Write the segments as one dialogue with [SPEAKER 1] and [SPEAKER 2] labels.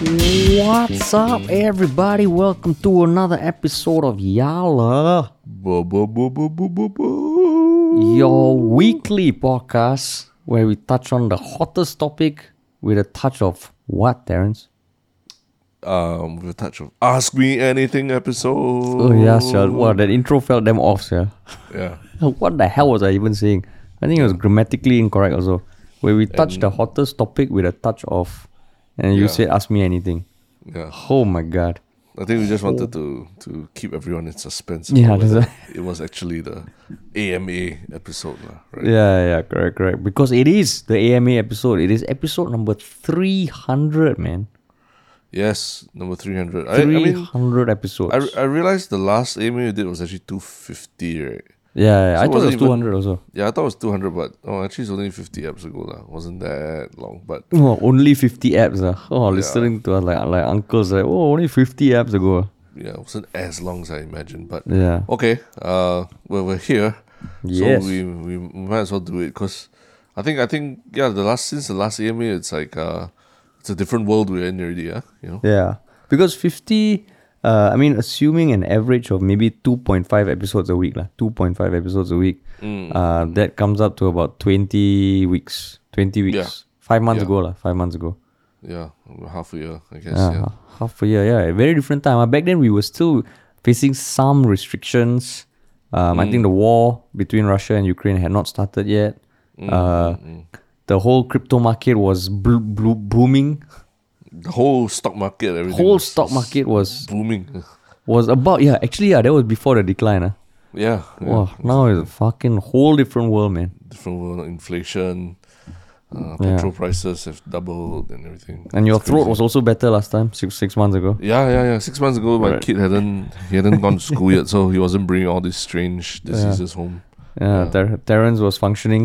[SPEAKER 1] What's up, everybody? Welcome to another episode of Yala, your weekly podcast where we touch on the hottest topic with a touch of what, Terence?
[SPEAKER 2] Um, with a touch of Ask Me Anything episode.
[SPEAKER 1] Oh, yeah, sure. Wow, that intro felt them off, yeah.
[SPEAKER 2] Yeah.
[SPEAKER 1] What the hell was I even saying? I think it was grammatically incorrect also. Where we touched the hottest topic with a touch of, and you
[SPEAKER 2] Yeah.
[SPEAKER 1] said, ask me anything.
[SPEAKER 2] Yeah.
[SPEAKER 1] Oh my god.
[SPEAKER 2] I think we just wanted oh. to to keep everyone in suspense.
[SPEAKER 1] Yeah,
[SPEAKER 2] about
[SPEAKER 1] that's right.
[SPEAKER 2] it was actually the AMA episode, lah, right?
[SPEAKER 1] Yeah, yeah, correct, correct. Because it is the AMA episode. It is episode number 300, man.
[SPEAKER 2] Yes, number 300. I, I mean,
[SPEAKER 1] 300 episodes.
[SPEAKER 2] I, I realized the last AMA we did was actually 250, right?
[SPEAKER 1] Yeah, yeah,
[SPEAKER 2] So
[SPEAKER 1] I thought it was
[SPEAKER 2] even-
[SPEAKER 1] 200 also.
[SPEAKER 2] Yeah, I thought it was 200, but oh, actually it's only 50 apps ago, lah. Wasn't that long, but
[SPEAKER 1] Oh, only 50 apps. Uh. Oh,
[SPEAKER 2] Yeah.
[SPEAKER 1] listening to us like, like uncles, like, oh, only 50 apps ago.
[SPEAKER 2] yeah, it wasn't as long as I imagined. But
[SPEAKER 1] Yeah.
[SPEAKER 2] okay, uh, well, we're here.
[SPEAKER 1] Yes.
[SPEAKER 2] So we, we we might as well do it because I think I think yeah the last since the last AMA it's like uh it's a different world we're in already yeah you know
[SPEAKER 1] Yeah. Because 50, uh, I mean, assuming an average of maybe 2.5 episodes a week, lah, 2.5 episodes a week,
[SPEAKER 2] Mm.
[SPEAKER 1] uh, that comes up to about 20 weeks. 20 weeks.
[SPEAKER 2] Yeah.
[SPEAKER 1] Five months
[SPEAKER 2] Yeah.
[SPEAKER 1] ago, lah, five months ago.
[SPEAKER 2] yeah half a year I guess
[SPEAKER 1] Yeah,
[SPEAKER 2] yeah
[SPEAKER 1] half a year. Yeah, a very different time. Uh, back then, we were still facing some restrictions. Um, I
[SPEAKER 2] Mm.
[SPEAKER 1] think the war between Russia and Ukraine had not started yet.
[SPEAKER 2] Mm,
[SPEAKER 1] Uh, The whole crypto market was bl- bl- booming.
[SPEAKER 2] The whole stock market everything
[SPEAKER 1] Whole
[SPEAKER 2] was-
[SPEAKER 1] stock market was
[SPEAKER 2] booming
[SPEAKER 1] was about yeah. Actually, yeah, that was before the decline. Uh.
[SPEAKER 2] yeah, yeah.
[SPEAKER 1] Wow, now it's a fucking whole different world, man.
[SPEAKER 2] different world inflation uh,
[SPEAKER 1] Yeah.
[SPEAKER 2] petrol prices have doubled and everything
[SPEAKER 1] And your
[SPEAKER 2] It's
[SPEAKER 1] throat
[SPEAKER 2] crazy.
[SPEAKER 1] was also better last time, six six months ago.
[SPEAKER 2] yeah yeah yeah six months ago my
[SPEAKER 1] Right.
[SPEAKER 2] kid hadn't he hadn't gone to school yet so he wasn't bringing all these strange diseases home
[SPEAKER 1] Yeah,
[SPEAKER 2] Yeah.
[SPEAKER 1] Ter- Terence was functioning,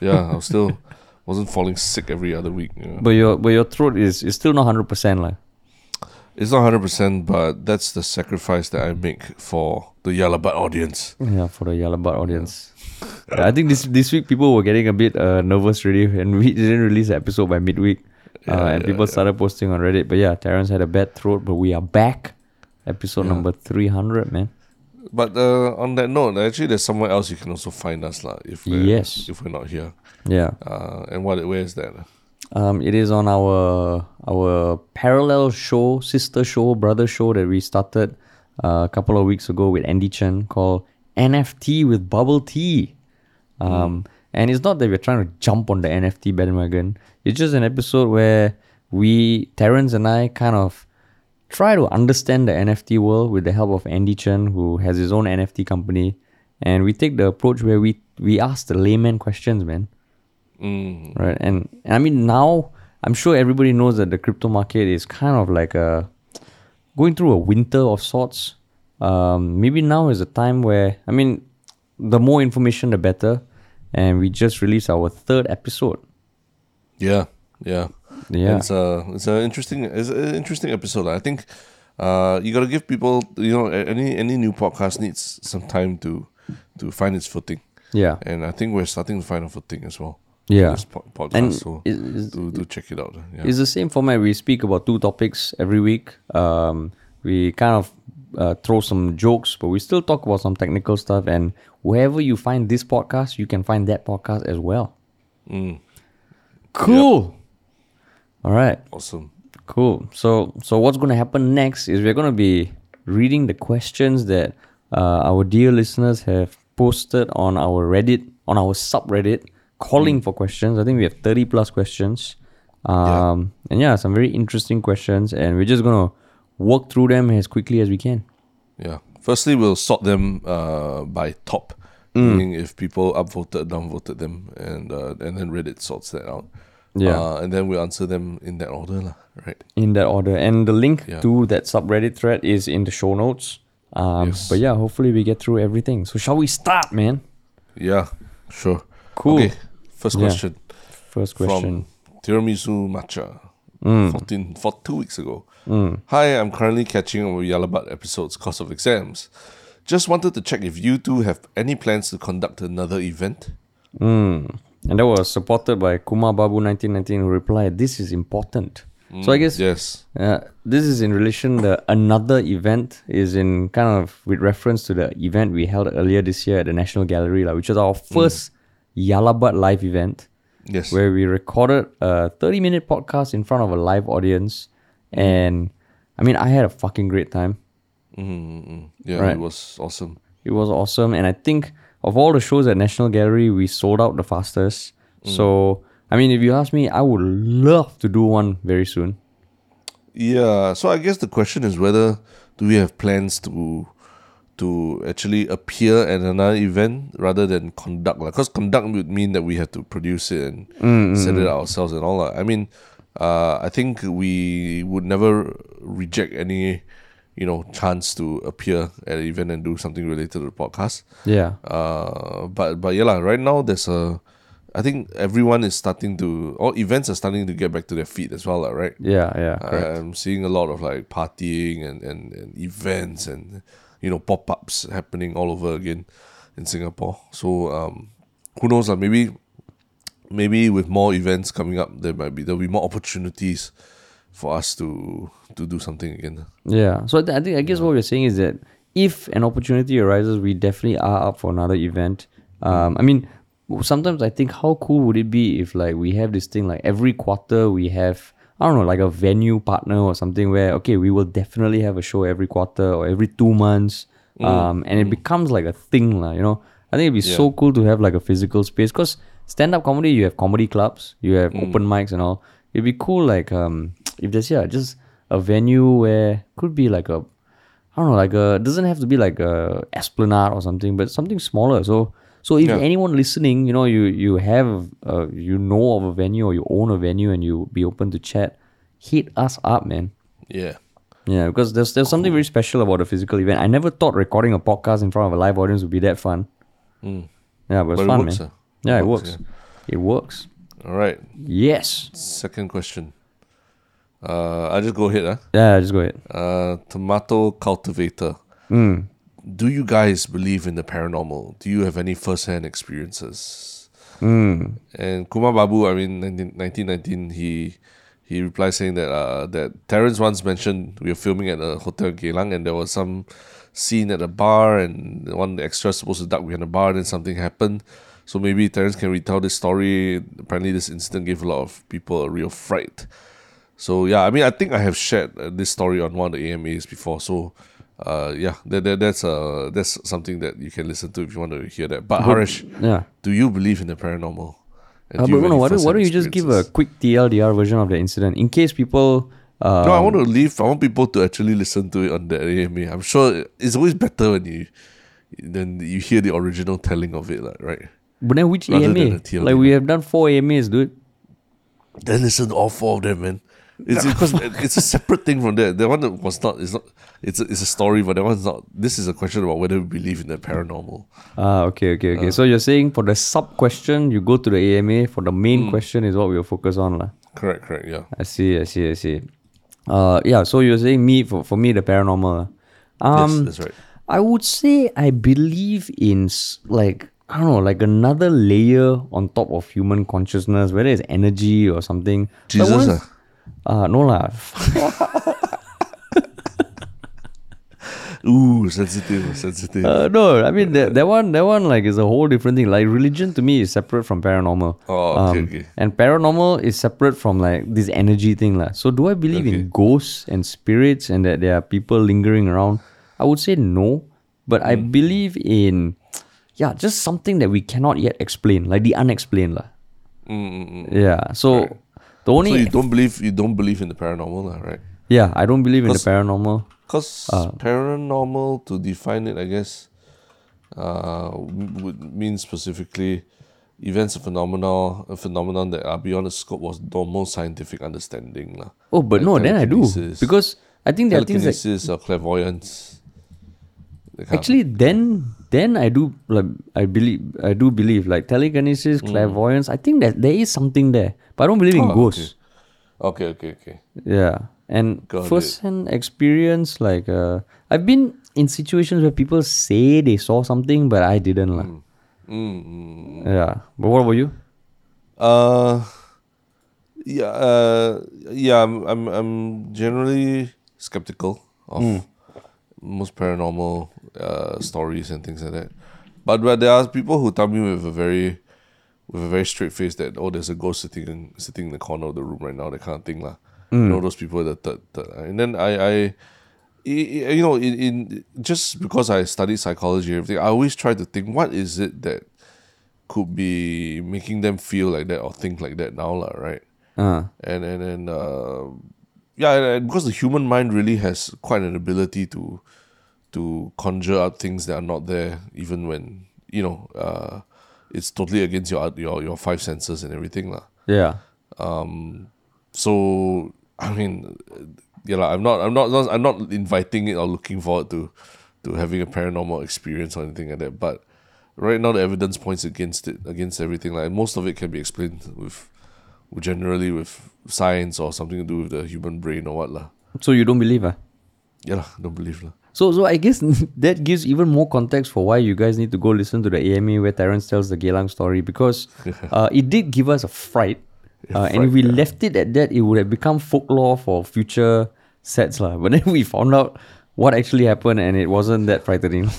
[SPEAKER 2] yeah I was still wasn't falling sick every other week you know?
[SPEAKER 1] but your but your throat is is still not hundred percent like.
[SPEAKER 2] It's not hundred percent, but that's the sacrifice that I make for the Yalabat audience.
[SPEAKER 1] Yeah, for the Yalabat audience. Yeah, I think this this week people were getting a bit uh, nervous really, and we didn't release the episode by midweek, uh,
[SPEAKER 2] Yeah,
[SPEAKER 1] and
[SPEAKER 2] yeah,
[SPEAKER 1] people started posting on Reddit. But yeah, Terence had a bad throat, but we are back. Episode number three hundred, man.
[SPEAKER 2] But uh, on that note, actually, there's somewhere else you can also find us, lah. If
[SPEAKER 1] Yes.
[SPEAKER 2] if we're not here,
[SPEAKER 1] Yeah.
[SPEAKER 2] uh, and what where is that?
[SPEAKER 1] Um, it is on our our parallel show, sister show, brother show that we started uh, a couple of weeks ago with Andy Chen called NFT with Bubble Tea. Um, and it's not that we're trying to jump on the NFT bandwagon. It's just an episode where we, Terence and I, kind of try to understand the NFT world with the help of Andy Chen, who has his own NFT company, and we take the approach where we we ask the layman questions, man
[SPEAKER 2] Mm,
[SPEAKER 1] right? And, and i mean now i'm sure everybody knows that the crypto market is kind of like a going through a winter of sorts. Um, maybe now is a time where i mean the more information the better. And we just released our third episode.
[SPEAKER 2] Yeah, yeah,
[SPEAKER 1] yeah.
[SPEAKER 2] It's a it's an interesting it's an interesting episode. I think uh, you gotta give people you know any any new podcast needs some time to to find its footing,
[SPEAKER 1] yeah.
[SPEAKER 2] And I think we're starting to find a footing as well.
[SPEAKER 1] Yeah.
[SPEAKER 2] this po- podcast.
[SPEAKER 1] and
[SPEAKER 2] so
[SPEAKER 1] it- it's,
[SPEAKER 2] do do check it out. Yeah.
[SPEAKER 1] it's the same format we speak about two topics every week um, we kind of uh, throw some jokes but we still talk about some technical stuff and wherever you find this podcast you can find that podcast as well
[SPEAKER 2] Mm,
[SPEAKER 1] Cool. All right.
[SPEAKER 2] awesome.
[SPEAKER 1] Cool. So so what's going to happen next is we're going to be reading the questions that uh, our dear listeners have posted on our Reddit on our subreddit calling for questions. I think we have 30 plus questions. Um and yeah, some very interesting questions and we're just going to work through them as quickly as we can.
[SPEAKER 2] Yeah. Firstly, we'll sort them uh, by top,
[SPEAKER 1] Mm.
[SPEAKER 2] meaning if people upvoted, downvoted them, and uh, and then Reddit sorts that out.
[SPEAKER 1] Yeah.
[SPEAKER 2] Uh, and then we answer them in that order, lah. Right.
[SPEAKER 1] In that order. And the link
[SPEAKER 2] Yeah.
[SPEAKER 1] to that subreddit thread is in the show notes. Um,
[SPEAKER 2] Yes.
[SPEAKER 1] But yeah, hopefully we get through everything. So shall we start, man?
[SPEAKER 2] Yeah. Sure.
[SPEAKER 1] Cool.
[SPEAKER 2] Okay. First question
[SPEAKER 1] First question.
[SPEAKER 2] from Tiramisu Matcha.
[SPEAKER 1] Mm.
[SPEAKER 2] 14, for two weeks ago. Hi, I'm currently catching up with Yalabat episodes because of exams. Just wanted to check if you two have any plans to conduct another event.
[SPEAKER 1] Mm. And that was supported by Kuma Babu 1919 who replied, This is important. So I guess
[SPEAKER 2] Yes.
[SPEAKER 1] uh, this is in relation. The another event is in kind of with reference to the event we held earlier this year at the National Gallery, like, which was our first Yalabat live event
[SPEAKER 2] Yes.
[SPEAKER 1] where we recorded a 30 minute podcast in front of a live audience. And I mean, I had a fucking great time.
[SPEAKER 2] Mm-hmm. Yeah,
[SPEAKER 1] Right.
[SPEAKER 2] it was awesome.
[SPEAKER 1] It was awesome. And I think of all the shows at National Gallery, we sold out the fastest. So, I mean, if you ask me, I would love to do one very soon.
[SPEAKER 2] Yeah, so I guess the question is whether do we have plans to to actually appear at another event rather than conduct because conduct would mean that we have to produce it and set it ourselves and all that. I mean, uh, I think we would never reject any you know chance to appear at an event and do something related to the podcast.
[SPEAKER 1] Yeah.
[SPEAKER 2] Uh, but but yeah, right now there's a I think everyone is starting to all events are starting to get back to their feet as well, right?
[SPEAKER 1] Yeah. Yeah. Correct.
[SPEAKER 2] I'm seeing a lot of like partying and, and, and events and you know pop ups happening all over again in Singapore. So um, who knows? Uh, maybe maybe with more events coming up, there might be there'll be more opportunities for us to to do something again.
[SPEAKER 1] Yeah. So I think I guess what we're saying is that if an opportunity arises, we definitely are up for another event. Um, I mean, sometimes I think how cool would it be if like we have this thing like every quarter we have I don't know like a venue partner or something where okay we will definitely have a show every quarter or every two months, um, and it becomes like a thing lah. You know, I think it'd be so cool to have like a physical space because stand up comedy you have comedy clubs, you have open mics and all. It'd be cool like um if there's yeah just a venue where could be like a I don't know, like a doesn't have to be like a esplanade or something, but something smaller. So so if
[SPEAKER 2] Yeah.
[SPEAKER 1] anyone listening, you know, you you have uh, you know of a venue or you own a venue and you be open to chat, hit us up, man.
[SPEAKER 2] Yeah.
[SPEAKER 1] Yeah, because there's there's something very special about a physical event. I never thought recording a podcast in front of a live audience would be that fun. Yeah, but it's
[SPEAKER 2] But it
[SPEAKER 1] fun,
[SPEAKER 2] works,
[SPEAKER 1] man.
[SPEAKER 2] ah.
[SPEAKER 1] Yeah,
[SPEAKER 2] It
[SPEAKER 1] it
[SPEAKER 2] works,
[SPEAKER 1] works. It works.
[SPEAKER 2] All right.
[SPEAKER 1] Yes.
[SPEAKER 2] Second question. Uh, I'll just go ahead. Huh?
[SPEAKER 1] Yeah, just go ahead.
[SPEAKER 2] Uh, tomato cultivator.
[SPEAKER 1] Mm.
[SPEAKER 2] Do you guys believe in the paranormal? Do you have any first-hand experiences?
[SPEAKER 1] Mm.
[SPEAKER 2] And Kumar Babu, I mean, 19, 1919, he he replied saying that uh, that Terence once mentioned we were filming at a hotel Geylang and there was some scene at a bar and one extras supposed to duck behind the bar and something happened. So maybe Terence can retell this story. Apparently, this incident gave a lot of people a real fright. So yeah, I mean, I think I have shared uh, this story on one of the AMAs before. So uh, yeah, that, that that's uh that's something that you can listen to if you want to hear that. But Haresh,
[SPEAKER 1] Yeah.
[SPEAKER 2] do you believe in the paranormal? And
[SPEAKER 1] Uh, but no, why, don't, why don't you just give a quick TLDR version of the incident in case people. Uh,
[SPEAKER 2] No, I want to leave. I want people to actually listen to it on the AMA. I'm sure it's always better when you then you hear the original telling of it, like, right?
[SPEAKER 1] But then which
[SPEAKER 2] rather
[SPEAKER 1] AMA? Like we have done four AMAs, dude.
[SPEAKER 2] Then listen to all four of them, man. It's because it's a separate thing from that. The one that was not. It's not. It's a, it's a story, but that one's not. This is a question about whether we believe in the paranormal.
[SPEAKER 1] Ah, okay, okay,
[SPEAKER 2] Uh.
[SPEAKER 1] okay. so you're saying for the sub question, you go to the AMA. For the main question is what we'll focus on, lah.
[SPEAKER 2] Correct, correct, yeah.
[SPEAKER 1] I see, I see, I see. Uh, yeah. So you're saying me for for me the paranormal. Um,
[SPEAKER 2] yes, that's right.
[SPEAKER 1] I would say I believe in like I don't know, like another layer on top of human consciousness, whether it's energy or something.
[SPEAKER 2] Jesus,
[SPEAKER 1] once- Uh, no lah.
[SPEAKER 2] Ooh, sensitive, sensitive.
[SPEAKER 1] Uh, no, I mean that, that one that one like is a whole different thing. Like religion to me is separate from paranormal.
[SPEAKER 2] Oh, okay, okay.
[SPEAKER 1] And paranormal is separate from like this energy thing. lah. So do I believe in ghosts and spirits and that there are people lingering around? I would say no. But I
[SPEAKER 2] Hmm.
[SPEAKER 1] believe in yeah, just something that we cannot yet explain, like the unexplained. lah. Yeah. So the only
[SPEAKER 2] so you don't believe you don't believe in the paranormal, right?
[SPEAKER 1] yeah, I don't believe in the paranormal.
[SPEAKER 2] Because
[SPEAKER 1] Uh.
[SPEAKER 2] paranormal, to define it, I guess, uh, would mean specifically events, a phenomenon, a phenomenon that are beyond the scope of normal scientific understanding, lah.
[SPEAKER 1] Oh, but
[SPEAKER 2] Like
[SPEAKER 1] no, then I do because I think there are things like
[SPEAKER 2] or clairvoyance.
[SPEAKER 1] Actually, then then I do like I believe I do believe like telekinesis,
[SPEAKER 2] Mm.
[SPEAKER 1] clairvoyance. I think that there is something there, but I don't believe in
[SPEAKER 2] Oh,
[SPEAKER 1] ghosts.
[SPEAKER 2] okay, okay, okay.
[SPEAKER 1] Yeah, and
[SPEAKER 2] Got it.
[SPEAKER 1] first-hand experience, like uh, I've been in situations where people say they saw something, but I didn't lah.
[SPEAKER 2] Mm, mm, mm.
[SPEAKER 1] Yeah, but what about you?
[SPEAKER 2] Uh, Yeah, uh, yeah. I'm, I'm, I'm generally skeptical of most paranormal uh, stories and things like that. But but there are people who tell me with a very, with a very straight face that oh, there's a ghost sitting in, sitting in the corner of the room right now, that kind of thing, lah. You know those people that, that, that and then I I. You know, in, in just because I studied psychology and everything, I always try to think what is it that could be making them feel like that or think like that now, lah, right?
[SPEAKER 1] Uh,
[SPEAKER 2] and and and uh, yeah, and, and because the human mind really has quite an ability to to conjure up things that are not there, even when you know uh, it's totally against your your your five senses and everything, lah.
[SPEAKER 1] yeah. Um.
[SPEAKER 2] So I mean, yeah, lah, I'm not I'm not I'm not inviting it or looking forward to to having a paranormal experience or anything like that, but. Right now, the evidence points against it, against everything. Like most of it can be explained with, generally with science or something to do with the human brain or what lah.
[SPEAKER 1] So you don't believe, ah?
[SPEAKER 2] Yeah, don't believe lah.
[SPEAKER 1] So, so I guess that gives even more context for why you guys need to go listen to the AMA where Terence tells the Geylang story because uh, it did give us a fright. Uh, and if we left it at that, it would have become folklore for future sets. lah. But then we found out what actually happened and it wasn't that frightening.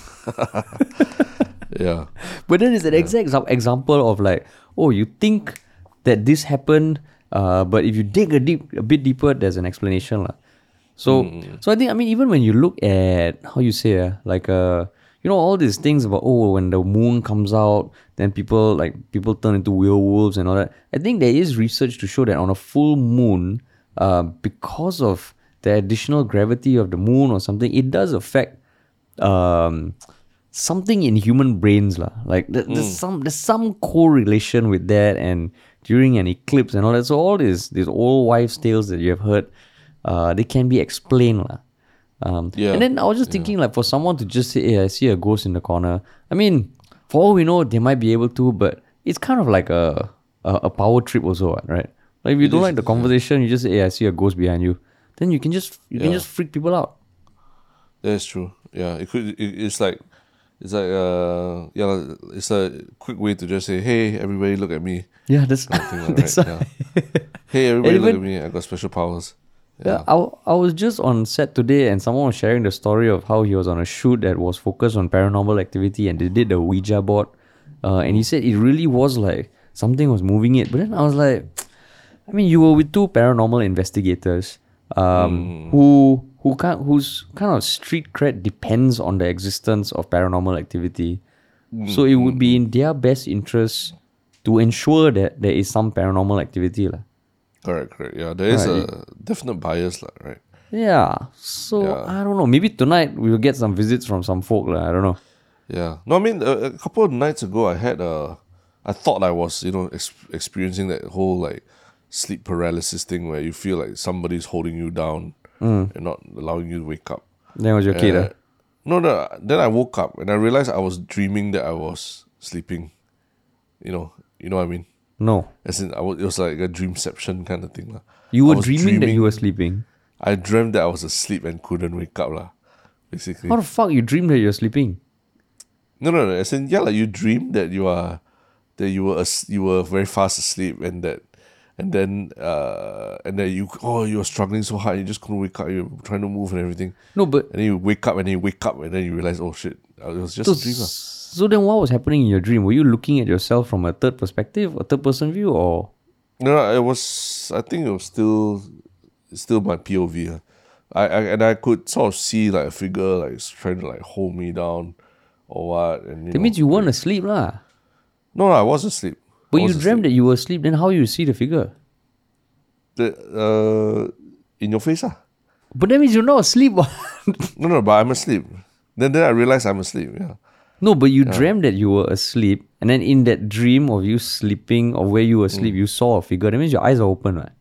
[SPEAKER 2] Yeah,
[SPEAKER 1] but then it's an exact exa- example of like, oh, you think that this happened, uh, but if you dig a deep, a bit deeper, there's an explanation, lah. So, so I think I mean even when you look at how you say, uh, like uh, you know all these things about oh when the moon comes out, then people like people turn into werewolves and all that. I think there is research to show that on a full moon, uh, because of the additional gravity of the moon or something, it does affect um, something in human brains lah. Like there- there's some there's some correlation with that, and during an eclipse and all that. So all these these old wives' tales that you have heard, uh, they can be explained lah. Um,
[SPEAKER 2] Yeah,
[SPEAKER 1] And then I was just thinking, like, for someone to just say, "Hey, I see a ghost in the corner." I mean, for all we know, they might be able to, but it's kind of like a a, a power trip also, right? Like if you don't like the conversation, you just say, "Hey, I see a ghost behind you." Then you can just you can just freak people out.
[SPEAKER 2] that's true. Yeah, it could. It, it's like, it's like uh, yeah, it's a quick way to just say, hey, everybody, look at me.
[SPEAKER 1] Yeah, that's
[SPEAKER 2] kind of thing,
[SPEAKER 1] that's
[SPEAKER 2] right? Yeah. Hey, everybody, look at me. I got special powers.
[SPEAKER 1] Yeah, I, I was just on set today and someone was sharing the story of how he was on a shoot that was focused on paranormal activity and they did the Ouija board. Uh, and he said it really was like something was moving it. But then I was like, I mean, you were with two paranormal investigators um, who who can whose kind of street cred depends on the existence of paranormal activity. So it would be in their best interest to ensure that there is some paranormal activity. lah.
[SPEAKER 2] Correct, correct. Yeah, there is
[SPEAKER 1] Right.
[SPEAKER 2] a definite bias, lah, right?
[SPEAKER 1] Yeah. So
[SPEAKER 2] Yeah.
[SPEAKER 1] I don't know. Maybe tonight we'll get some visits from some folk. lah. I don't know.
[SPEAKER 2] Yeah. No, I mean, a, a couple of nights ago, I had a. I thought I was, you know, ex- experiencing that whole like sleep paralysis thing where you feel like somebody's holding you down hmm. and not allowing you to wake up.
[SPEAKER 1] Then was your kid.
[SPEAKER 2] No, no. Then I woke up and I realized I was dreaming that I was sleeping. You know, you know what I mean.
[SPEAKER 1] No.
[SPEAKER 2] As in, I was, it was like a dreamception kind of thing, lah.
[SPEAKER 1] You
[SPEAKER 2] I
[SPEAKER 1] were
[SPEAKER 2] was
[SPEAKER 1] dreaming, that you were sleeping.
[SPEAKER 2] I dreamt that I was asleep and couldn't wake up, lah. Basically.
[SPEAKER 1] How the fuck you dream that you're sleeping?
[SPEAKER 2] No, no, no. As in, yeah, like you dream that you are, that you were, as, you were very fast asleep, and that, and then, uh, and then you, oh, you were struggling so hard, you just couldn't wake up. You're trying to move and everything,
[SPEAKER 1] No, but
[SPEAKER 2] and then you wake up, and then you wake up, and then you realize, oh shit, it was just a dream. lah.
[SPEAKER 1] So then what was happening in your dream? Were you looking at yourself from a third perspective, a third person view, or
[SPEAKER 2] No, it was. I think it was still, still my POV. ah. I, I and I could sort of see like a figure like trying to like hold me down, or what. And you
[SPEAKER 1] that
[SPEAKER 2] know,
[SPEAKER 1] means you weren't asleep, lah.
[SPEAKER 2] no, no, I was asleep.
[SPEAKER 1] But
[SPEAKER 2] I
[SPEAKER 1] you
[SPEAKER 2] was
[SPEAKER 1] dreamt
[SPEAKER 2] asleep.
[SPEAKER 1] that you were asleep. Then how you see the figure?
[SPEAKER 2] The, uh, in your face, ah.
[SPEAKER 1] But that means you're not asleep.
[SPEAKER 2] No, no, but I'm asleep. Then, then I realized I'm asleep. Yeah.
[SPEAKER 1] No, but you dreamt that you were asleep, and then in that dream of you sleeping or where you were asleep,
[SPEAKER 2] Mm.
[SPEAKER 1] you saw a figure. That means your eyes are open, right?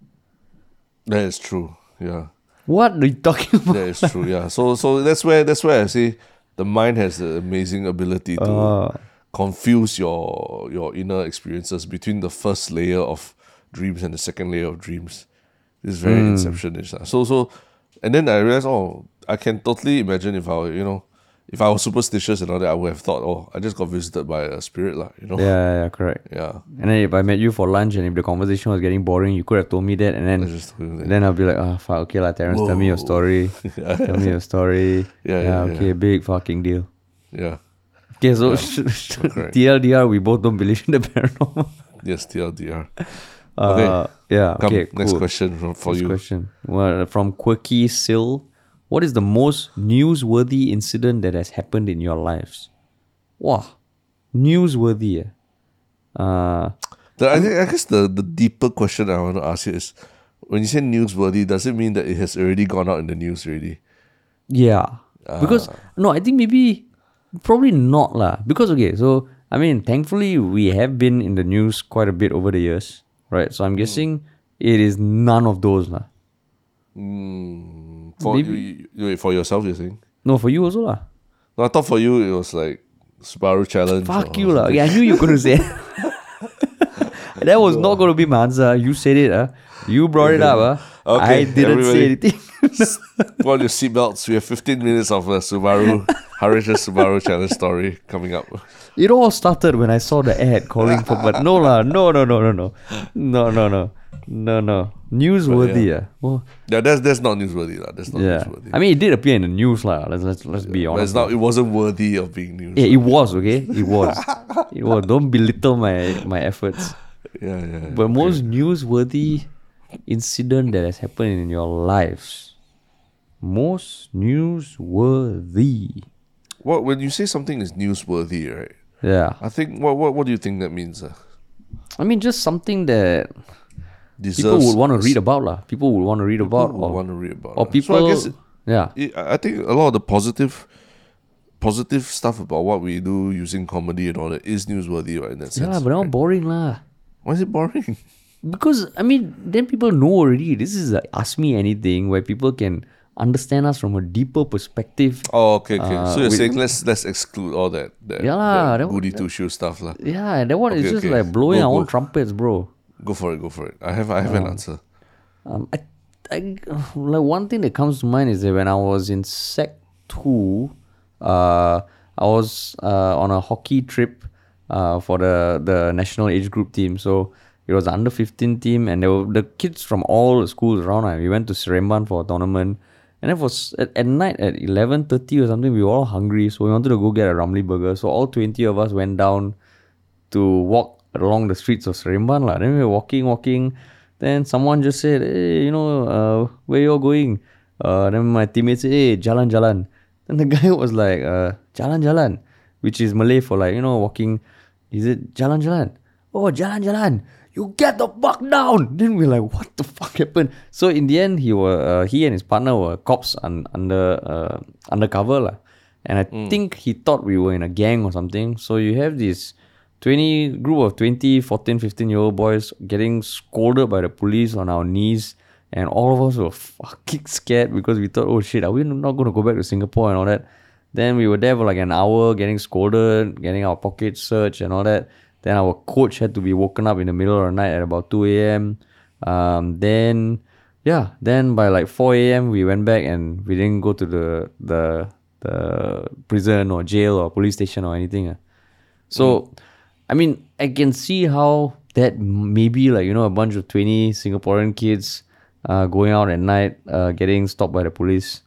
[SPEAKER 2] That is true. Yeah,
[SPEAKER 1] What are you talking about?
[SPEAKER 2] that is true. Yeah. So, so that's where that's where I say the mind has the amazing ability to
[SPEAKER 1] Ah.
[SPEAKER 2] confuse your your inner experiences between the first layer of dreams and the second layer of dreams. Is very
[SPEAKER 1] Hmm.
[SPEAKER 2] inceptionish. So, so, and then I realized, oh, I can totally imagine if I, were, you know, if I was superstitious and all that, I would have thought, oh, I just got visited by a spirit, lah. You know.
[SPEAKER 1] Yeah, yeah, yeah, correct.
[SPEAKER 2] Yeah.
[SPEAKER 1] And then if I met you for lunch and if the conversation was getting boring, you could have told me that, and then
[SPEAKER 2] that.
[SPEAKER 1] then I'll be like, ah, fuck, okay lah, Terence, tell me your
[SPEAKER 2] Whoa.
[SPEAKER 1] story. tell me your story.
[SPEAKER 2] Yeah, yeah,
[SPEAKER 1] okay, big fucking deal.
[SPEAKER 2] yeah.
[SPEAKER 1] Okay, so. TLDR, we both don't believe in the paranormal.
[SPEAKER 2] Yes, TLDR.
[SPEAKER 1] Uh,
[SPEAKER 2] Okay.
[SPEAKER 1] Yeah.
[SPEAKER 2] Come,
[SPEAKER 1] okay.
[SPEAKER 2] next
[SPEAKER 1] cool.
[SPEAKER 2] question from, for
[SPEAKER 1] Next
[SPEAKER 2] you.
[SPEAKER 1] question. Well, from Quirky Sill, what is the most newsworthy incident that has happened in your lives? Wow, newsworthy. eh? Uh,
[SPEAKER 2] The, I think I guess the, the deeper question I want to ask you is when you say newsworthy, does it mean that it has already gone out in the news already?
[SPEAKER 1] yeah, because
[SPEAKER 2] Ah.
[SPEAKER 1] no, I think maybe probably not lah. Because okay, so I mean, thankfully we have been in the news quite a bit over the years, right? So
[SPEAKER 2] Hmm.
[SPEAKER 1] I'm guessing it is none of those lah.
[SPEAKER 2] Mm, for
[SPEAKER 1] Maybe.
[SPEAKER 2] You, wait, for yourself, you're saying?
[SPEAKER 1] No, for you also lah.
[SPEAKER 2] No, I thought for you it was like Subaru challenge.
[SPEAKER 1] Fuck you lah. Yeah, I knew you were gonna say it. that was not gonna be my answer. You said it, huh? You brought it up, huh?
[SPEAKER 2] Okay,
[SPEAKER 1] I didn't say anything.
[SPEAKER 2] Put on your seatbelts. We have 15 minutes of a Subaru, Haresh's Subaru challenge story coming up.
[SPEAKER 1] It all started when I saw the ad calling for but no lah, no no no no no. No no no. No no. Newsworthy.
[SPEAKER 2] yeah.
[SPEAKER 1] Yeah. Well,
[SPEAKER 2] Yeah, that's that's not newsworthy. lah. That's not
[SPEAKER 1] yeah.
[SPEAKER 2] newsworthy.
[SPEAKER 1] I mean, it did appear in the news lah. Let's let's let's be
[SPEAKER 2] but it's
[SPEAKER 1] honest.
[SPEAKER 2] not. It wasn't worthy of being news.
[SPEAKER 1] Yeah, it was okay. It was. it was. Don't belittle my my efforts.
[SPEAKER 2] yeah, yeah.
[SPEAKER 1] But most newsworthy incident that has happened in your lives. Most newsworthy.
[SPEAKER 2] What when you say something is newsworthy, right?
[SPEAKER 1] Yeah.
[SPEAKER 2] I think what what what do you think that means? Uh,
[SPEAKER 1] I mean, just something that
[SPEAKER 2] deserves
[SPEAKER 1] people would want to read about. lah. People would want to read about.
[SPEAKER 2] People
[SPEAKER 1] Or,
[SPEAKER 2] want to read about.
[SPEAKER 1] or people.
[SPEAKER 2] So I guess it-
[SPEAKER 1] yeah.
[SPEAKER 2] it, I think a lot of the positive, positive stuff about what we do using comedy and all that is newsworthy, right? In that sense.
[SPEAKER 1] Yeah, but not boring lah.
[SPEAKER 2] Why is it boring?
[SPEAKER 1] Because I mean, then people know already. This is a ask me anything where people can understand us from a deeper perspective.
[SPEAKER 2] Oh, okay, okay.
[SPEAKER 1] Uh,
[SPEAKER 2] so you're
[SPEAKER 1] we-
[SPEAKER 2] saying let's let's exclude all that that,
[SPEAKER 1] Yeah
[SPEAKER 2] that
[SPEAKER 1] that-
[SPEAKER 2] goody two shoe stuff lah.
[SPEAKER 1] Yeah, that one is
[SPEAKER 2] Okay,
[SPEAKER 1] just
[SPEAKER 2] okay.
[SPEAKER 1] like blowing
[SPEAKER 2] Go,
[SPEAKER 1] our own trumpets, bro.
[SPEAKER 2] Go for it, go for it. I have I have an answer.
[SPEAKER 1] Um, I, I, like one thing that comes to mind is that when I was in Sec Two, uh, I was uh, on a hockey trip uh, for the the national age group team. So it was under fifteen team, and there were the kids from all the schools around. Uh, we went to Seremban for a tournament, and it was at, at night at eleven thirty or something. We were all hungry, so we wanted to go get a Ramly burger. So all twenty of us went down to walk along the streets of Seremban. lah. Then we were walking, walking. Then someone just said, hey, you know, uh, where you're going? Uh, then my teammates said, hey, jalan, jalan. Then the guy was like, uh, jalan, jalan, which is Malay for like, you know, walking. He said, jalan, jalan. Oh, jalan, jalan. You get the fuck down. Then we're like, what the fuck happened? So in the end, he were uh, he and his partner were cops un- under uh, undercover lah. And I think he thought we were in a gang or something. So you have this 20 group of 20, 14, 15 year old boys getting scolded by the police on our knees. And all of us were fucking scared because we thought, oh shit, are we not going to go back to Singapore and all that? Then we were there for like an hour getting scolded, getting our pockets searched and all that. Then our coach had to be woken up in the middle of the night at about 2 a.m. Um, then, yeah, then by like 4 a.m. we went back and we didn't go to the the the prison or jail or police station or anything. ah. So, I mean, I can see how that maybe like, you know, a bunch of 20 Singaporean kids uh, going out at night, uh, getting stopped by the police.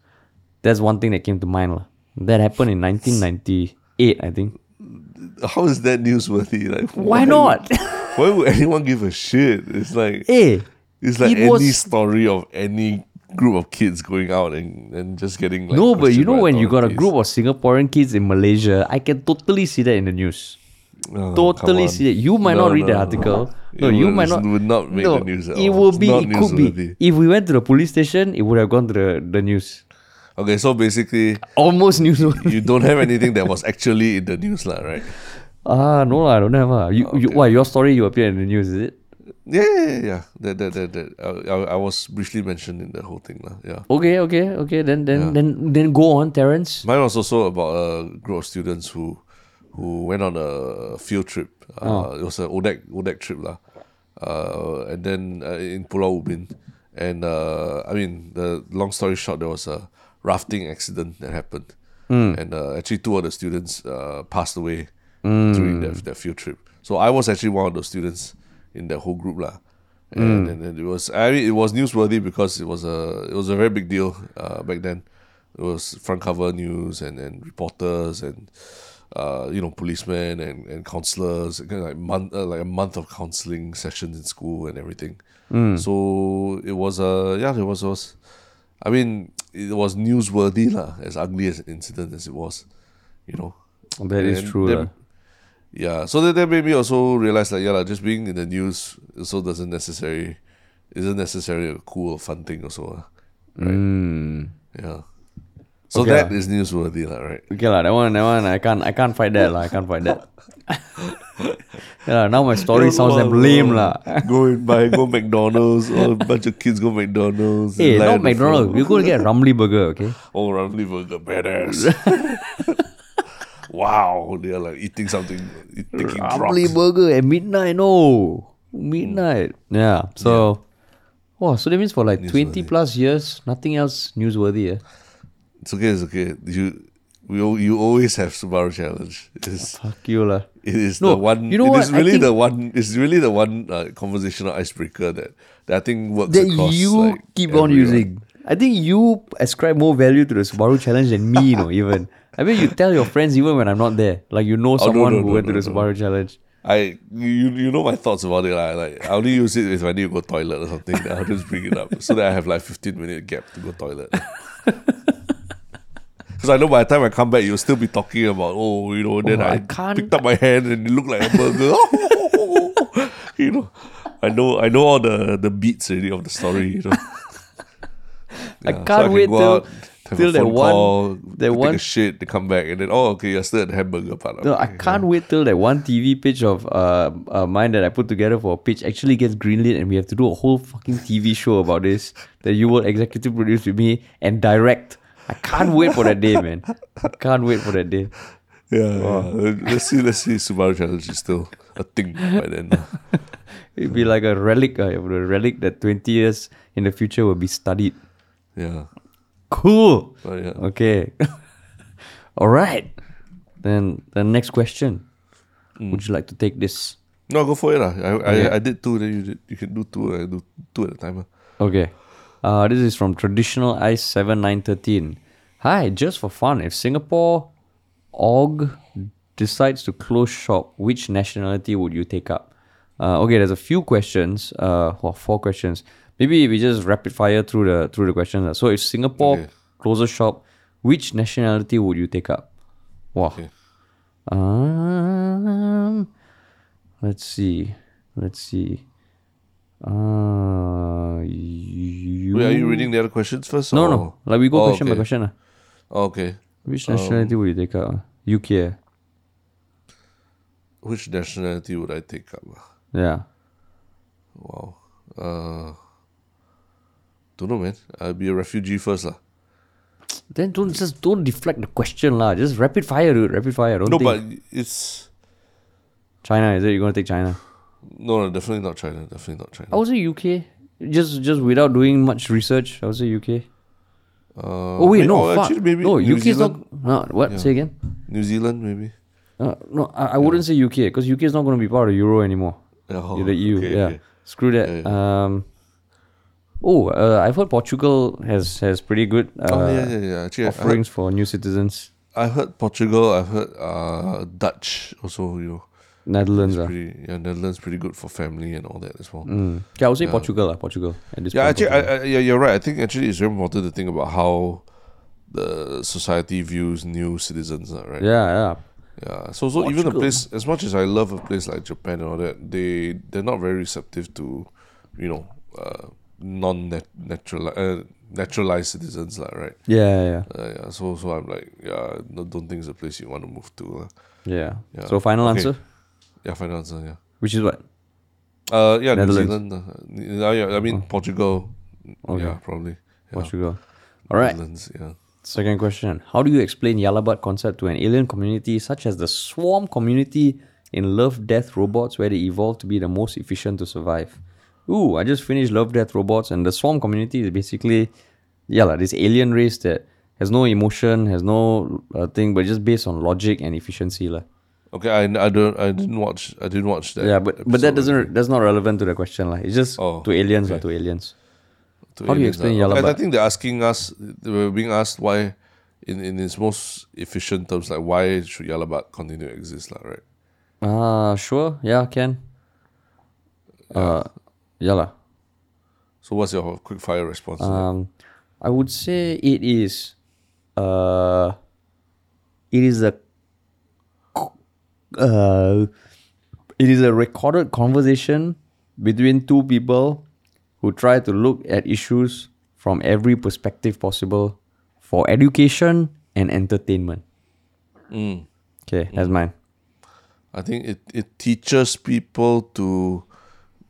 [SPEAKER 1] That's one thing that came to mind. lah. That happened in 1998, I think.
[SPEAKER 2] How is that newsworthy? Like
[SPEAKER 1] Why not?
[SPEAKER 2] Why would anyone give a shit? It's like
[SPEAKER 1] hey,
[SPEAKER 2] it's like
[SPEAKER 1] it
[SPEAKER 2] any
[SPEAKER 1] was-
[SPEAKER 2] story of any group of kids going out and, and just getting like
[SPEAKER 1] no, but you know when you got a group of Singaporean kids in Malaysia, I can totally see that in the news.
[SPEAKER 2] Oh,
[SPEAKER 1] totally
[SPEAKER 2] come
[SPEAKER 1] see that.
[SPEAKER 2] on.
[SPEAKER 1] You might
[SPEAKER 2] No,
[SPEAKER 1] not read the article. No,
[SPEAKER 2] It
[SPEAKER 1] you might not.
[SPEAKER 2] would not make
[SPEAKER 1] no,
[SPEAKER 2] the news
[SPEAKER 1] It will be. It could be. If we went to the police station, it would have gone to the, the news.
[SPEAKER 2] Okay, so basically
[SPEAKER 1] Almost newsworthy.
[SPEAKER 2] you don't have anything that was actually in the news, lah, right?
[SPEAKER 1] Ah, no, I don't have. Ah. You, you, why, your story, you appear in the news, is it?
[SPEAKER 2] Yeah, yeah, yeah. yeah. That, that, that, that. I, I, I was briefly mentioned in the whole thing, lah. Yeah.
[SPEAKER 1] Okay, okay, okay. Then, then, then, then go on, Terence.
[SPEAKER 2] Mine was also about a group of students who who went on a field trip. Uh, It was an ODEC ODEC trip. Uh, and then uh, in Pulau Ubin, and uh, I mean the long story short, there was a rafting accident that happened. and uh, actually two of the students uh, passed away during that, that field trip. So I was actually one of those students in that whole group lah. And, and, and it was I mean, it was newsworthy because it was a it was a very big deal uh, back then. It was front cover news and, and reporters and uh, you know policemen and, and counselors kind of like month uh, like a month of counseling sessions in school and everything. So it was a yeah it was was I mean it was newsworthy lah as ugly as an incident as it was, you know.
[SPEAKER 1] That is
[SPEAKER 2] And
[SPEAKER 1] true.
[SPEAKER 2] that- yeah, so that, that made me also realize that yeah, lah, just being in the news also doesn't necessarily isn't necessarily a cool or fun thing also. lah.
[SPEAKER 1] Mm.
[SPEAKER 2] Yeah. So
[SPEAKER 1] Okay
[SPEAKER 2] that
[SPEAKER 1] lah.
[SPEAKER 2] is newsworthy, lah, right?
[SPEAKER 1] Okay lah, that one, that one, I can't, I can't fight that lah. I can't fight that. yeah, now my story sounds like lame lah.
[SPEAKER 2] go and buy, go McDonald's, or a bunch of kids go McDonald's.
[SPEAKER 1] Hey, not McDonald's. We're going to get a Ramly burger, okay?
[SPEAKER 2] Oh, Ramly Burger, badass. wow, they are like eating something, taking drugs.
[SPEAKER 1] burger at midnight, no. Midnight. Yeah. So, wow, so that means for like 20 plus years, nothing else newsworthy. Eh?
[SPEAKER 2] It's okay, it's okay. You, we, you always have Subaru Challenge. It's,
[SPEAKER 1] Fuck you lah.
[SPEAKER 2] it is
[SPEAKER 1] No,
[SPEAKER 2] the one.
[SPEAKER 1] you know
[SPEAKER 2] it
[SPEAKER 1] what?
[SPEAKER 2] is really
[SPEAKER 1] think-
[SPEAKER 2] the one. It's really the one uh, conversational icebreaker that, that I think works
[SPEAKER 1] That
[SPEAKER 2] across.
[SPEAKER 1] you
[SPEAKER 2] like,
[SPEAKER 1] keep on using. I think you ascribe more value to the Subaru challenge than me, you know, even. I mean, you tell your friends even when I'm not there. Like, you know
[SPEAKER 2] Oh, no,
[SPEAKER 1] someone
[SPEAKER 2] no,
[SPEAKER 1] who
[SPEAKER 2] no,
[SPEAKER 1] went to the. Subaru challenge.
[SPEAKER 2] I you you know my thoughts about it lah. Like I only use it if I need to go toilet or something. I'll just bring it up so that I have like fifteen minute gap to go toilet. Because I know by the time I come back, you'll still be talking about oh you know. Then
[SPEAKER 1] Oh,
[SPEAKER 2] I,
[SPEAKER 1] I can't-
[SPEAKER 2] picked up my hand and it looked like a burger. you know, I know I know all the the beats already of the story. You know,
[SPEAKER 1] I
[SPEAKER 2] Yeah, so
[SPEAKER 1] can't
[SPEAKER 2] can
[SPEAKER 1] wait till,
[SPEAKER 2] out,
[SPEAKER 1] till that one.
[SPEAKER 2] call,
[SPEAKER 1] that one
[SPEAKER 2] a shit, they come back, and then oh okay, you're still at the hamburger part.
[SPEAKER 1] No, I can't wait till that one TV pitch of uh, uh mine that I put together for a pitch actually gets greenlit and we have to do a whole fucking TV show about this that you will executive produce with me and direct. I can't wait for that day, man. I can't wait for that day.
[SPEAKER 2] Yeah, yeah. let's see. Let's see. Subaru Challenge is still a thing by then.
[SPEAKER 1] It'd be like a relic, uh, a relic that 20 years in the future will be studied.
[SPEAKER 2] Yeah,
[SPEAKER 1] Cool.
[SPEAKER 2] but yeah.
[SPEAKER 1] Okay. All right. Then the next question.
[SPEAKER 2] Mm.
[SPEAKER 1] Would you like to take this?
[SPEAKER 2] No, go for it lah. I. I I did two. Then you did, you can do two. I do two at a time. lah.
[SPEAKER 1] Okay. Uh, this is from Traditional Ice 7913. Hi, just for fun, if Singapore org decides to close shop, which nationality would you take up? Uh, okay, there's a few questions. Uh, well, four questions. Maybe we just rapid fire through the through the questions. uh. So if Singapore
[SPEAKER 2] Okay.
[SPEAKER 1] closes shop, which nationality would you take up? Wow.
[SPEAKER 2] Okay.
[SPEAKER 1] Um, let's see. Let's see. Uh, you.
[SPEAKER 2] Wait, are you reading the other questions first?
[SPEAKER 1] No,
[SPEAKER 2] or-
[SPEAKER 1] no. Like we go
[SPEAKER 2] Oh,
[SPEAKER 1] question by
[SPEAKER 2] okay.
[SPEAKER 1] question. Uh.
[SPEAKER 2] Oh, okay.
[SPEAKER 1] Which nationality would you take up? uh? UK. uh?
[SPEAKER 2] Which nationality would I take up?
[SPEAKER 1] Yeah.
[SPEAKER 2] Wow. Uh, don't know, man. I'll be a refugee first, lah.
[SPEAKER 1] Then don't just don't deflect the question lah. Just rapid fire, dude. Rapid fire. Don't
[SPEAKER 2] No,
[SPEAKER 1] think.
[SPEAKER 2] but it's
[SPEAKER 1] China is it? You're gonna take China?
[SPEAKER 2] No, no, definitely not China. Definitely not China.
[SPEAKER 1] I would say UK. Just just without doing much research, I would say UK.
[SPEAKER 2] Uh,
[SPEAKER 1] Oh wait, no, fuck.
[SPEAKER 2] maybe
[SPEAKER 1] no,
[SPEAKER 2] New
[SPEAKER 1] UK is not. No, what?
[SPEAKER 2] Yeah.
[SPEAKER 1] Say again.
[SPEAKER 2] New Zealand, maybe.
[SPEAKER 1] Uh, no, I, I wouldn't say UK because UK is not going to be part of Euro anymore.
[SPEAKER 2] Oh,
[SPEAKER 1] the EU.
[SPEAKER 2] okay,
[SPEAKER 1] yeah,
[SPEAKER 2] okay.
[SPEAKER 1] screw that.
[SPEAKER 2] Yeah,
[SPEAKER 1] Um. Oh, uh, I've heard Portugal has has pretty good uh,
[SPEAKER 2] oh yeah, yeah, yeah. Actually, I heard,
[SPEAKER 1] offerings for new citizens.
[SPEAKER 2] I heard Portugal. I've heard uh, Dutch also. You know,
[SPEAKER 1] Netherlands, ah.
[SPEAKER 2] pretty yeah, Netherlands pretty good for family and all that as well.
[SPEAKER 1] Mm. Yeah, I would say Portugal, uh, Portugal. At this
[SPEAKER 2] Yeah,
[SPEAKER 1] point,
[SPEAKER 2] actually, I. I, yeah, you're right. I think actually it's very important to think about how the society views new citizens, uh, right?
[SPEAKER 1] yeah, yeah.
[SPEAKER 2] Yeah. So, so even a place, as much as I love a place like Japan and all that, they they're not very receptive to, you know, uh, non natural uh, naturalized citizens, lah, right?
[SPEAKER 1] Yeah, yeah,
[SPEAKER 2] Uh, yeah. So, so I'm like, yeah, no, don't think it's a place you want to move to. lah.
[SPEAKER 1] yeah.
[SPEAKER 2] Yeah.
[SPEAKER 1] So final
[SPEAKER 2] Okay.
[SPEAKER 1] answer,
[SPEAKER 2] Yeah, final answer. Yeah.
[SPEAKER 1] which is what?
[SPEAKER 2] Uh, yeah, New
[SPEAKER 1] Netherlands.
[SPEAKER 2] Zealand. Uh, uh, yeah, I mean Portugal.
[SPEAKER 1] Okay.
[SPEAKER 2] Yeah, probably. Yeah.
[SPEAKER 1] Portugal. All right.
[SPEAKER 2] Netherlands, yeah.
[SPEAKER 1] Second question: How do you explain Yalabat concept to an alien community such as the swarm community in Love Death Robots, where they evolved to be the most efficient to survive? Ooh, I just finished Love Death Robots, and the swarm community is basically, yeah, like this alien race that has no emotion, has no uh, thing, but just based on logic and efficiency, lah.
[SPEAKER 2] Okay, I, I don't I didn't watch I didn't watch that.
[SPEAKER 1] Yeah, but but that doesn't that's not relevant to the question, lah. It's just
[SPEAKER 2] Oh,
[SPEAKER 1] to aliens,
[SPEAKER 2] okay.
[SPEAKER 1] To aliens.
[SPEAKER 2] To
[SPEAKER 1] How do you explain
[SPEAKER 2] uh, I, I think they're asking us. They were being asked why, in in its most efficient terms, like why should Yalabat continue to exist, lah, right?
[SPEAKER 1] Ah, sure. Yeah, can. Uh, yeah.
[SPEAKER 2] So what's your quick fire response?
[SPEAKER 1] Um, I would say it is, uh, it is a, uh, it is a recorded conversation between two people who try to look at issues from every perspective possible for education and entertainment. Okay, that's mine.
[SPEAKER 2] I think it, it teaches people to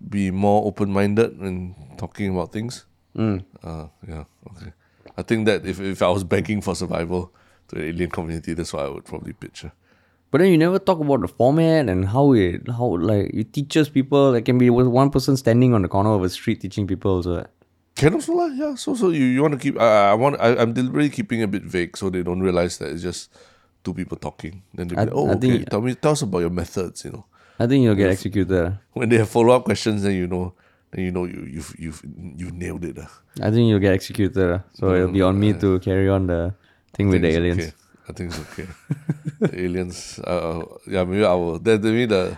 [SPEAKER 2] be more open minded when talking about things.
[SPEAKER 1] Mm.
[SPEAKER 2] Uh, yeah, okay. I think that if, if I was begging for survival to the alien community, that's what I would probably picture.
[SPEAKER 1] But then you never talk about the format and how it how like it teaches people. It can be with one person standing on the corner of a street teaching people also.
[SPEAKER 2] Can also lah, yeah. So so you, you want to keep I I want I, I'm deliberately keeping a bit vague so they don't realize that it's just two people talking. Then they be
[SPEAKER 1] I-
[SPEAKER 2] like, oh
[SPEAKER 1] I
[SPEAKER 2] okay,
[SPEAKER 1] think-
[SPEAKER 2] tell me tell us about your methods, you know.
[SPEAKER 1] I think you'll get executed.
[SPEAKER 2] When they have follow up questions then you know then you know you you've you've you nailed it.
[SPEAKER 1] I think you'll get executed. So mm, it'll be on me to carry on the thing with the aliens.
[SPEAKER 2] okay. I think it's okay. the aliens. Uh, yeah, maybe I will. That maybe the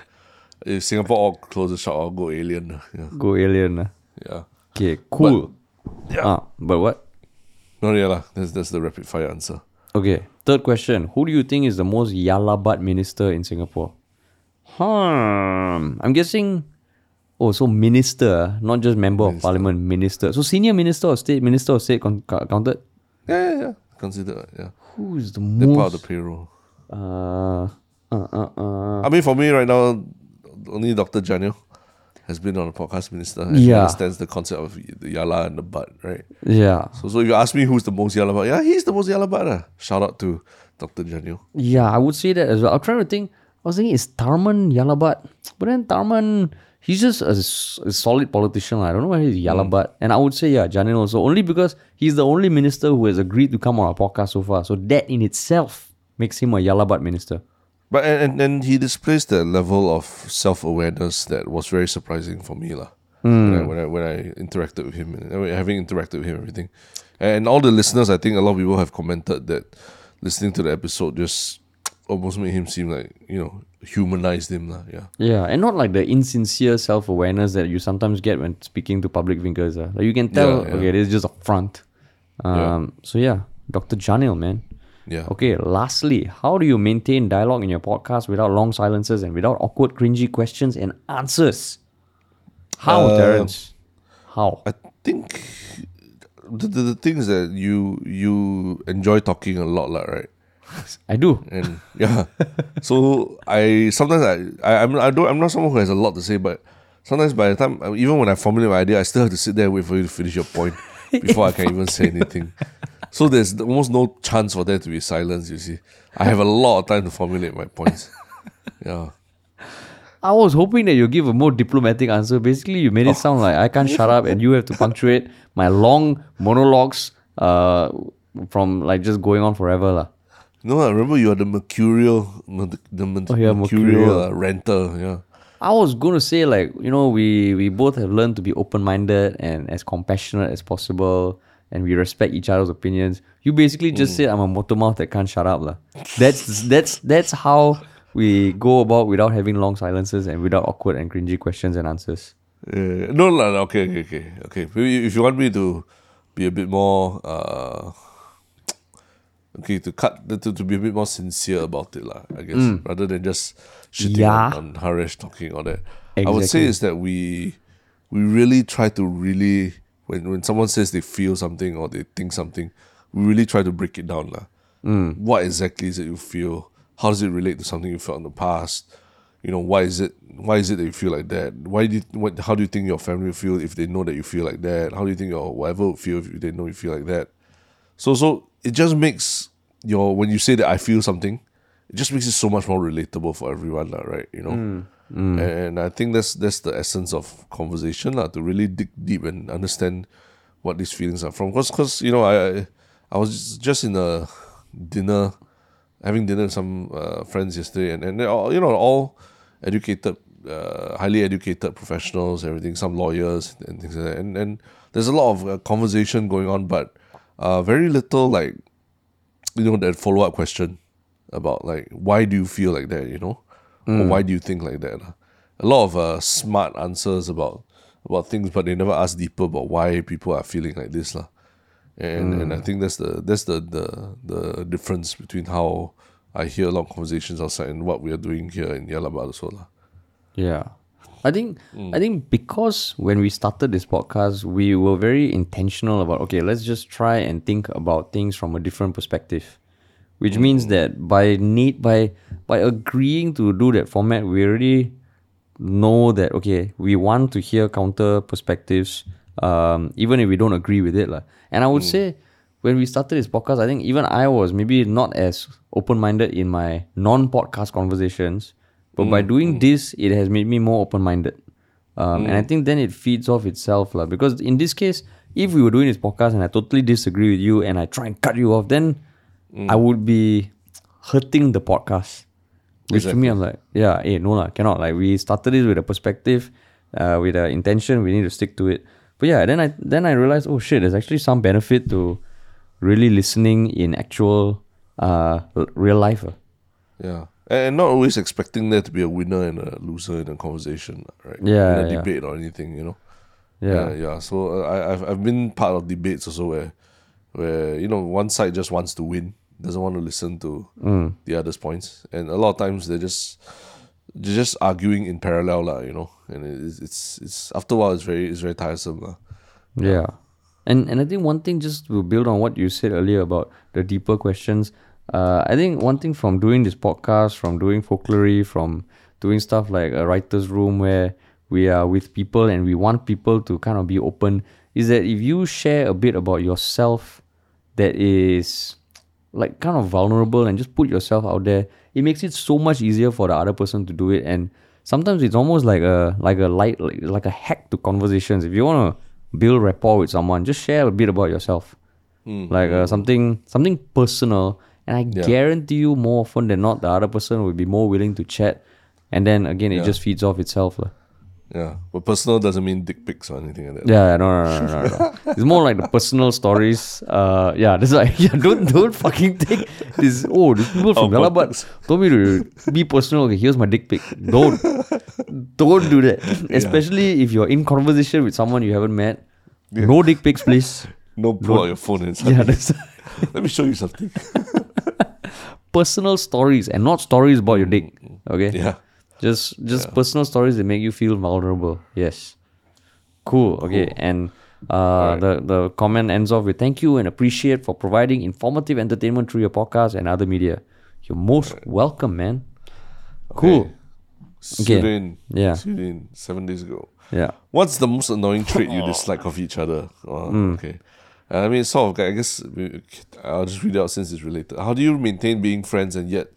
[SPEAKER 2] if Singapore all closes shop, I'll go alien. ah. Yeah,
[SPEAKER 1] Go alien. ah.
[SPEAKER 2] yeah.
[SPEAKER 1] Okay, cool.
[SPEAKER 2] yeah.
[SPEAKER 1] Ah, but what?
[SPEAKER 2] No, yeah, lah. That's that's the rapid fire answer.
[SPEAKER 1] Okay, third question. Who do you think is the most yalabat minister in Singapore? Hmm. I'm guessing. Oh, so minister, not just member of parliament, minister. So senior minister of state, minister of state con- counted.
[SPEAKER 2] Yeah, yeah, yeah. Consider yeah.
[SPEAKER 1] Who is the
[SPEAKER 2] They're part of the payroll.
[SPEAKER 1] Uh, uh, uh, uh.
[SPEAKER 2] I mean, for me right now, only Dr. Janil has been on the podcast minister. And He
[SPEAKER 1] Yeah.
[SPEAKER 2] understands the concept of the yala and the butt, right?
[SPEAKER 1] Yeah,
[SPEAKER 2] So, so if you ask me who's the most yala butt, yeah, he's the most yala butt. ah. Shout out to Dr. Janil.
[SPEAKER 1] yeah. I would say that as well. I'm trying to think. I was thinking, is Tharman yalabat? But then Tharman, he's just a solid politician. I don't know why he's yalabat. Hmm. And I would say, yeah, Janil also. Only because he's the only minister who has agreed to come on our podcast so far. So that in itself makes him a yalabat minister.
[SPEAKER 2] But and, and, he displays the level of self awareness that was very surprising for me lah. When, I, hmm. when I when I interacted with him, and uh, having interacted with him, everything, and all the listeners, I think a lot of people have commented that listening to the episode just almost made him seem like you know humanized him lah. Yeah,
[SPEAKER 1] Yeah, and not like the insincere self awareness that you sometimes get when speaking to public figures. Uh. Like you can tell,
[SPEAKER 2] Yeah, yeah.
[SPEAKER 1] okay, this is just a front. Um, So yeah, Dr. Janil, man.
[SPEAKER 2] yeah.
[SPEAKER 1] Okay, lastly, how do you maintain dialogue in your podcast without long silences and without awkward, cringy questions and answers? How,
[SPEAKER 2] Uh,
[SPEAKER 1] Terence? How?
[SPEAKER 2] I think the, the the thing is that you you enjoy talking a lot lah, right?
[SPEAKER 1] I do.
[SPEAKER 2] and yeah. so I sometimes I, I I'm I don't I'm not someone who has a lot to say, but sometimes by the time even when I formulate my idea, I still have to sit there and wait for you to finish your point before I can even say anything. So there's almost no chance for there to be silence. You see, I have a lot of time to formulate my points. Yeah.
[SPEAKER 1] I was hoping that you give a more diplomatic answer. Basically, you made
[SPEAKER 2] Oh.
[SPEAKER 1] it sound like I can't shut up and you have to punctuate my long monologues uh, from like just going on forever. lah.
[SPEAKER 2] No, I remember you are the mercurial, the, the mer-
[SPEAKER 1] Oh, yeah,
[SPEAKER 2] mercurial,
[SPEAKER 1] mercurial.
[SPEAKER 2] uh, renter. Yeah.
[SPEAKER 1] I was going to say like you know we we both have learned to be open minded and as compassionate as possible, and we respect each other's opinions. You basically just said I'm a motomouth that can't shut up, lah. That's that's that's how we go about without having long silences and without awkward and cringy questions and answers.
[SPEAKER 2] Uh, no, no, no, okay, okay, okay, okay. Maybe if you want me to be a bit more, uh, okay, to cut to, to be a bit more sincere about it, lah. I guess mm. rather than just shitting
[SPEAKER 1] Yeah.
[SPEAKER 2] on, on Haresh talking all that. I would say is that we we really try to really when when someone says they feel something or they think something, we really try to break it down, lah. Mm. What exactly is it you feel? How does it relate to something you felt in the past? you know why is it why is it that you feel like that why do you, what how do you think your family feel if they know that you feel like that how do you think your whatever feel if they know you feel like that so so it just makes your when you say that I feel something it just makes it so much more relatable for everyone lah, right you know? And, and I think that's that's the essence of conversation lah, to really dig deep and understand what these feelings are from. Because because you know I I was just in a dinner, having dinner with some uh, friends yesterday, and and they're all, you know all educated, uh, highly educated professionals, everything. Some lawyers and things like that, and and there's a lot of uh, conversation going on, but uh, very little like you know that follow up question about like why do you feel like that, you know, or why do you think like that. A lot of uh, smart answers about about things, but they never ask deeper about why people are feeling like this, lah. And and I think that's the that's the the the difference between how I hear a lot of conversations outside and what we are doing here in Yalaba also, lah.
[SPEAKER 1] Yeah. I think I think because when we started this podcast, we were very intentional about okay, let's just try and think about things from a different perspective. Which means that by need by by agreeing to do that format, we already know that okay, we want to hear counter perspectives, um, even if we don't agree with it. lah. And I would say when we started this podcast, I think even I was maybe not as open minded in my non podcast conversations. But by doing this, it has made me more open minded. Um, And I think then it feeds off itself. lah. Because in this case, if we were doing this podcast and I totally disagree with you and I try and cut you off, then I would be hurting the podcast. Which to me, I'm like, yeah, hey, no, lah, cannot. Like, we started it with a perspective, uh, with an intention, we need to stick to it. But yeah, then I then I realized, oh shit, there's actually some benefit to really listening in actual uh, real life. ah.
[SPEAKER 2] Yeah. And not always expecting there to be a winner and a loser in a conversation, right?
[SPEAKER 1] Yeah,
[SPEAKER 2] In a
[SPEAKER 1] yeah.
[SPEAKER 2] debate or anything, you know.
[SPEAKER 1] Yeah.
[SPEAKER 2] yeah. yeah. So uh, I, I've I've been part of debates also where, where you know one side just wants to win, doesn't want to listen to
[SPEAKER 1] Mm.
[SPEAKER 2] the other's points, and a lot of times they're just they're just arguing in parallel, lah. You know, and it's it's it's after a while it's very it's very tiresome, lah.
[SPEAKER 1] Yeah. And and I think one thing just to build on what you said earlier about the deeper questions, uh, I think one thing from doing this podcast, from doing Folklory, from doing stuff like a writer's room where we are with people and we want people to kind of be open, is that if you share a bit about yourself that is like kind of vulnerable and just put yourself out there, it makes it so much easier for the other person to do it. And sometimes it's almost like a like a light like, like a hack to conversations. If you want to build rapport with someone, just share a bit about yourself, like uh, something something personal. And I guarantee you, more often than not, the other person will be more willing to chat. And then again, it just feeds off itself. lah.
[SPEAKER 2] Yeah, but personal doesn't mean dick pics or anything like that.
[SPEAKER 1] Yeah, no, no, no, no, no, no. It's more like the personal stories. Uh, yeah, that's like yeah. Don't don't fucking take this. Oh, these people from
[SPEAKER 2] Our
[SPEAKER 1] Galabat told me to be personal. Okay, here's my dick pic. Don't, don't do that. Especially if you're in conversation with someone you haven't met. No dick pics, please.
[SPEAKER 2] No, pull out your phone and
[SPEAKER 1] Yeah, that's
[SPEAKER 2] let me show you something.
[SPEAKER 1] Personal stories and not stories about your dick. Okay.
[SPEAKER 2] yeah.
[SPEAKER 1] Just just personal stories that make you feel vulnerable. Yes. Cool. Okay. And uh, the the comment ends off with thank you and appreciate for providing informative entertainment through your podcast and other media. You're most welcome, man. Cool. Okay.
[SPEAKER 2] Sweden.
[SPEAKER 1] Yeah.
[SPEAKER 2] Sweden, seven days ago.
[SPEAKER 1] Yeah.
[SPEAKER 2] What's the most annoying trait you dislike of each other? Oh,
[SPEAKER 1] Hmm.
[SPEAKER 2] Okay. I mean, sort of. I guess I'll just read out since it's related. How do you maintain being friends and yet,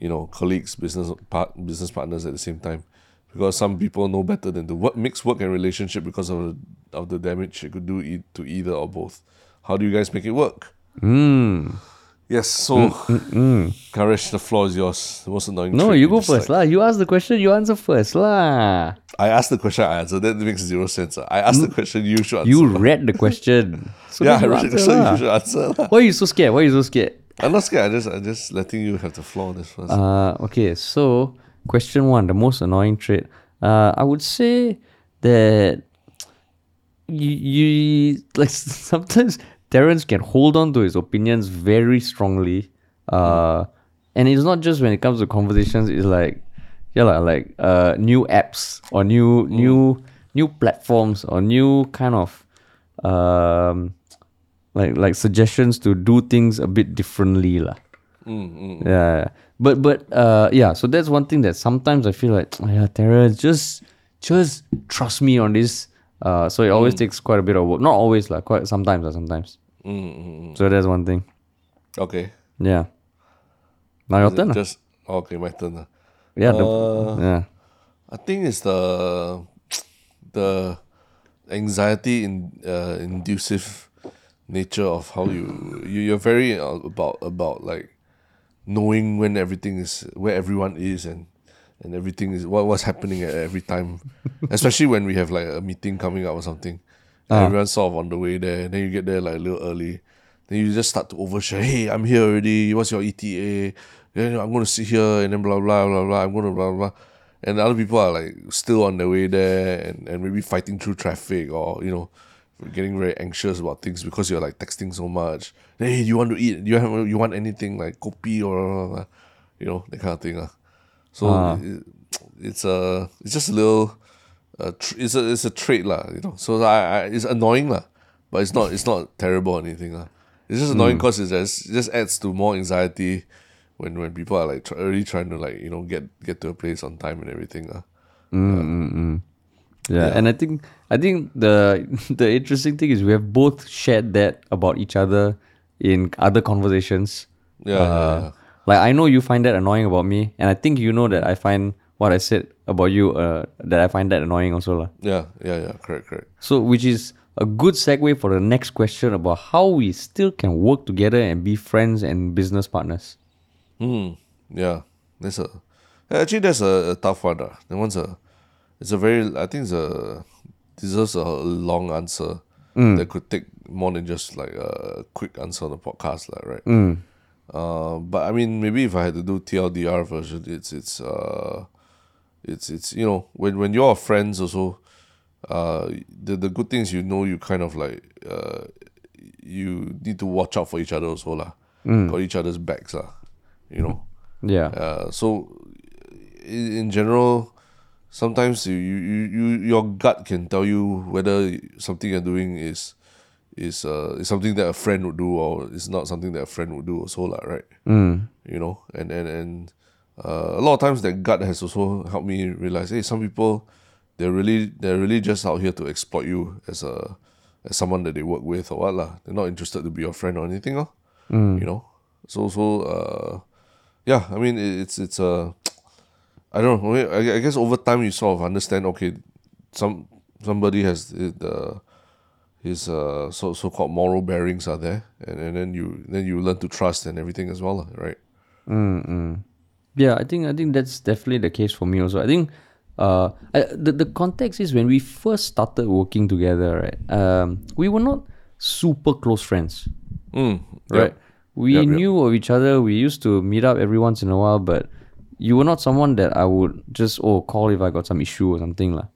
[SPEAKER 2] you know, colleagues, business part, business partners at the same time? Because some people know better than to work, mix work and relationship because of the, of the damage it could do to either or both. How do you guys make it work?
[SPEAKER 1] Mm.
[SPEAKER 2] Yes. So, mm, mm, mm. Haresh, the floor is yours. The most annoying.
[SPEAKER 1] No, you go first lah. You ask the question. You answer first lah.
[SPEAKER 2] I asked the question, I answered. That makes zero sense. Ah. I asked the question, you should answer.
[SPEAKER 1] You read the question. So
[SPEAKER 2] yeah, I read
[SPEAKER 1] answer
[SPEAKER 2] so
[SPEAKER 1] lah.
[SPEAKER 2] you should answer. lah.
[SPEAKER 1] Why are you so scared? Why are you so scared?
[SPEAKER 2] I'm not scared. I just, I'm just letting you have the floor this first.
[SPEAKER 1] Uh, okay, so question one, the most annoying trait. Uh, I would say that you, you like sometimes Terence can hold on to his opinions very strongly. Uh, and it's not just when it comes to conversations. It's like, yeah, lah, like uh, new apps or new new new platforms or new kind of um, like like suggestions to do things a bit differently, lah.
[SPEAKER 2] Mm,
[SPEAKER 1] Yeah, but but uh, yeah. So that's one thing that sometimes I feel like, oh, yeah, Terence, just just trust me on this. Uh, so it always takes quite a bit of work. Not always, like quite sometimes, lah, sometimes.
[SPEAKER 2] mm,
[SPEAKER 1] So that's one thing.
[SPEAKER 2] okay.
[SPEAKER 1] Yeah. Now your
[SPEAKER 2] Is
[SPEAKER 1] turn.
[SPEAKER 2] Just okay, my turn.
[SPEAKER 1] Yeah. the-
[SPEAKER 2] Uh,
[SPEAKER 1] yeah.
[SPEAKER 2] I think it's the the anxiety in uh, inducive nature of how you, you you're very uh, about about like knowing when everything is where everyone is and and everything is what what's happening at every time, especially when we have like a meeting coming up or something.
[SPEAKER 1] Ah.
[SPEAKER 2] Everyone's sort of on the way there. Then you get there like a little early. Then you just start to overshare. Hey, I'm here already. What's your ETA? Then I'm going to sit here and then blah blah blah blah. I'm going to blah blah. And other people are like still on their way there and, and maybe fighting through traffic or you know getting very anxious about things because you're like texting so much. Hey, you want to eat? You have you want anything like kopi or blah, blah, blah, you know that kind of thing? Uh. So
[SPEAKER 1] Ah.
[SPEAKER 2] it, it's a it's just a little uh, tr- it's a it's a trait lah, you know. So I, I it's annoying lah, but it's not it's not terrible or anything lah. It's just annoying because it just it just adds to more anxiety when when people are like tr- really trying to like you know get get to a place on time and everything lah.
[SPEAKER 1] Yeah, and I think I think the the interesting thing is we have both shared that about each other in other conversations.
[SPEAKER 2] Yeah, yeah,
[SPEAKER 1] Uh,
[SPEAKER 2] yeah.
[SPEAKER 1] Like I know you find that annoying about me, and I think you know that I find what I said about you uh, that I find that annoying also lah.
[SPEAKER 2] Yeah, yeah, yeah. Correct, correct.
[SPEAKER 1] So which is a good segue for the next question about how we still can work together and be friends and business partners.
[SPEAKER 2] Hmm. Yeah. That's a actually that's a, a tough one. Uh. That one's a it's a very I think it's a deserves a long answer that could take more than just like a quick answer on the podcast, lah, right? Uh, but I mean maybe if I had to do TLDR version, it's it's uh it's it's you know, when when you're friends also uh the the good things you know you kind of like uh you need to watch out for each other also lah. Got each other's backs lah. You know.
[SPEAKER 1] Yeah.
[SPEAKER 2] Uh, so in, in general, sometimes you, you, you your gut can tell you whether something you're doing is is uh is something that a friend would do or is not something that a friend would do also lah, right?
[SPEAKER 1] Mm.
[SPEAKER 2] You know, and and and uh, a lot of times that gut has also helped me realize, hey, some people they're really they're really just out here to exploit you as a as someone that they work with or what lah. They're not interested to be your friend or anything, oh. You know, so so uh, yeah. I mean, it, it's it's a I don't know. I, I guess over time you sort of understand. Okay, some somebody has the his uh so so called moral bearings are there, and, and then you then you learn to trust and everything as well, right?
[SPEAKER 1] Yeah, I think I think that's definitely the case for me also. I think uh I, the the context is when we first started working together, right? Um, we were not super close friends,
[SPEAKER 2] Mm,
[SPEAKER 1] right? We
[SPEAKER 2] Yep, yep.
[SPEAKER 1] knew of each other. We used to meet up every once in a while, but you were not someone that I would just oh call if I got some issue or something lah.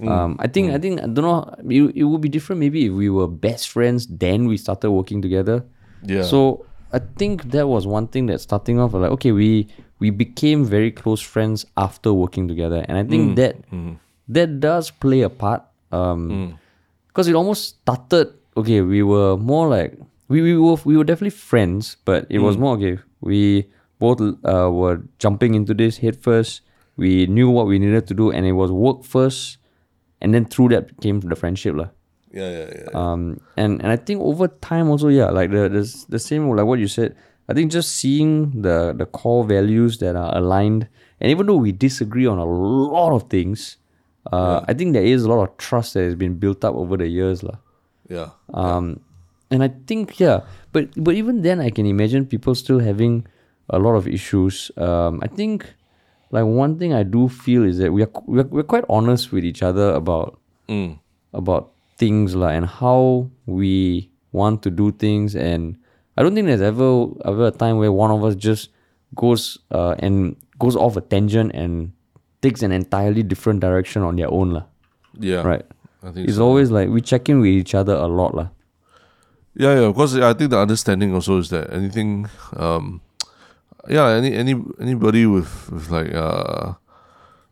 [SPEAKER 2] Mm,
[SPEAKER 1] Um, I think I think I don't know. It, it would be different maybe if we were best friends. Then we started working together.
[SPEAKER 2] Yeah.
[SPEAKER 1] So I think that was one thing that starting off like okay we we became very close friends after working together, and I
[SPEAKER 2] Mm,
[SPEAKER 1] think that that does play a part. Um, because it almost started okay. We were more like we we were we were definitely friends, but it was more okay. We both uh, were jumping into this head first. We knew what we needed to do, and it was work first, and then through that came the friendship lah.
[SPEAKER 2] yeah, yeah, yeah.
[SPEAKER 1] Um, and and I think over time also, yeah, like the the the same like what you said. I think just seeing the the core values that are aligned, and even though we disagree on a lot of things, uh, I think there is a lot of trust that has been built up over the years, lah.
[SPEAKER 2] yeah.
[SPEAKER 1] Um, and I think yeah, but but even then, I can imagine people still having a lot of issues. Um, I think like one thing I do feel is that we are we are, we're quite honest with each other about
[SPEAKER 2] Mm.
[SPEAKER 1] about things like and how we want to do things and I don't think there's ever ever a time where one of us just goes uh, and goes off a tangent and takes an entirely different direction on their own lah.
[SPEAKER 2] Yeah.
[SPEAKER 1] Right.
[SPEAKER 2] I think
[SPEAKER 1] It's
[SPEAKER 2] so.
[SPEAKER 1] always like we check in with each other a lot lah.
[SPEAKER 2] Yeah, yeah. Because I think the understanding also is that anything, um, yeah, any any anybody with with like uh,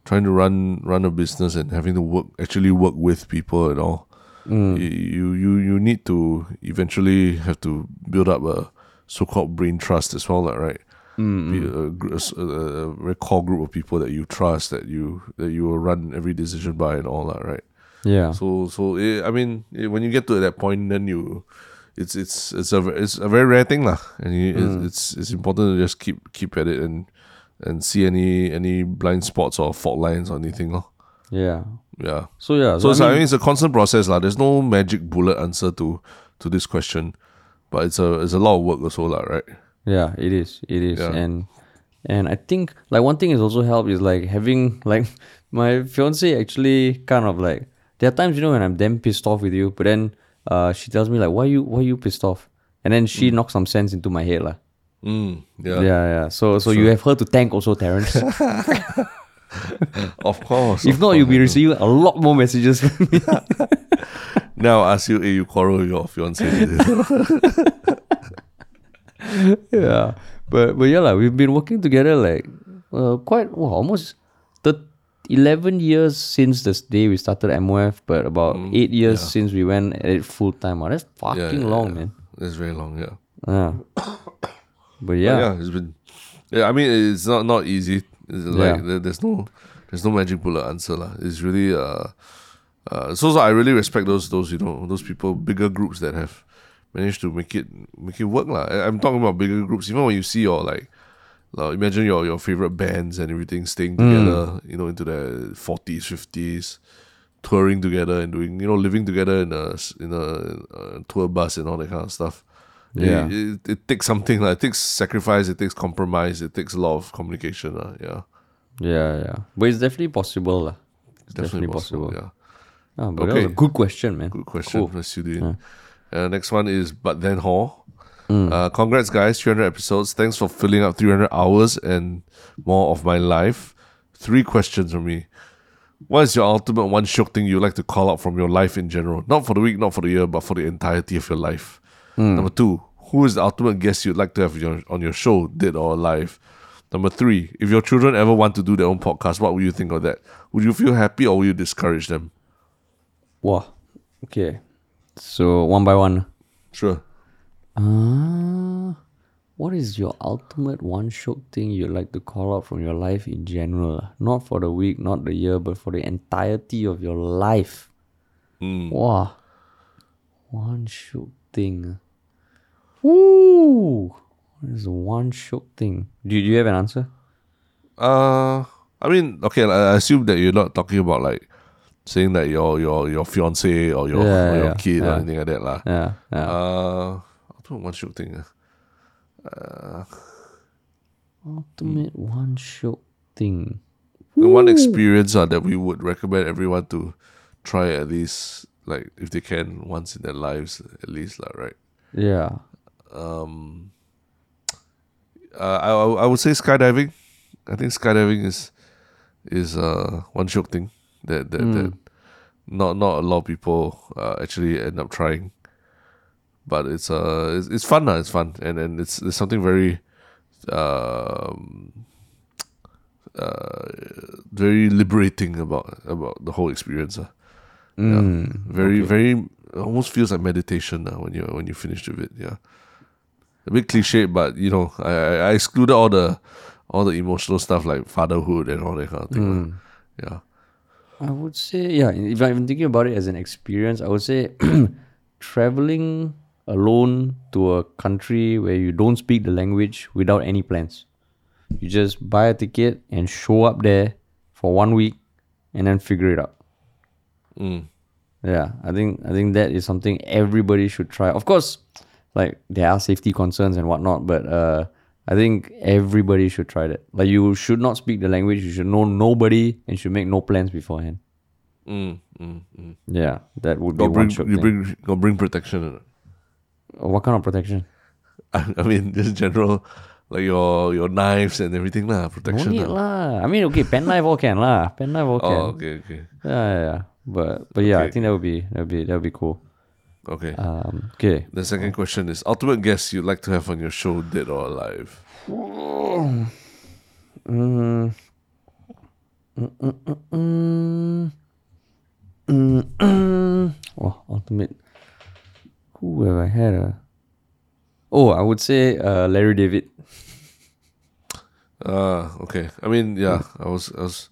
[SPEAKER 2] trying to run run a business and having to work actually work with people and all,
[SPEAKER 1] Mm.
[SPEAKER 2] you you you need to eventually have to build up a so called brain trust as well, like, right?
[SPEAKER 1] Mm,
[SPEAKER 2] Be a, a s- a- a very core group of people that you trust that you that you will run every decision by and all that, right?
[SPEAKER 1] Yeah.
[SPEAKER 2] So so eh, I mean eh, when you get to that point, then you, it's it's it's a it's a very rare thing lah, and you,
[SPEAKER 1] Mm.
[SPEAKER 2] it's, it's it's important to just keep keep at it and and see any any blind spots or fault lines or anything lor.
[SPEAKER 1] Yeah.
[SPEAKER 2] Yeah.
[SPEAKER 1] So yeah.
[SPEAKER 2] So,
[SPEAKER 1] So,
[SPEAKER 2] it's,
[SPEAKER 1] I
[SPEAKER 2] I
[SPEAKER 1] mean,
[SPEAKER 2] mean, it's a constant process lah. There's no magic bullet answer to to this question. but it's a it's a lot of work also, lah, right?
[SPEAKER 1] Yeah, it is. It is.
[SPEAKER 2] Yeah.
[SPEAKER 1] And and I think like one thing is also help is like having like my fiance actually kind of like there are times you know when I'm damn pissed off with you, but then uh she tells me like why you why you pissed off? And then she knocks some sense into my head lah.
[SPEAKER 2] Mm, yeah.
[SPEAKER 1] Yeah, yeah. So so you have her to thank also, Terence.
[SPEAKER 2] Of course.
[SPEAKER 1] if
[SPEAKER 2] of
[SPEAKER 1] not,
[SPEAKER 2] course,
[SPEAKER 1] you'll be receiving a lot more messages from me.
[SPEAKER 2] Now I ask you, hey, you quarrel with your fiance.
[SPEAKER 1] yeah. But but yeah, like, we've been working together like uh, quite well, almost the eleven years since the day we started MOF, but about eight years since we went at it full time. Oh, that's fucking
[SPEAKER 2] Mm, yeah,
[SPEAKER 1] long,
[SPEAKER 2] yeah.
[SPEAKER 1] man.
[SPEAKER 2] That's very long, yeah.
[SPEAKER 1] Yeah. But
[SPEAKER 2] But
[SPEAKER 1] yeah.
[SPEAKER 2] yeah, it's been. Yeah, I mean, it's not not easy. It's like
[SPEAKER 1] Yeah.
[SPEAKER 2] there, there's no there's no magic bullet answer lah. It's really uh, uh. So, so I really respect those those you know those people bigger groups that have managed to make it make it work lah. I'm talking about bigger groups. Even when you see your like. Like, imagine your, your favorite bands and everything staying together, you know, into their forties, fifties, touring together and doing, you know, living together in a in a, uh tour bus and all that kind of stuff.
[SPEAKER 1] Yeah.
[SPEAKER 2] it, it, it takes something like it takes sacrifice, it takes compromise, it takes a lot of communication. lah. yeah,
[SPEAKER 1] Yeah, yeah. But it's definitely possible. It's
[SPEAKER 2] definitely, possible. Yeah,
[SPEAKER 1] Ah, but that was a good question, man.
[SPEAKER 2] good question.
[SPEAKER 1] Cool.
[SPEAKER 2] Let's do it. Uh, next one is but then Hall. Uh, congrats, guys! 300 episodes. Thanks for filling up 300 hours and more of my life. Three questions from me. What is your ultimate one shiok thing you like to call out from your life in general? Not for the week, not for the year, but for the entirety of your life. Number two, who is the ultimate guest you'd like to have your, on your show, dead or alive? Number three, if your children ever want to do their own podcast, what would you think of that? Would you feel happy or would you discourage them?
[SPEAKER 1] Wow. Okay. So one by one.
[SPEAKER 2] Sure.
[SPEAKER 1] Uh, what is your ultimate one shiok thing you'd like to call out from your life in general? ah? Not for the week, not the year, but for the entirety of your life. Wow. One shiok thing. ah. Woo! What is one shiok thing? Do you, do you have an answer?
[SPEAKER 2] Uh, I mean, okay, I assume that you're not talking about like saying that your your your fiance or your
[SPEAKER 1] Yeah,
[SPEAKER 2] or your
[SPEAKER 1] yeah,
[SPEAKER 2] kid or anything like that, lah.
[SPEAKER 1] Yeah. yeah.
[SPEAKER 2] Uh, Don't one shoot thing. ah.
[SPEAKER 1] ultimate one shiok thing.
[SPEAKER 2] The one experience uh, that we would recommend everyone to try at least, like if they can, once in their lives at least, lah, right?
[SPEAKER 1] Yeah.
[SPEAKER 2] Um, uh, I I would say skydiving. I think skydiving is is uh one shiok thing that that, that not not a lot of people uh, actually end up trying. But it's uh it's, it's fun lah, it's fun and and it's it's something very um uh very liberating about about the whole experience. ah. Yeah. Very very almost feels like meditation uh, when you when you finish with it. Yeah, a bit cliche, but you know I I, excluded all the all the emotional stuff like fatherhood and all that kind of thing. lah. Yeah.
[SPEAKER 1] I would say, yeah, if I'm thinking about it as an experience, I would say traveling alone to a country where you don't speak the language without any plans. You just buy a ticket and show up there for one week and then figure it out.
[SPEAKER 2] Mm.
[SPEAKER 1] Yeah, I think I think that is something everybody should try. Of course, like there are safety concerns and whatnot, but uh, I think everybody should try that. Like you should not speak the language, you should know nobody, and should make no plans beforehand.
[SPEAKER 2] Mm, mm, mm.
[SPEAKER 1] Yeah, that would be
[SPEAKER 2] Go
[SPEAKER 1] one
[SPEAKER 2] bring you
[SPEAKER 1] thing.
[SPEAKER 2] bring go bring protection.
[SPEAKER 1] What kind of protection?
[SPEAKER 2] I, I mean, just general like your your knives and everything lah.
[SPEAKER 1] No
[SPEAKER 2] Protection.
[SPEAKER 1] need
[SPEAKER 2] lah.
[SPEAKER 1] lah. I mean, okay, pen knife all can lah. Pen knife all can.
[SPEAKER 2] Oh, okay, okay,
[SPEAKER 1] Yeah, yeah, yeah. But but yeah, I think that would be that would be that would be cool.
[SPEAKER 2] okay.
[SPEAKER 1] Um, okay.
[SPEAKER 2] the second question is ultimate guest you'd like to have on your show, dead or alive.
[SPEAKER 1] Mm, mm, mm, mm, mm, mm, mm. Oh, ultimate. Who have I had? Uh? Oh, I would say uh, Larry David.
[SPEAKER 2] Uh okay. I mean, yeah, I was I was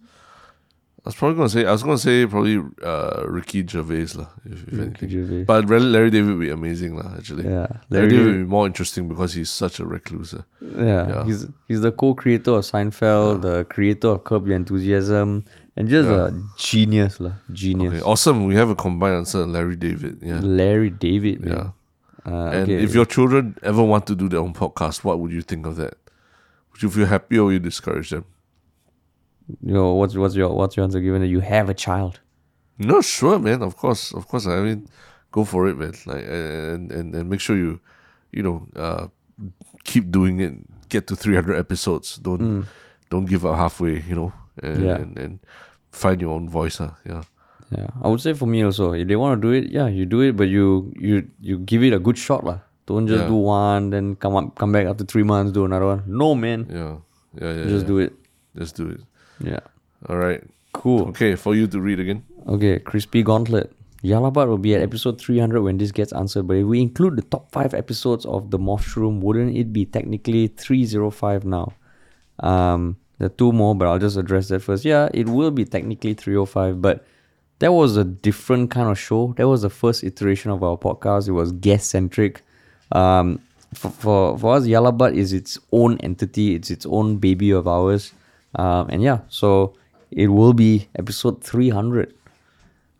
[SPEAKER 2] I was probably gonna say I was gonna say probably uh Ricky Gervais lah, if, if anything.
[SPEAKER 1] Gervais.
[SPEAKER 2] But Larry, Larry David would be amazing lah, actually.
[SPEAKER 1] Yeah,
[SPEAKER 2] Larry
[SPEAKER 1] Larry
[SPEAKER 2] David would be more interesting because he's such a recluse. ah.
[SPEAKER 1] Yeah,
[SPEAKER 2] Yeah.
[SPEAKER 1] he's he's the co-creator of Seinfeld, the creator of Curb Your Enthusiasm, and just a genius lah. Genius.
[SPEAKER 2] Okay, awesome. We have a combined answer, Larry David. Yeah.
[SPEAKER 1] Larry David. Man.
[SPEAKER 2] Yeah.
[SPEAKER 1] Uh,
[SPEAKER 2] and
[SPEAKER 1] okay.
[SPEAKER 2] if your children ever want to do their own podcast, what would you think of that? Would you feel happy or would you discourage them?
[SPEAKER 1] you know, what's what's your what's your answer given that you have a child?
[SPEAKER 2] No, sure, man. Of course, of course. I mean, go for it, man. Like, and and, and make sure you, you know, uh, keep doing it. Get to three hundred episodes. Don't don't give up halfway. You know, and
[SPEAKER 1] Yeah.
[SPEAKER 2] and, and find your own voice. Huh? Yeah.
[SPEAKER 1] Yeah, I would say for me also, if they want to do it, yeah, you do it, but you you you give it a good shot, lah. Don't just
[SPEAKER 2] Yeah.
[SPEAKER 1] do one, then come up, come back after three months, do another one. No, man,
[SPEAKER 2] Yeah. Yeah. Yeah.
[SPEAKER 1] just
[SPEAKER 2] yeah.
[SPEAKER 1] do it.
[SPEAKER 2] Just do it.
[SPEAKER 1] Yeah,
[SPEAKER 2] All right.
[SPEAKER 1] cool.
[SPEAKER 2] Okay, for you to read again.
[SPEAKER 1] Okay, Crispy Gauntlet. Yah Lah But will be at episode 300 when this gets answered, but if we include the top 5 episodes of The Mushroom, wouldn't it be technically 305 now? Um, there are two more, but I'll just address that first. Yeah, it will be technically 305, but that was a different kind of show. That was the first iteration of our podcast. It was guest centric. Um, for, for, for us, Yah Lah But is its own entity, it's its own baby of ours. Um, and yeah, so it will be episode 300.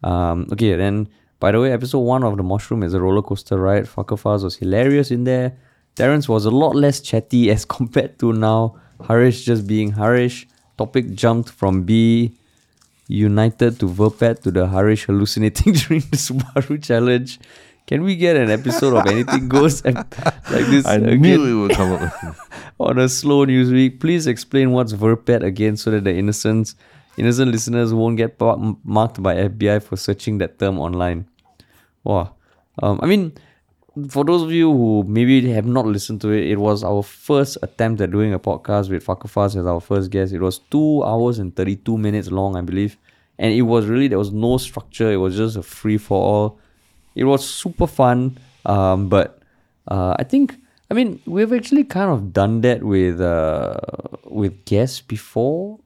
[SPEAKER 1] Um, okay, then by the way, episode one of the mushroom is a roller coaster ride. Fakkah Fuzz was hilarious in there. Terence was a lot less chatty as compared to now. Haresh just being Haresh. Topic jumped from B United to Verpet to the Haresh hallucinating during the Subaru challenge. Can we get an episode of Anything Goes like this
[SPEAKER 2] I
[SPEAKER 1] again?
[SPEAKER 2] knew it would come up.
[SPEAKER 1] on a slow news week. Please explain what's Verpet again so that the innocents, innocent listeners won't get marked by FBI for searching that term online. Wow. Um, I mean, for those of you who maybe have not listened to it, it was our first attempt at doing a podcast with Fakkah Fuzz as our first guest. It was two hours and 32 minutes long, I believe. And it was really, there was no structure. It was just a free for all. It was super fun. Um, but uh, I think, I mean, we've actually kind of done that with uh, with guests before.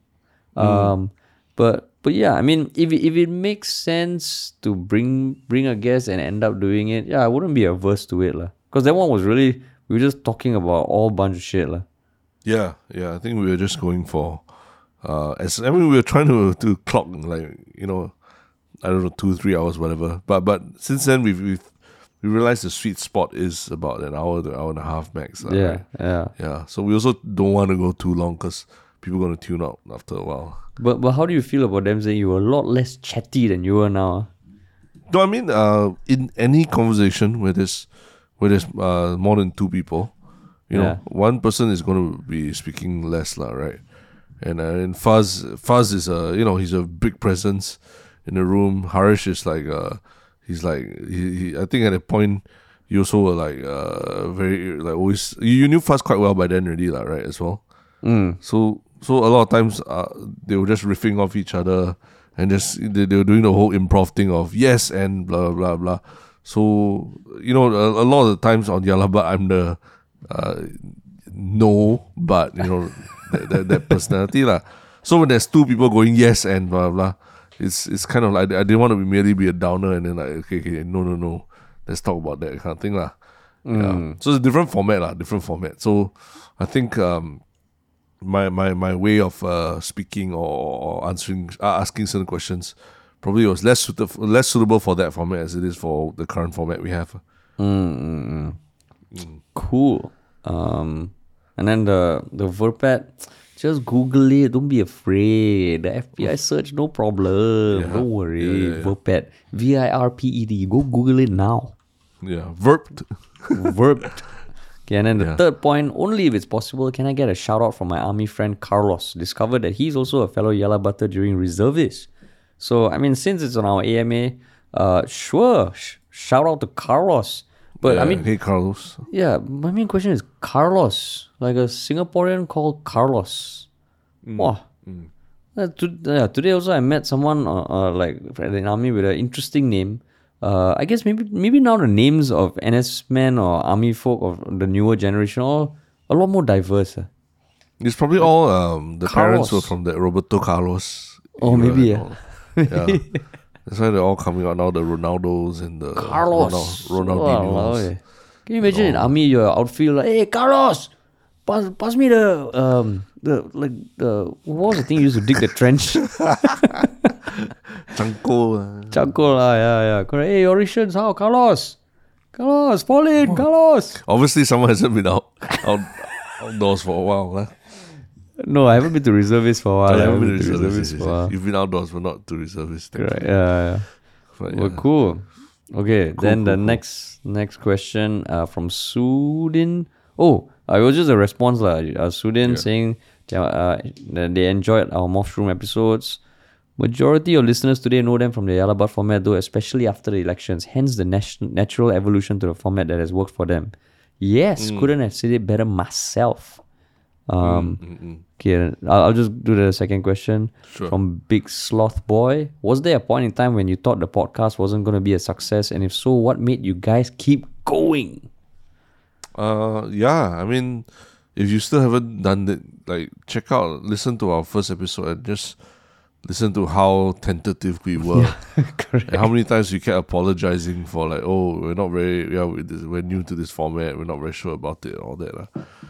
[SPEAKER 1] Um, but but yeah, I mean, if it, if it makes sense to bring bring a guest and end up doing it, yeah, I wouldn't be averse to it, lah. Because that one was really we were just talking about all bunch of shit, lah.
[SPEAKER 2] Yeah, yeah. I think we were just going for, uh, as I mean, we were trying to to clock like you know, I don't know two three hours whatever. But but since then we've we've we realized the sweet spot is about an hour to an hour and a half max.
[SPEAKER 1] Yeah, yeah.
[SPEAKER 2] yeah. So we also don't want to go too long because people are gonna tune out after a while.
[SPEAKER 1] But but how do you feel about them saying you were a lot less chatty than you are now?
[SPEAKER 2] No, I mean, uh, in any conversation where there's where there's uh, more than two people, you
[SPEAKER 1] Yeah.
[SPEAKER 2] know, one person is going to be speaking less, lah, right? And uh, and Fuzz, Fuzz is a you know he's a big presence in the room. Haresh is like uh, he's like he, he I think at a point you also were like uh very like always you, you knew Fuzz quite well by then already, lah, right? As well.
[SPEAKER 1] Mm.
[SPEAKER 2] So so a lot of times uh, they were just riffing off each other and just they, they were doing the whole improv thing of yes and blah blah blah. So you know a, a lot of the times on Yalaba I'm the uh, no but you know that, that, that personality lah. So when there's two people going yes and blah blah, it's it's kind of like I didn't want to be merely be a downer and then like okay okay no no no let's talk about that kind of thing lah. Yeah. So it's a different format lah, different format. So I think um my my my way of uh, speaking or, or answering uh, asking certain questions probably was less suitable less suitable for that format as it is for the current format we have.
[SPEAKER 1] Cool. Um, and then the the Verpet, just Google it. Don't be afraid. The FBI search, no problem.
[SPEAKER 2] Yeah.
[SPEAKER 1] Don't worry.
[SPEAKER 2] Yeah, yeah,
[SPEAKER 1] V I R P E D. Go Google it now.
[SPEAKER 2] Yeah, verped.
[SPEAKER 1] Verped. Okay, and then the
[SPEAKER 2] Yeah.
[SPEAKER 1] third point, only if it's possible, can I get a shout out from my army friend Carlos? Discovered that he's also a fellow Yellow Butter during reservist. So, I mean, since it's on our AMA, uh, sure, sh- shout out to Carlos. But I mean,
[SPEAKER 2] hey Carlos.
[SPEAKER 1] yeah, my main question is Carlos, like a Singaporean called Carlos. Wow. Uh, to, yeah, today also I met someone uh, uh, like the army with an interesting name. Uh, I guess maybe maybe now the names of NS men or army folk of the newer generation are a lot more diverse. uh.
[SPEAKER 2] It's probably all um the parents were from the Roberto Carlos.
[SPEAKER 1] Oh, maybe,
[SPEAKER 2] all. yeah. That's why they're all coming out now. The Ronaldos and the
[SPEAKER 1] Carlos.
[SPEAKER 2] Ronald, Ronaldinhos.
[SPEAKER 1] eh. Can you imagine in army your outfield like, hey Carlos, pass pass me the um the like the what was the thing you used to dig the trench?
[SPEAKER 2] Chanko. uh,
[SPEAKER 1] Charcoal lah, yeah, yeah. Correct. Hey, Orishans, how? Carlos. Carlos, fall in, Carlos.
[SPEAKER 2] Obviously, someone hasn't been out, out outdoors for a while. Huh?
[SPEAKER 1] No, I haven't been to reservist for a while.
[SPEAKER 2] I
[SPEAKER 1] I
[SPEAKER 2] haven't been to
[SPEAKER 1] been to
[SPEAKER 2] reservist.
[SPEAKER 1] reservist for a while.
[SPEAKER 2] You've been outdoors, but not to reservist.
[SPEAKER 1] Right, yeah, yeah.
[SPEAKER 2] But,
[SPEAKER 1] Well, cool. Okay, then the
[SPEAKER 2] cool, cool.
[SPEAKER 1] next next question uh, from Sudin. Oh, uh, it was just a response lah. Uh, Sudin
[SPEAKER 2] Yeah.
[SPEAKER 1] saying uh, that they enjoyed our mushroom episodes. Majority of listeners today know them from the Yah Lah But format, though, especially after the elections. Hence, the nat- natural evolution to the format that has worked for them. Yes,
[SPEAKER 2] Mm.
[SPEAKER 1] couldn't have said it better myself. Um,
[SPEAKER 2] Mm-mm.
[SPEAKER 1] Okay, I'll, I'll just do the second question
[SPEAKER 2] Sure.
[SPEAKER 1] from Big Sloth Boy. Was there a point in time when you thought the podcast wasn't going to be a success? And if so, what made you guys keep going?
[SPEAKER 2] Uh, yeah. I mean, if you still haven't done it, like check out, listen to our first episode and just listen to how tentative we were.
[SPEAKER 1] Correct.
[SPEAKER 2] And how many times we kept apologizing for like, oh, we're not very, yeah, we're new to this format, we're not very sure about it, all that. lah.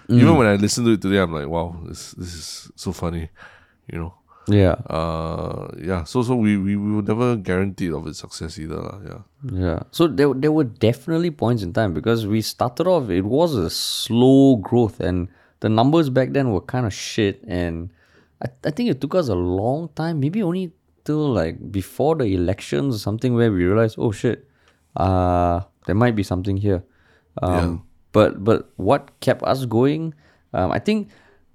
[SPEAKER 2] Even when I listen to it today, I'm like, wow, this this is so funny, you know.
[SPEAKER 1] Yeah,
[SPEAKER 2] Uh, yeah. So so we we, we were never guaranteed of its success either. Yeah.
[SPEAKER 1] yeah. So there, there were definitely points in time because we started off, it was a slow growth, and the numbers back then were kind of shit. And I, I think it took us a long time, maybe only till like before the elections or something, where we realized, oh shit, uh, there might be something here. Um,
[SPEAKER 2] Yeah.
[SPEAKER 1] But but what kept us going? Um, I think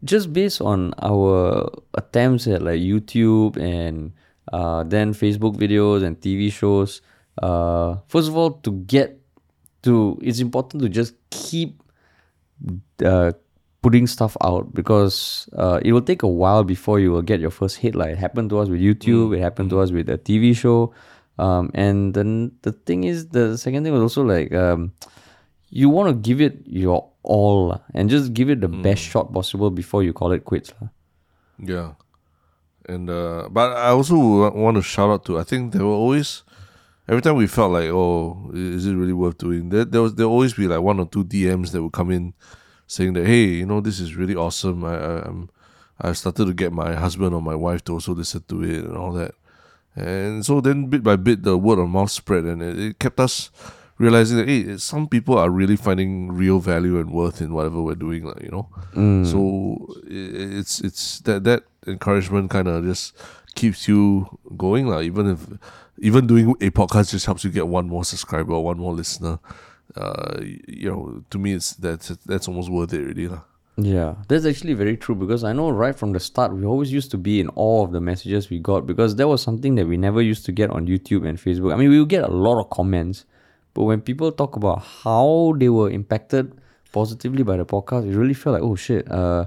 [SPEAKER 1] just based on our attempts at like YouTube and uh, then Facebook videos and TV shows. Uh, first of all, to get to, it's important to just keep uh, putting stuff out because uh, it will take a while before you will get your first hit. Like it happened to us with YouTube, it happened to us with a TV show. Um, and then the thing is, the second thing was also like um, you want to give it your all and just give it the best shot possible before you call it quits.
[SPEAKER 2] Yeah. And uh but I also want to shout out to I think there were always every time we felt like oh is it really worth doing there there was there always be like one or two DMs that would come in saying that hey you know this is really awesome. I, I I'm I started to get my husband or my wife to also listen to it and all that. And so then bit by bit the word of mouth spread and it, it kept us realizing that hey some people are really finding real value and worth in whatever we're doing like you know? Mm. So i- it's it's that that encouragement kind of just keeps you going like even if even doing a podcast just helps you get one more subscriber one more listener uh you know to me it's that's that's almost worth it really lah.
[SPEAKER 1] Yeah, that's actually very true because I know right from the start we always used to be in awe of the messages we got because that was something that we never used to get on YouTube and Facebook. I mean, we would get a lot of comments, but when people talk about how they were impacted positively by the podcast, it really felt like, oh shit, uh,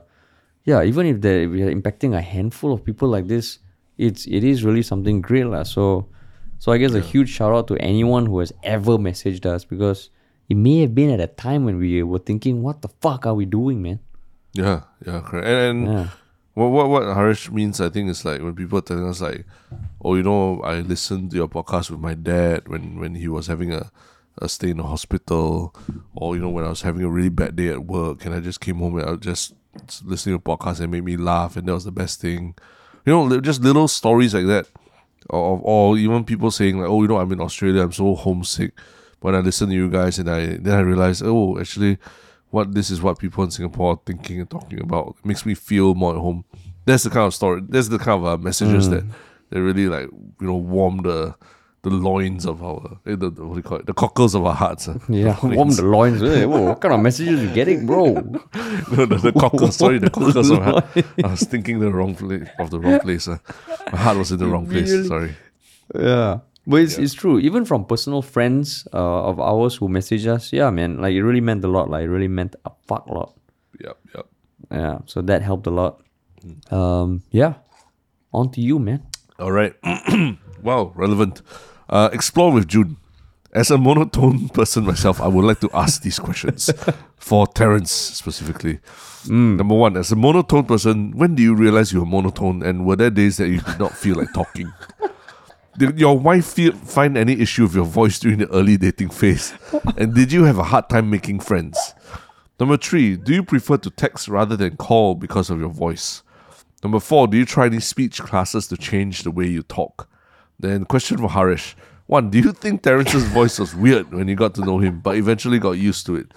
[SPEAKER 1] yeah, even if they we are impacting a handful of people like this, it's it is really something great lah. So, so I guess a huge shout out to anyone who has ever messaged us because it may have been at a time when we were thinking, what the fuck are we doing, man?
[SPEAKER 2] yeah yeah correct and, and
[SPEAKER 1] Yeah.
[SPEAKER 2] What what what Haresh means, I think, is like when people are telling us like, oh, you know, I listened to your podcast with my dad when when he was having a, a stay in the hospital, or you know, when I was having a really bad day at work, and I just came home and I was just listening to podcast and made me laugh, and that was the best thing. You know, just little stories like that, or or even people saying like, oh, you know, I'm in Australia, I'm so homesick. When I listen to you guys, and I then I realized, oh, actually, what this is what people in Singapore are thinking and talking about. It makes me feel more at home. That's the kind of story. That's the kind of uh, messages that that really like you know warm the the loins of our eh, the, the what do you call it the cockles of our hearts. uh.
[SPEAKER 1] Yeah, warm the loins. eh? Whoa, what kind of messages you getting, bro?
[SPEAKER 2] no, the, the cockles. Sorry, the cockles of our heart. I was thinking the wrong place of the wrong place. Uh. My heart was in the wrong place.
[SPEAKER 1] Really?
[SPEAKER 2] Sorry.
[SPEAKER 1] Yeah. But it's, it's true. Even from personal friends uh, of ours who message us, yeah, man, like it really meant a lot. Like it really meant a fuck lot.
[SPEAKER 2] Yep. Yep.
[SPEAKER 1] Yeah. So that helped a lot. Um, yeah. On to you, man.
[SPEAKER 2] All right. wow, relevant. Uh, explore with June. As a monotone person myself, I would like to ask these questions for Terence specifically. Number one, as a monotone person, when do you realize you're monotone, and were there days that you did not feel like talking? Did your wife feel, find any issue with your voice during the early dating phase? And did you have a hard time making friends? Number three, do you prefer to text rather than call because of your voice? Number four, do you try any speech classes to change the way you talk? Then, question for Haresh One, do you think Terence's voice was weird when you got to know him, but eventually got used to it?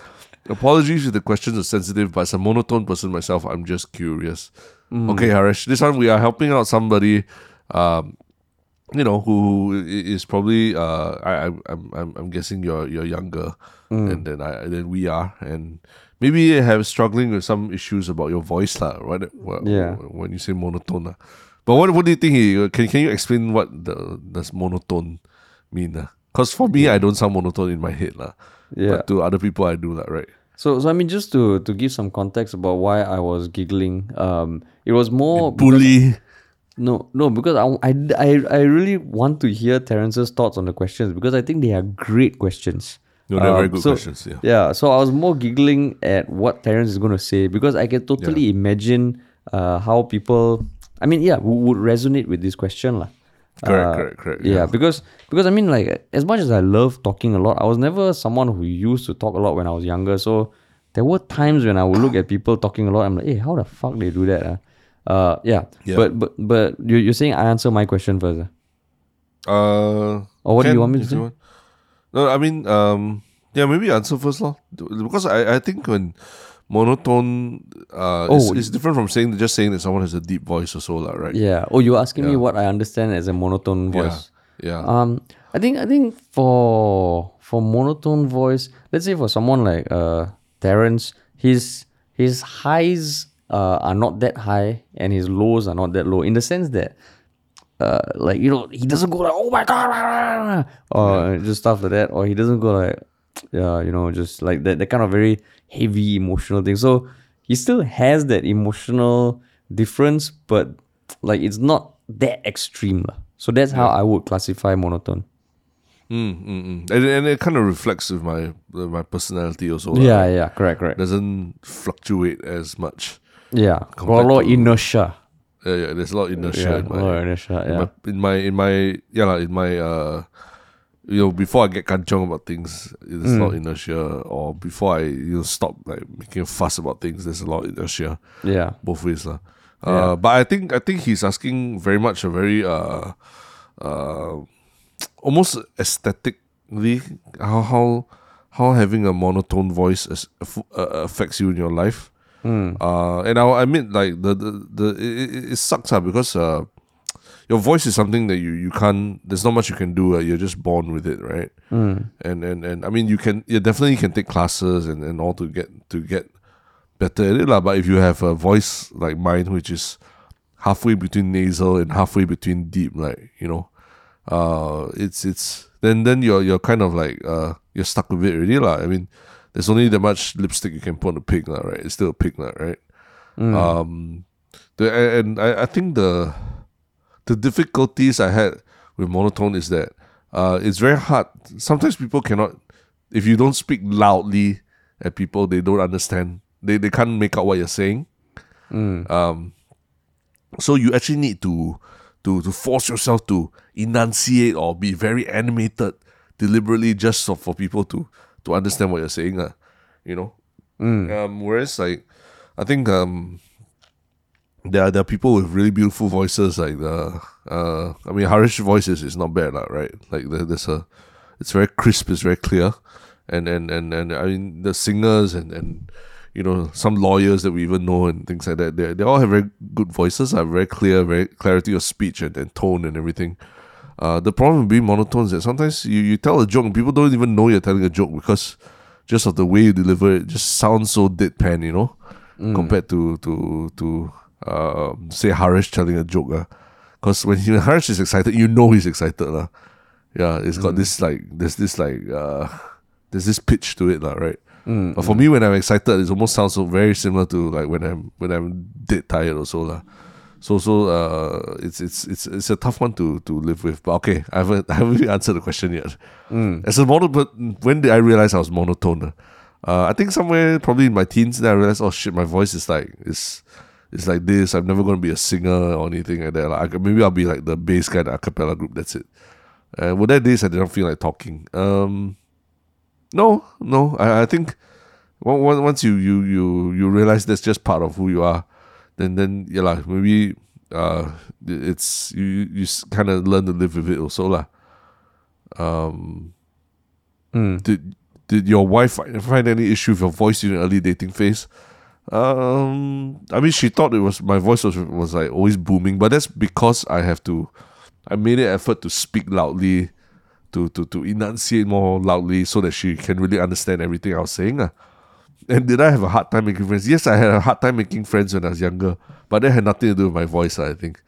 [SPEAKER 2] Apologies if the questions are sensitive, but as a monotone person myself, I'm just curious. Okay, Haresh, this one we are helping out somebody, um, you know, who is probably uh, I, I I'm I'm I'm guessing you're you're younger and than I than we are, and maybe you have struggling with some issues about your voice, lah. Right?
[SPEAKER 1] Yeah.
[SPEAKER 2] When you say monotone, lah. But what what do you think? He, can can you explain what the does monotone mean? Because for me, I don't sound monotone in my head, lah.
[SPEAKER 1] Yeah.
[SPEAKER 2] But to other people, I do that, right?
[SPEAKER 1] So, so I mean, just to to give some context about why I was giggling, um, it was more
[SPEAKER 2] Bully.
[SPEAKER 1] No, no, because I, I, I, I really want to hear Terence's thoughts on the questions because I think they are great questions.
[SPEAKER 2] No, they're very
[SPEAKER 1] Um,
[SPEAKER 2] good
[SPEAKER 1] so-
[SPEAKER 2] questions. Yeah.
[SPEAKER 1] Yeah, so I was more giggling at what Terence is going to say because I can totally imagine uh, how people, I mean, yeah, who would resonate with this question. lah.
[SPEAKER 2] Correct,
[SPEAKER 1] Uh,
[SPEAKER 2] correct, correct.
[SPEAKER 1] Yeah, because because I mean, like as much as I love talking a lot, I was never someone who used to talk a lot when I was younger. So there were times when I would look at people talking a lot. I'm like, hey, how the fuck they do that? ah?" Uh, yeah.
[SPEAKER 2] Yeah.
[SPEAKER 1] But but but you you're saying I answer my question first. ah?
[SPEAKER 2] Uh,
[SPEAKER 1] Or what do you want me to
[SPEAKER 2] if you
[SPEAKER 1] say?
[SPEAKER 2] want. No, I mean, um, yeah, maybe answer first, lah. Because I, I think when monotone, uh,
[SPEAKER 1] Oh,
[SPEAKER 2] is different from saying just saying that someone has a deep voice or so, lah, right?
[SPEAKER 1] Yeah. Oh, you're asking me what I understand as a monotone
[SPEAKER 2] Yeah,
[SPEAKER 1] voice.
[SPEAKER 2] yeah.
[SPEAKER 1] Um, I think I think for for monotone voice, let's say for someone like uh Terence, his his highs uh, are not that high and his lows are not that low in the sense that uh like you know he doesn't go like oh my god or just stuff like that or he doesn't go like yeah you know just like that that kind of very heavy emotional thing so he still has that emotional difference but like it's not that extreme so that's how I would classify monotone
[SPEAKER 2] Mm, mm, mm. And, and it kind of reflects with my my personality also.
[SPEAKER 1] yeah yeah correct correct
[SPEAKER 2] doesn't fluctuate as much.
[SPEAKER 1] Yeah got a lot of inertia
[SPEAKER 2] Yeah, yeah. There's a lot of inertia
[SPEAKER 1] yeah,
[SPEAKER 2] in
[SPEAKER 1] a
[SPEAKER 2] my,
[SPEAKER 1] lot of inertia
[SPEAKER 2] in
[SPEAKER 1] yeah
[SPEAKER 2] my in my in my yeah lah, in my uh you know before I get kanchong about things there's a lot of
[SPEAKER 1] Mm.
[SPEAKER 2] inertia or before I you know stop like making a fuss about things there's a lot of inertia
[SPEAKER 1] yeah
[SPEAKER 2] both ways lah. Uh, but I think I think he's asking very much a very uh uh almost aesthetically how how how having a monotone voice as, uh, affects you in your life. Uh, and I'll admit, like the the, the it, it, sucks, uh, because uh, your voice is something that you, you can't. There's not much you can do. Uh, you're just born with it, right? And and and I mean, you can you definitely can take classes and, and all to get to get better at it, lah. But if you have a voice like mine, which is halfway between nasal and halfway between deep, like you know, uh, it's it's then then you're you're kind of like uh you're stuck with it already, lah. I mean, there's only that much lipstick you can put on a pig, lah, right? It's still a pig, lah, right? Um, the and I, I think the the difficulties I had with monotone is that uh, it's very hard. Sometimes people cannot, if you don't speak loudly at people, they don't understand. They they can't make out what you're saying. Um, so you actually need to to to force yourself to enunciate or be very animated deliberately just so for people to to understand what you're saying. Uh, you know. Um, whereas like I think um there are, there are people with really beautiful voices like the uh I mean Haresh voices is not bad lah, right? Like there's a it's very crisp, it's very clear. And and, and, and I mean the singers and, and you know, some lawyers that we even know and things like that, they they all have very good voices, are very clear, very clarity of speech and, and tone and everything. Uh, the problem with being monotone is that sometimes you, you tell a joke and people don't even know you're telling a joke because just of the way you deliver it, it just sounds so deadpan, you know, compared to to to uh, say Haresh telling a joke. Because when he, Haresh is excited, you know he's excited. Uh. Yeah, it's got this like there's this like uh, there's this pitch to it, lah, right? But for me, when I'm excited, it almost sounds so very similar to like when I'm when I'm dead tired also, lah. So so uh, it's it's it's it's a tough one to to live with. But okay, I haven't I haven't really answered the question yet. As a mono, but when did I realize I was monotone? Uh, I think somewhere probably in my teens, then I realized, oh shit, my voice is like is it's like this. I'm never gonna be a singer or anything like that. Like maybe I'll be like the bass guy in the a cappella group. That's it. Uh, well, that days I didn't feel like talking. Um, no, no. I, I think on- on- once you you you you realize that's just part of who you are, then then yeah lah, maybe uh it's you you kind of learn to live with it also lah. Um,
[SPEAKER 1] Mm.
[SPEAKER 2] did did your wife find any issue with your voice during early dating phase? Um, I mean, she thought it was my voice was was like always booming, but that's because I have to. I made an effort to speak loudly, to to to enunciate more loudly, so that she can really understand everything I was saying. ah. And did I have a hard time making friends? Yes, I had a hard time making friends when I was younger, but that had nothing to do with my voice. I think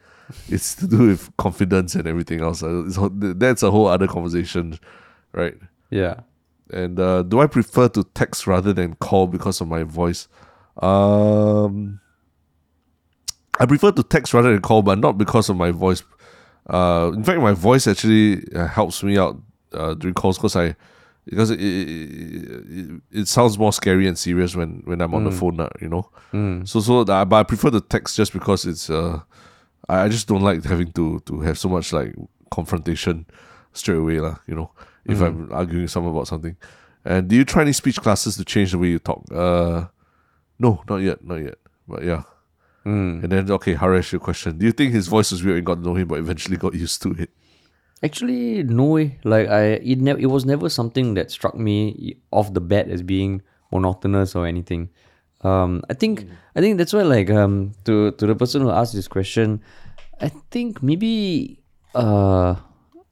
[SPEAKER 2] it's to do with confidence and everything else. ah. It's, that's a whole other conversation, right?
[SPEAKER 1] Yeah.
[SPEAKER 2] And uh, do I prefer to text rather than call because of my voice? Um, I prefer to text rather than call, but not because of my voice. Uh, in fact, my voice actually uh, helps me out uh, during calls because I because it, it, it, it sounds more scary and serious when, when I'm on the phone, uh, you know. So so uh, but I prefer the text just because it's uh, I, just don't like having to to have so much like confrontation straight away, lah. You know, if I'm arguing with someone about something. And do you try any speech classes to change the way you talk? Uh, no, not yet, not yet. But yeah.
[SPEAKER 1] Mm.
[SPEAKER 2] And then okay, Haresh, your question. Do you think his voice was weird and got to know him, but eventually got used to it?
[SPEAKER 1] Actually, no way. Like I, it never, it was never something that struck me off the bat as being monotonous or anything. Um, I think, I think that's why, like, um, to to the person who asked this question, I think maybe, uh,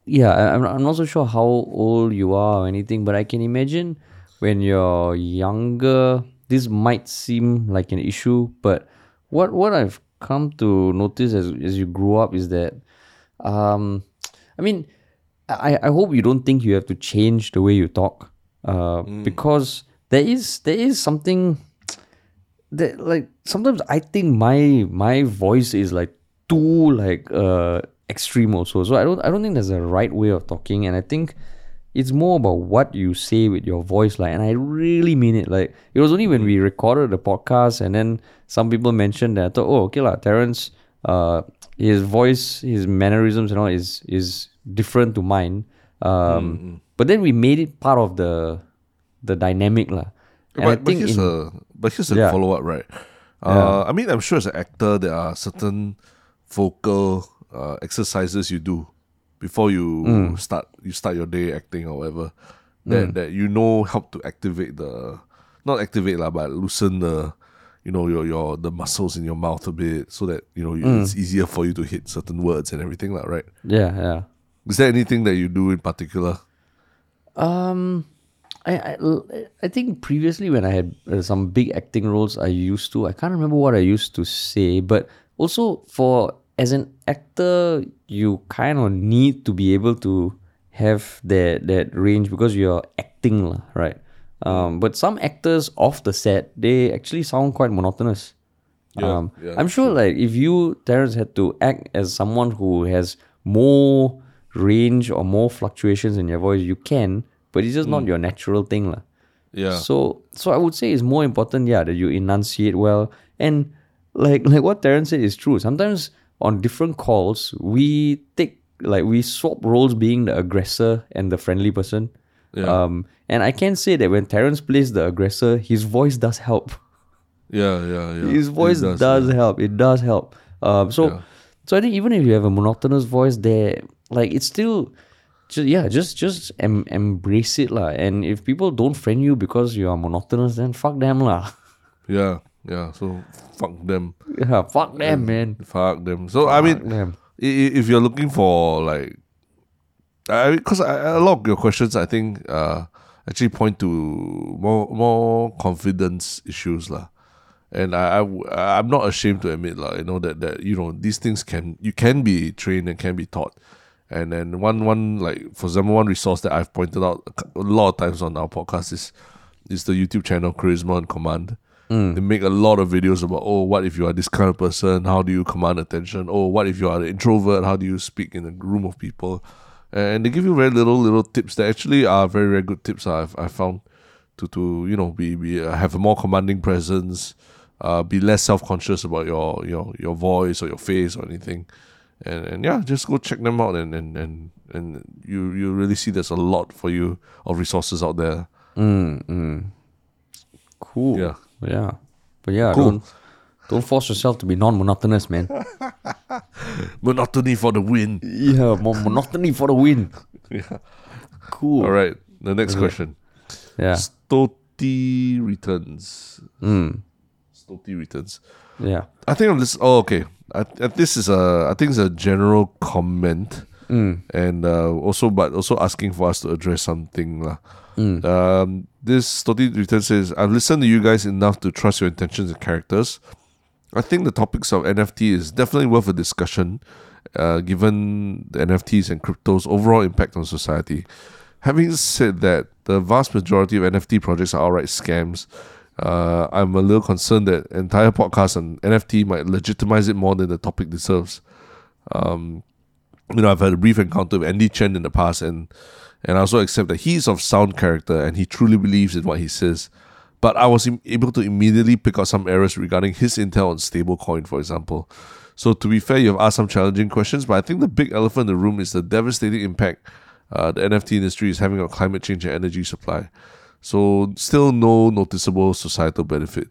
[SPEAKER 1] yeah, I, I'm I'm not so sure how old you are or anything, but I can imagine when you're younger, this might seem like an issue, but what what I've come to notice as as you grow up is that um I mean I, I hope you don't think you have to change the way you talk. Uh because there is there is something that like sometimes I think my my voice is like too like uh extreme also. So I don't I don't think there's a right way of talking and I think it's more about what you say with your voice like and i really mean it like it was only when we recorded the podcast and then some people mentioned that i thought oh okay lah terence uh his voice his mannerisms and all is is different to mine um but then we made it part of the the dynamic lah i
[SPEAKER 2] but, but
[SPEAKER 1] think
[SPEAKER 2] here's
[SPEAKER 1] in,
[SPEAKER 2] a but here's a
[SPEAKER 1] Yeah.
[SPEAKER 2] follow up, right? Uh, I mean, I'm sure as an actor, there are certain vocal uh, exercises you do before you
[SPEAKER 1] Mm.
[SPEAKER 2] start you start your day acting or whatever that that you know help to activate the not activate lah, but loosen the you know your your the muscles in your mouth a bit so that you know
[SPEAKER 1] Mm.
[SPEAKER 2] it's easier for you to hit certain words and everything lah, right?
[SPEAKER 1] yeah yeah
[SPEAKER 2] Is there anything that you do in particular?
[SPEAKER 1] Um, I, I, I think previously when I had uh, some big acting roles, I used to. I can't remember what I used to say, but also for as an actor, you kind of need to be able to have that that range because you're acting, right? Um, but some actors off the set, they actually sound quite monotonous.
[SPEAKER 2] Yeah,
[SPEAKER 1] um,
[SPEAKER 2] yeah,
[SPEAKER 1] I'm sure, like if you Terence had to act as someone who has more range or more fluctuations in your voice, you can, but it's just not your natural thing, lah.
[SPEAKER 2] Yeah.
[SPEAKER 1] So, so I would say it's more important, yeah, that you enunciate well, and like like what Terence said is true. Sometimes on different calls, we take like we swap roles, being the aggressor and the friendly person.
[SPEAKER 2] Yeah.
[SPEAKER 1] Um, and I can say that when Terence plays the aggressor, his voice does help.
[SPEAKER 2] yeah, yeah, yeah.
[SPEAKER 1] His
[SPEAKER 2] It
[SPEAKER 1] voice does, help. It does help. Um, so,
[SPEAKER 2] Yeah.
[SPEAKER 1] so I think even if you have a monotonous voice, there, like it's still, just, yeah, just just em- embrace it lah. And if people don't friend you because you are monotonous, then fuck them lah.
[SPEAKER 2] Yeah, yeah. So fuck them.
[SPEAKER 1] yeah, fuck them, man.
[SPEAKER 2] Fuck them. So I mean,
[SPEAKER 1] them.
[SPEAKER 2] if you're looking for like, I because a lot of your questions, I think, uh, actually point to more more confidence issues lah. And I, I I'm not ashamed to admit lah, you know that that you know these things can you can be trained and can be taught. And then one one like for example one resource that I've pointed out a lot of times on our podcast is is the YouTube channel Charisma on Command. They make a lot of videos about oh what if you are this kind of person how do you command attention oh what if you are an introvert how do you speak in a room of people and they give you very little little tips that actually are very very good tips I've I found to to you know be be uh, have a more commanding presence uh, be less self conscious about your your your voice or your face or anything and and yeah just go check them out and and and, and you you really see there's a lot for you of resources out there
[SPEAKER 1] Mm, mm. Cool.
[SPEAKER 2] Yeah.
[SPEAKER 1] Yeah. But yeah,
[SPEAKER 2] Cool.
[SPEAKER 1] Don't force yourself to be non-monotonous, man.
[SPEAKER 2] monotony for the win
[SPEAKER 1] yeah, mo- monotony for the win.
[SPEAKER 2] Yeah.
[SPEAKER 1] Cool.
[SPEAKER 2] All right. The next question.
[SPEAKER 1] Yeah.
[SPEAKER 2] Stoti returns.
[SPEAKER 1] Mm.
[SPEAKER 2] Stoti returns.
[SPEAKER 1] Yeah.
[SPEAKER 2] I think I'm this. Oh, okay. I, I, this is a. I think it's a general comment, and uh, also, but also asking for us to address something, lah. Um, this Stoti returns says, "I've listened to you guys enough to trust your intentions and characters. I think the topics of NFT is definitely worth a discussion, uh, given the NFTs and crypto's overall impact on society. Having said that, the vast majority of NFT projects are outright scams. Uh, I'm a little concerned that entire podcast on NFT might legitimize it more than the topic deserves. Um, you know, I've had a brief encounter with Andy Chen in the past, and and I also accept that he's of sound character and he truly believes in what he says. But I was im- able to immediately pick out some errors regarding his intel on stablecoin, for example. So to be fair, you've asked some challenging questions, but I think the big elephant in the room is the devastating impact uh, the NFT industry is having on climate change and energy supply. So still no noticeable societal benefit.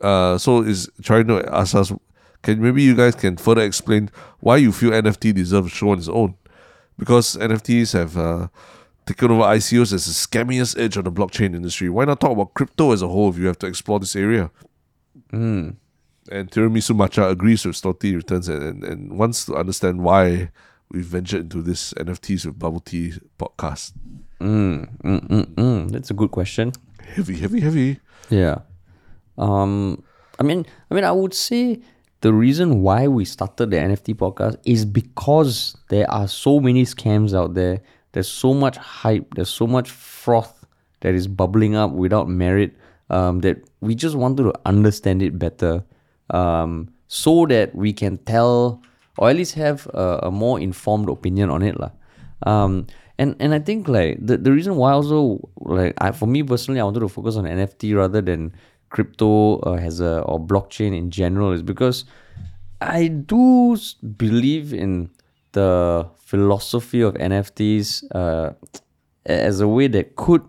[SPEAKER 2] Uh, so is trying to ask us, can maybe you guys can further explain why you feel NFT deserves a show on its own? Because NFTs have uh, taken over ICOs as the scammiest edge on the blockchain industry. Why not talk about crypto as a whole if you have to explore this area? And Tiramisu Matcha agrees with Stoti Returns and, and, and wants to understand why we've ventured into this NFTs with Bubble Tea podcast.
[SPEAKER 1] Mm, mm, mm, mm. That's a good question.
[SPEAKER 2] Heavy, heavy, heavy.
[SPEAKER 1] Yeah. Um I mean I mean I would say the reason why we started the NFT podcast is because there are so many scams out there. There's so much hype, there's so much froth that is bubbling up without merit um, that we just wanted to understand it better um, so that we can tell or at least have a, a more informed opinion on it. Um, and and I think like the, the reason why also like I, for me personally I wanted to focus on NFT rather than crypto uh, as a or blockchain in general is because I do believe in the philosophy of NFTs uh, as a way that could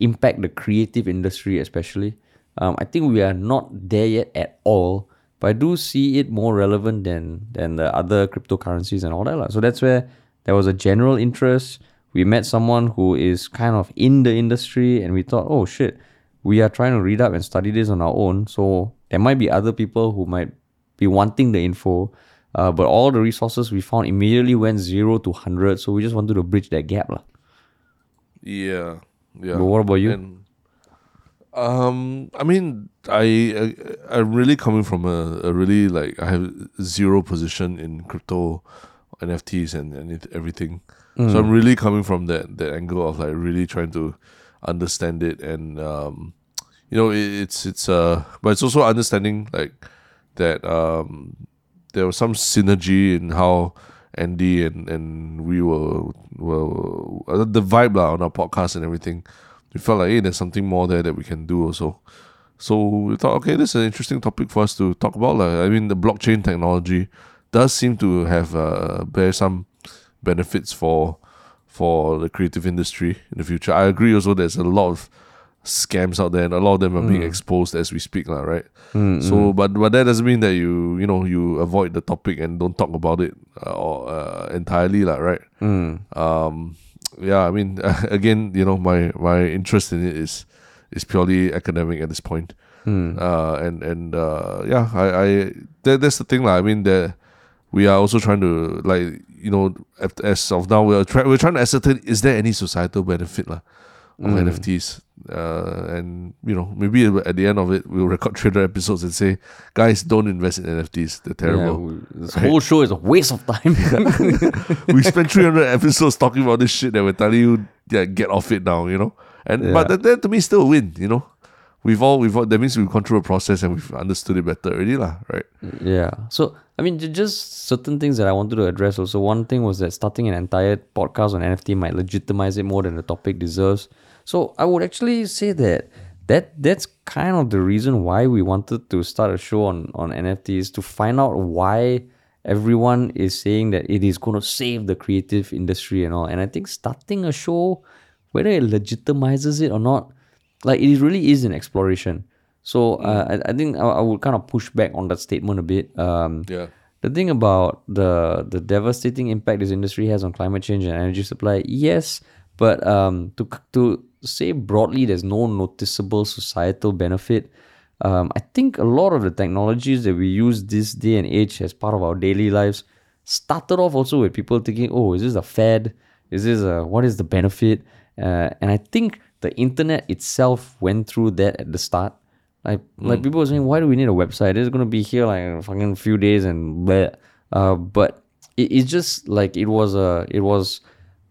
[SPEAKER 1] impact the creative industry, especially. Um, I think we are not there yet at all, but I do see it more relevant than than the other cryptocurrencies and all that. So that's where there was a general interest. We met someone who is kind of in the industry, and we thought, oh shit, we are trying to read up and study this on our own. So there might be other people who might be wanting the info. Uh, but all the resources we found immediately went zero to hundred, so we just wanted to bridge that gap, lah.
[SPEAKER 2] Yeah, yeah.
[SPEAKER 1] But what about you?
[SPEAKER 2] And, um, I mean, I, I I'm really coming from a, a really like I have zero position in crypto, NFTs, and and it- everything. So I'm really coming from that that angle of like really trying to understand it and um, you know, it, it's it's uh, but it's also understanding like that um, there was some synergy in how Andy and and we were were uh, the vibe lah on our podcast and everything. We felt like hey, there's something more there that we can do also. So we thought, okay, this is an interesting topic for us to talk about. Like, I mean, the blockchain technology does seem to have uh, bear some benefits for for the creative industry in the future. I agree also there's a lot of scams out there and a lot of them are being exposed as we speak, lah, right? So but but that doesn't mean that you you know you avoid the topic and don't talk about it uh, or uh, entirely, lah, right? Um yeah, I mean again, you know, my my interest in it is is purely academic at this point. Uh, and and uh, yeah, I, I that, that's the thing, lah. I mean, that we are also trying to like you know as of now we're try, we're trying to ascertain is there any societal benefit lah of NFTs, uh, and you know maybe at the end of it we'll record 300 episodes and say, guys, don't invest in NFTs. They're
[SPEAKER 1] Yeah,
[SPEAKER 2] terrible.
[SPEAKER 1] we- this whole show is a waste of time.
[SPEAKER 2] we spent 300 episodes talking about this shit that we're telling you, yeah, get off it now, you know. And
[SPEAKER 1] Yeah.
[SPEAKER 2] but that, that to me is still a win, you know. We've all we've all, that means we've gone through a process and we've understood it better already, lah, right?
[SPEAKER 1] Yeah. So, I mean, just certain things that I wanted to address also. One thing was that starting an entire podcast on NFT might legitimize it more than the topic deserves. So, I would actually say that that that's kind of the reason why we wanted to start a show on on NFTs to find out why everyone is saying that it is going to save the creative industry and all. And I think starting a show, whether it legitimizes it or not, like it really is an exploration. So uh, I, I think I, I would kind of push back on that statement a bit. Um,
[SPEAKER 2] Yeah.
[SPEAKER 1] the thing about the the devastating impact this industry has on climate change and energy supply, yes, But um, to to say broadly, there's no noticeable societal benefit. Um, I think a lot of the technologies that we use this day and age as part of our daily lives started off also with people thinking, "Oh, is this a fad? Is this a what is the benefit?" Uh, and I think the internet itself went through that at the start. Like like people were saying, why do we need a website? It's gonna be here like in a fucking few days and blah. Uh, but it, it's just like it was a it was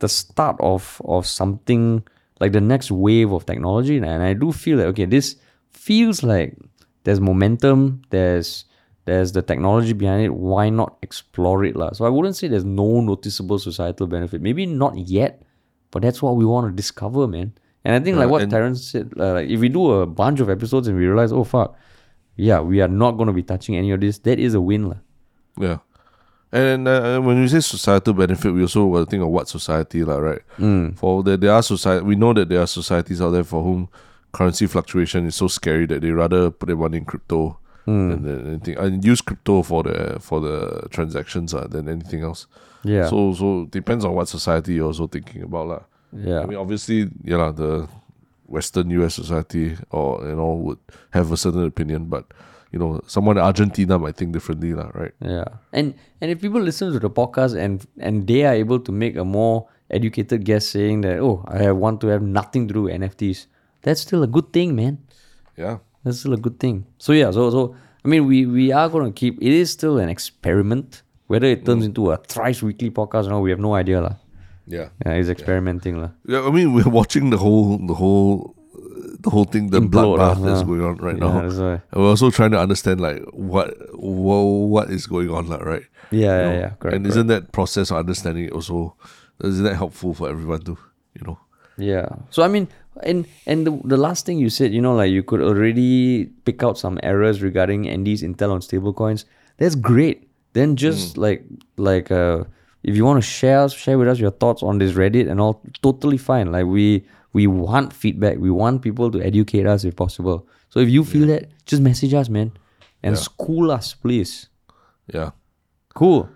[SPEAKER 1] the start of of something like the next wave of technology, and I do feel like okay, this feels like there's momentum. There's there's the technology behind it. Why not explore it? So I wouldn't say there's no noticeable societal benefit. Maybe not yet, but that's what we want to discover, man. And I think like what Terence said, uh, like if we do a bunch of episodes and we realize, oh fuck, yeah, we are not going to be touching any of this. That is a win.
[SPEAKER 2] Yeah. And uh, when we say societal benefit, we also to think of what society, like, right? Mm. For that, there are society. We know that there are societies out there for whom currency fluctuation is so scary that they rather put their money in crypto than, than anything, and use crypto for the for the transactions uh, than anything else.
[SPEAKER 1] Yeah,
[SPEAKER 2] So so depends on what society you're also thinking about, lah.
[SPEAKER 1] yeah,
[SPEAKER 2] I mean, obviously, yeah, lah, the Western U.S. society or you know would have a certain opinion, but you know, someone in Argentina might think differently, lah, right?
[SPEAKER 1] yeah. And and if people listen to the podcast and and they are able to make a more educated guess saying that oh I want to have nothing to do with NFTs, that's still a good thing, man.
[SPEAKER 2] Yeah,
[SPEAKER 1] That's still a good thing. So yeah, so so I mean we we are gonna keep it is still an experiment. Whether it turns mm. into a thrice weekly podcast, no, we have no idea. lah.
[SPEAKER 2] yeah.
[SPEAKER 1] Yeah, it's experimenting. lah.
[SPEAKER 2] Yeah, I mean, we're watching the whole, the whole, the whole thing, the
[SPEAKER 1] Implode,
[SPEAKER 2] bloodbath that's
[SPEAKER 1] uh.
[SPEAKER 2] going on right now. And we're also trying to understand like what, what is going on, like, right?
[SPEAKER 1] Yeah, yeah, yeah. Correct.
[SPEAKER 2] and isn't that process of understanding it also, isn't that helpful for everyone to, you know?
[SPEAKER 1] Yeah. So I mean, and and the, the last thing you said, you know, like you could already pick out some errors regarding Andy's intel on stablecoins. That's great. Then just like like uh, if you want to share us, share with us your thoughts on this Reddit and all, totally fine. Like we we want feedback. We want people to educate us if possible. So if you feel that, just message us, man, and
[SPEAKER 2] Yeah.
[SPEAKER 1] school us, please.
[SPEAKER 2] Yeah.
[SPEAKER 1] Cool.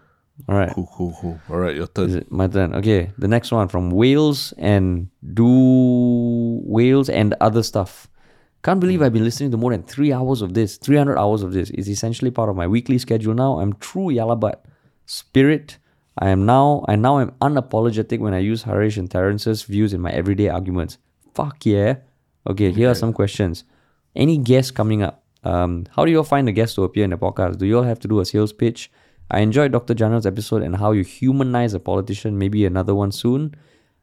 [SPEAKER 1] All right.
[SPEAKER 2] Cool, cool, cool. All right, your turn.
[SPEAKER 1] Is it my turn? Okay, the next one from Wales and do Wales and other stuff. Can't believe I've been listening to more than three hours of this. 300 hours of this is essentially part of my weekly schedule now. I'm true Yah Lah But spirit. I am now I now am unapologetic when I use Haresh and Terence's views in my everyday arguments. Fuck yeah. Okay, here are some questions. Any guests coming up? Um, how do you all find a guest to appear in the podcast? Do you all have to do a sales pitch? I enjoyed Dr. Janil's episode and how you humanize a politician. Maybe another one soon.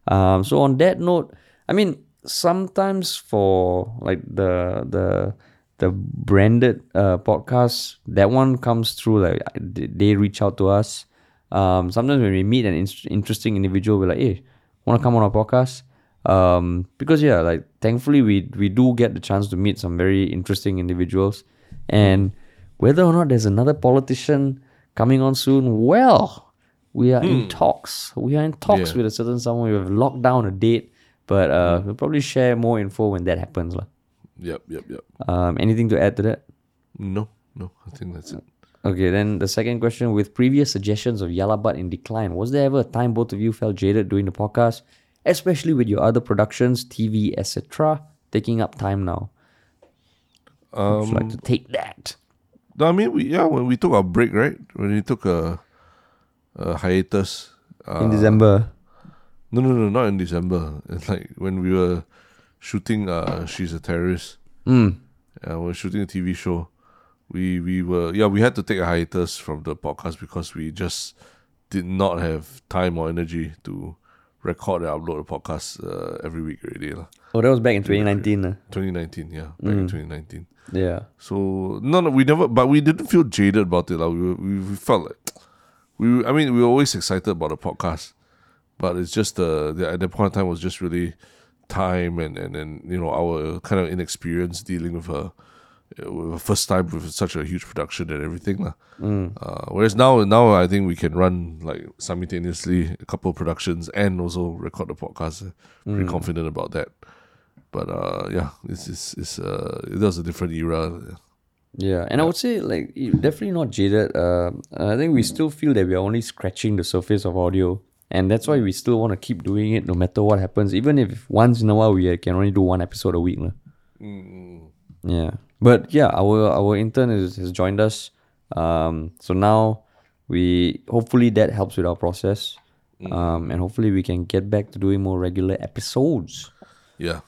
[SPEAKER 1] Um, so on that note, I mean, sometimes for like the the the branded uh, podcasts, that one comes through like they reach out to us. Um, sometimes when we meet an in- interesting individual, we're like, "Hey, want to come on our podcast?" Um, because yeah, like thankfully we we do get the chance to meet some very interesting individuals, and whether or not there's another politician coming on soon, well, we are in talks. We are in talks
[SPEAKER 2] Yeah.
[SPEAKER 1] with a certain someone. We have locked down a date, but uh, we'll probably share more info when that happens, lah.
[SPEAKER 2] Yep, yep, yep.
[SPEAKER 1] Um, anything to add to that?
[SPEAKER 2] No, no, I think that's it.
[SPEAKER 1] Okay, then the second question with previous suggestions of Yah Lah But in decline, was there ever a time both of you felt jaded doing the podcast, especially with your other productions, TV, etc., taking up time now? Would you like to take that?
[SPEAKER 2] No, I mean, we yeah, when we took our break, right? When we took a, a hiatus. Uh,
[SPEAKER 1] In December.
[SPEAKER 2] No, no, no, not in December. It's like when we were shooting. Uh, she's a terrorist.
[SPEAKER 1] Mm.
[SPEAKER 2] Uh, we were shooting a TV show. We we were yeah we had to take a hiatus from the podcast because we just did not have time or energy to record and upload a podcast uh, every week already lah.
[SPEAKER 1] Oh, that was back in 2019. lah. Uh?
[SPEAKER 2] 2019, yeah, back in mm. 2019.
[SPEAKER 1] Yeah.
[SPEAKER 2] So no, no, we never, but we didn't feel jaded about it. Like we, were- we, we felt like we. I mean, we were always excited about the podcast, but it's just the, the at that point in time was just really time and and and you know our kind of inexperience dealing with a. A first time with such a huge production and everything, lah. Uh, whereas now, now I think we can run like simultaneously a couple of productions and also record the podcast. Pretty confident about that. But uh, yeah, this is is uh, it was a different era.
[SPEAKER 1] Yeah, and I would say like definitely not jaded. Uh, I think we still feel that we are only scratching the surface of audio, and that's why we still want to keep doing it no matter what happens. Even if once in a while we uh, can only do one episode a week. lah. Yeah, but yeah, our our intern is, has joined us. Um, so now we hopefully that helps with our process. Um, and hopefully we can get back to doing more regular episodes.
[SPEAKER 2] Yeah.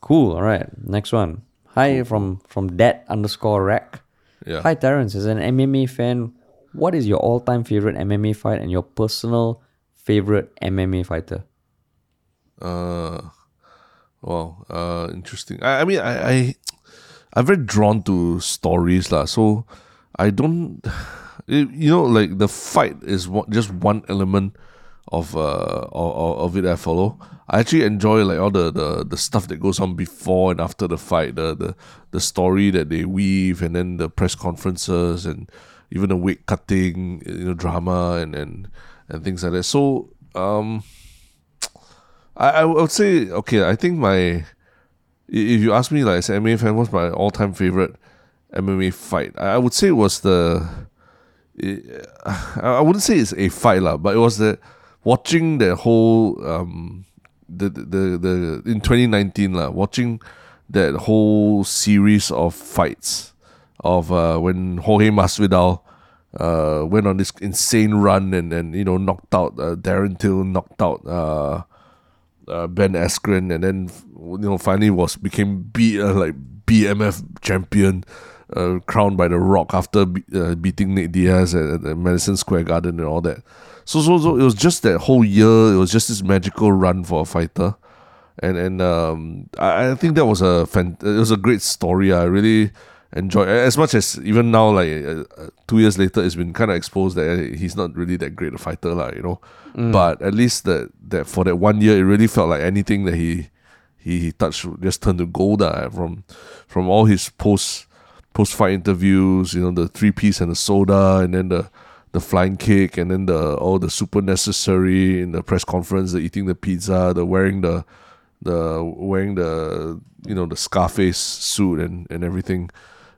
[SPEAKER 1] Cool. All right. Next one. Hi from from that underscore rack.
[SPEAKER 2] Yeah.
[SPEAKER 1] Hi Terence. As an MMA fan, what is your all time favorite MMA fight and your personal favorite MMA fighter?
[SPEAKER 2] Uh, well, Uh, interesting. I, I mean, I, I, I'm very drawn to stories, lah. So I don't, it, you know, like the fight is one, just one element of uh of, of it I follow. I actually enjoy like all the, the the stuff that goes on before and after the fight, the the the story that they weave, and then the press conferences and even the weight cutting, you know, drama and and and things like that. So um. I, I would say okay. I think my if you ask me like as an MMA fan, what's my all time favorite MMA fight? I would say it was the. I I wouldn't say it's a fight lah, but it was the watching the whole um the the the, the in twenty nineteen lah, watching that whole series of fights of uh when Jorge Masvidal uh went on this insane run and and you know knocked out uh, Darren Till, knocked out uh uh, Ben Askren, and then you know finally was became B uh, like BMF champion, uh, crowned by The Rock after be, uh, beating Nate Diaz at, at Madison Square Garden and all that. So so so it was just that whole year. It was just this magical run for a fighter, and and um, I, I think that was a fan- it was a great story. I really enjoyed as much as even now like uh, uh, two years later it's been kind of exposed that uh, he's not really that great a fighter like you know but at least that that for that one year it really felt like anything that he he, he touched just turned to gold uh, from from all his post post fight interviews you know the three piece and the soda and then the the flying kick and then the all the super necessary in the press conference the eating the pizza the wearing the the wearing the you know the Scarface suit and and everything.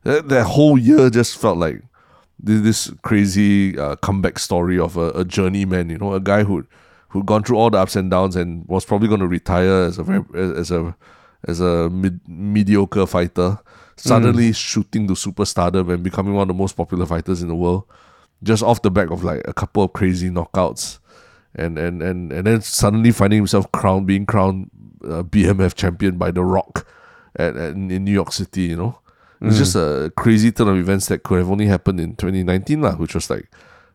[SPEAKER 2] That that whole year just felt like this, this crazy uh, comeback story of a, a journeyman. You know, a guy who who gone through all the ups and downs and was probably going to retire as a very as a as a mid, mediocre fighter. Suddenly shooting to superstardom and becoming one of the most popular fighters in the world, just off the back of like a couple of crazy knockouts and and and and then suddenly finding himself crowned, being crowned uh, BMF champion by The Rock at, at in New York City. You know, it's just a crazy turn of events that could have only happened in 2019, lah, which was like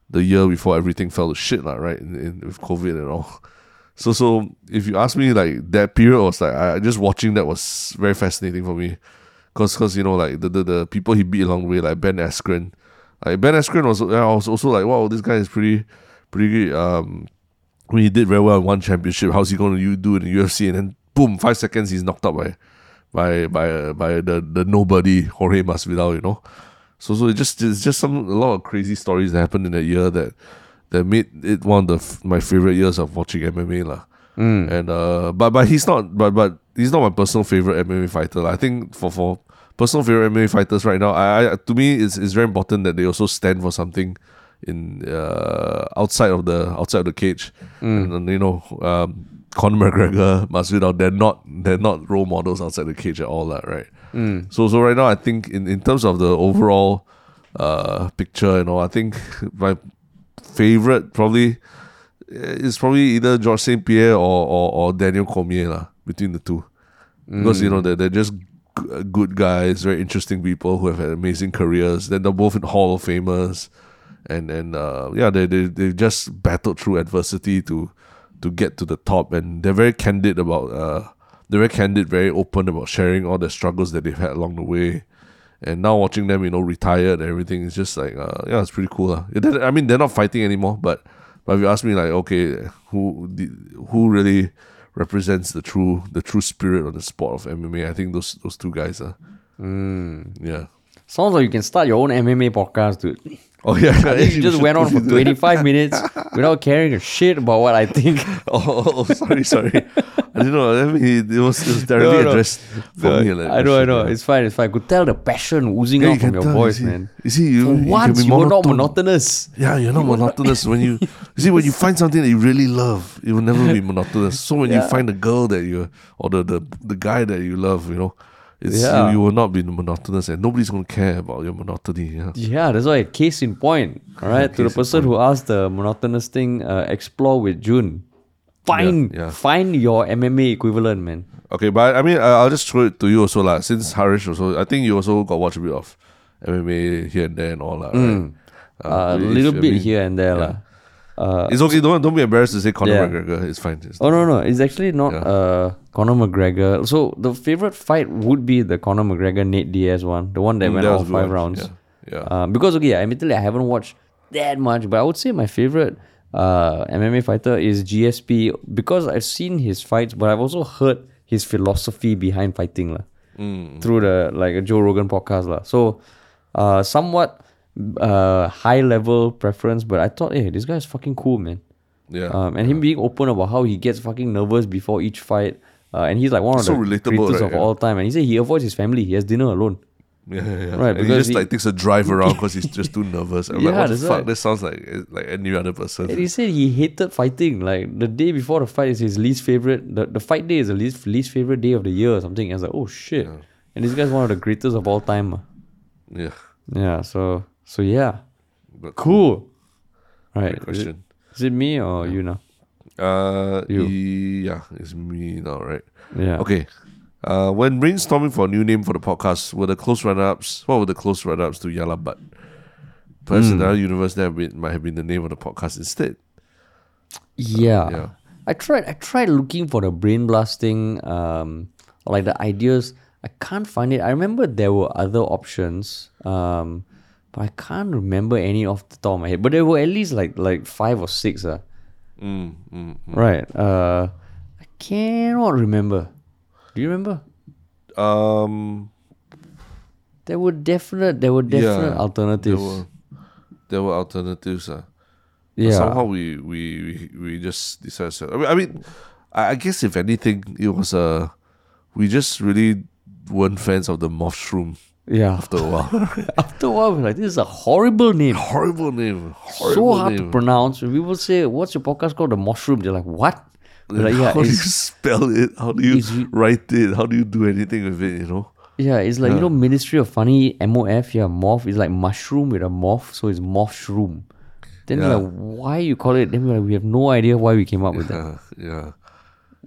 [SPEAKER 2] the year before everything fell to shit, lah, right? In, in, with COVID and all. So so if you ask me, like that period was like I just watching that was very fascinating for me. Cause, cause you know, like the, the, the people he beat along the way, like Ben Askren, like Ben Askren was, I was also like, wow, this guy is pretty, pretty. Um, when he did very well in one championship, how's he going to do in UFC? And then boom, five seconds he's knocked out by, by by by the the nobody Jorge Masvidal. You know, so so it just it's just some a lot of crazy stories that happened in that year that that made it one of the my favorite years of watching MMA lah. And uh, but but he's not but but he's not my personal favorite MMA fighter. lah. I think for for personal favorite MMA fighters right now, I, I to me it's it's very important that they also stand for something in uh outside of the outside of the cage. And, and, you know, um Conor McGregor, Masvidal, they're not they're not role models outside the cage at all, lah, right? So so right now I think in, in terms of the overall uh picture, you know, I think my favorite probably is probably either George St. Pierre or, or, or Daniel Cormier lah, between the two. Because, you know, they're, they're just g- good guys, very interesting people who have had amazing careers. Then they're both in Hall of Famers. And, and uh, yeah, they, they, they just battled through adversity to to get to the top. And they're very candid about, uh, they're very candid, very open about sharing all the struggles that they've had along the way. And now watching them, you know, retired and everything is just like, uh, yeah, it's pretty cool. lah. I mean, they're not fighting anymore, but but if you ask me, like, okay, who who really represents the true the true spirit of the sport of MMA? I think those those two guys are. Yeah.
[SPEAKER 1] Sounds like you can start your own MMA podcast, dude.
[SPEAKER 2] Oh yeah.
[SPEAKER 1] I think you just went on for 25 minutes without caring a shit about what I think.
[SPEAKER 2] Oh, oh, oh, sorry, sorry. I didn't know. I mean, it, was it was directly
[SPEAKER 1] No, no.
[SPEAKER 2] addressed for
[SPEAKER 1] No,
[SPEAKER 2] me. Like,
[SPEAKER 1] I know, I know.
[SPEAKER 2] yeah.
[SPEAKER 1] It's fine, it's fine. I could tell the passion oozing
[SPEAKER 2] Yeah,
[SPEAKER 1] out
[SPEAKER 2] you
[SPEAKER 1] from your
[SPEAKER 2] tell,
[SPEAKER 1] voice,
[SPEAKER 2] you see.
[SPEAKER 1] man.
[SPEAKER 2] You see, you,
[SPEAKER 1] For
[SPEAKER 2] you
[SPEAKER 1] once,
[SPEAKER 2] be
[SPEAKER 1] you were not monotonous.
[SPEAKER 2] Yeah, you're not monotonous when you, you see when you find something that you really love, it will never be monotonous. So when you find a girl that you or the, the the guy that you love, you know, it's
[SPEAKER 1] Yeah.
[SPEAKER 2] you, you will not be monotonous, and nobody's gonna care about your monotony. Yeah,
[SPEAKER 1] Yeah, that's why. Case in point, all right. to the person who asked the monotonous thing, uh, explore with June. Find,
[SPEAKER 2] yeah.
[SPEAKER 1] find your MMA equivalent, man.
[SPEAKER 2] Okay, but I mean, I- I'll just throw it to you also, lah. Since Haresh also, I think you also got watch a bit of MMA here and there and all, lah. Right?
[SPEAKER 1] Uh, a little
[SPEAKER 2] I
[SPEAKER 1] bit
[SPEAKER 2] mean,
[SPEAKER 1] here and there,
[SPEAKER 2] yeah.
[SPEAKER 1] lah. Uh,
[SPEAKER 2] It's okay. Don't don't be embarrassed to say Conor
[SPEAKER 1] Yeah.
[SPEAKER 2] McGregor. It's fine. It's
[SPEAKER 1] oh no, no, it's actually not
[SPEAKER 2] Yeah.
[SPEAKER 1] uh Conor McGregor. So the favorite fight would be the Conor McGregor Nate Diaz one, the one that
[SPEAKER 2] Mm,
[SPEAKER 1] went
[SPEAKER 2] that
[SPEAKER 1] all
[SPEAKER 2] was a good
[SPEAKER 1] five rounds.
[SPEAKER 2] Yeah, yeah.
[SPEAKER 1] Uh, because okay, admittedly I haven't watched that much, but I would say my favorite uh, MMA fighter is GSP because I've seen his fights, but I've also heard his philosophy behind fighting lah,
[SPEAKER 2] Mm.
[SPEAKER 1] through the like a Joe Rogan podcast lah. So, uh, somewhat uh, high level preference, but I thought, hey, this guy is fucking cool, man.
[SPEAKER 2] yeah.
[SPEAKER 1] Um, and him being open about how he gets fucking nervous before each fight. Uh, and he's like one of
[SPEAKER 2] So
[SPEAKER 1] the
[SPEAKER 2] relatable,
[SPEAKER 1] greatest
[SPEAKER 2] right?
[SPEAKER 1] of
[SPEAKER 2] Yeah.
[SPEAKER 1] all time. And he said he avoids his family. He has dinner alone.
[SPEAKER 2] Yeah, yeah, yeah.
[SPEAKER 1] Right,
[SPEAKER 2] And he just
[SPEAKER 1] he-
[SPEAKER 2] like takes a drive around because he's just too nervous. I'm
[SPEAKER 1] Yeah,
[SPEAKER 2] like, what the fuck?
[SPEAKER 1] right.
[SPEAKER 2] This sounds like eh, like any other person.
[SPEAKER 1] And he said he hated fighting. Like the day before the fight is his least favorite. The, the fight day is the least least favorite day of the year or something. I was like, oh shit. And this guy's one of the greatest of all time. ah.
[SPEAKER 2] Yeah,
[SPEAKER 1] Yeah. So so yeah.
[SPEAKER 2] but
[SPEAKER 1] Cool. Right.
[SPEAKER 2] Great
[SPEAKER 1] Is it,
[SPEAKER 2] question.
[SPEAKER 1] is it me or you now?
[SPEAKER 2] Uh,
[SPEAKER 1] You.
[SPEAKER 2] yeah, it's me now, right?
[SPEAKER 1] Yeah.
[SPEAKER 2] Okay. Uh, when brainstorming for a new name for the podcast, were the close run-ups? What were the close run-ups to Yah Lah But? Perhaps
[SPEAKER 1] Hmm.
[SPEAKER 2] another universe that might have been the name of the podcast instead.
[SPEAKER 1] Yeah.
[SPEAKER 2] yeah.
[SPEAKER 1] I tried I tried looking for the brain blasting um like the ideas. I can't find it. I remember there were other options. Um but I can't remember any off the top of my head. But there were at least like like five or six. Uh.
[SPEAKER 2] Mm, mm, mm.
[SPEAKER 1] Right. Uh I cannot remember. Do you remember?
[SPEAKER 2] Um,
[SPEAKER 1] There were definite there were definite
[SPEAKER 2] yeah,
[SPEAKER 1] alternatives.
[SPEAKER 2] There were, there were alternatives. Uh. But
[SPEAKER 1] yeah.
[SPEAKER 2] Somehow we, we, we, we just decided. To, I mean, I mean, I, I guess if anything, it was uh, we just really weren't fans of the mushroom
[SPEAKER 1] yeah.
[SPEAKER 2] after a while.
[SPEAKER 1] After a while, we're like, this is a horrible name.
[SPEAKER 2] horrible name. Horrible
[SPEAKER 1] so hard
[SPEAKER 2] name.
[SPEAKER 1] to pronounce. When people say, "What's your podcast called?" The mushroom. They're like, "What?" Yeah,
[SPEAKER 2] how do you spell it? How do you write it? How do you do anything with it? You know?
[SPEAKER 1] yeah, it's like you know, Ministry of Funny, MOF. Yeah, morph. It's like mushroom with a morph, so it's morphroom. Then
[SPEAKER 2] Yeah.
[SPEAKER 1] like, why you call it? Then we're like, we have no idea why we came up with that.
[SPEAKER 2] Yeah.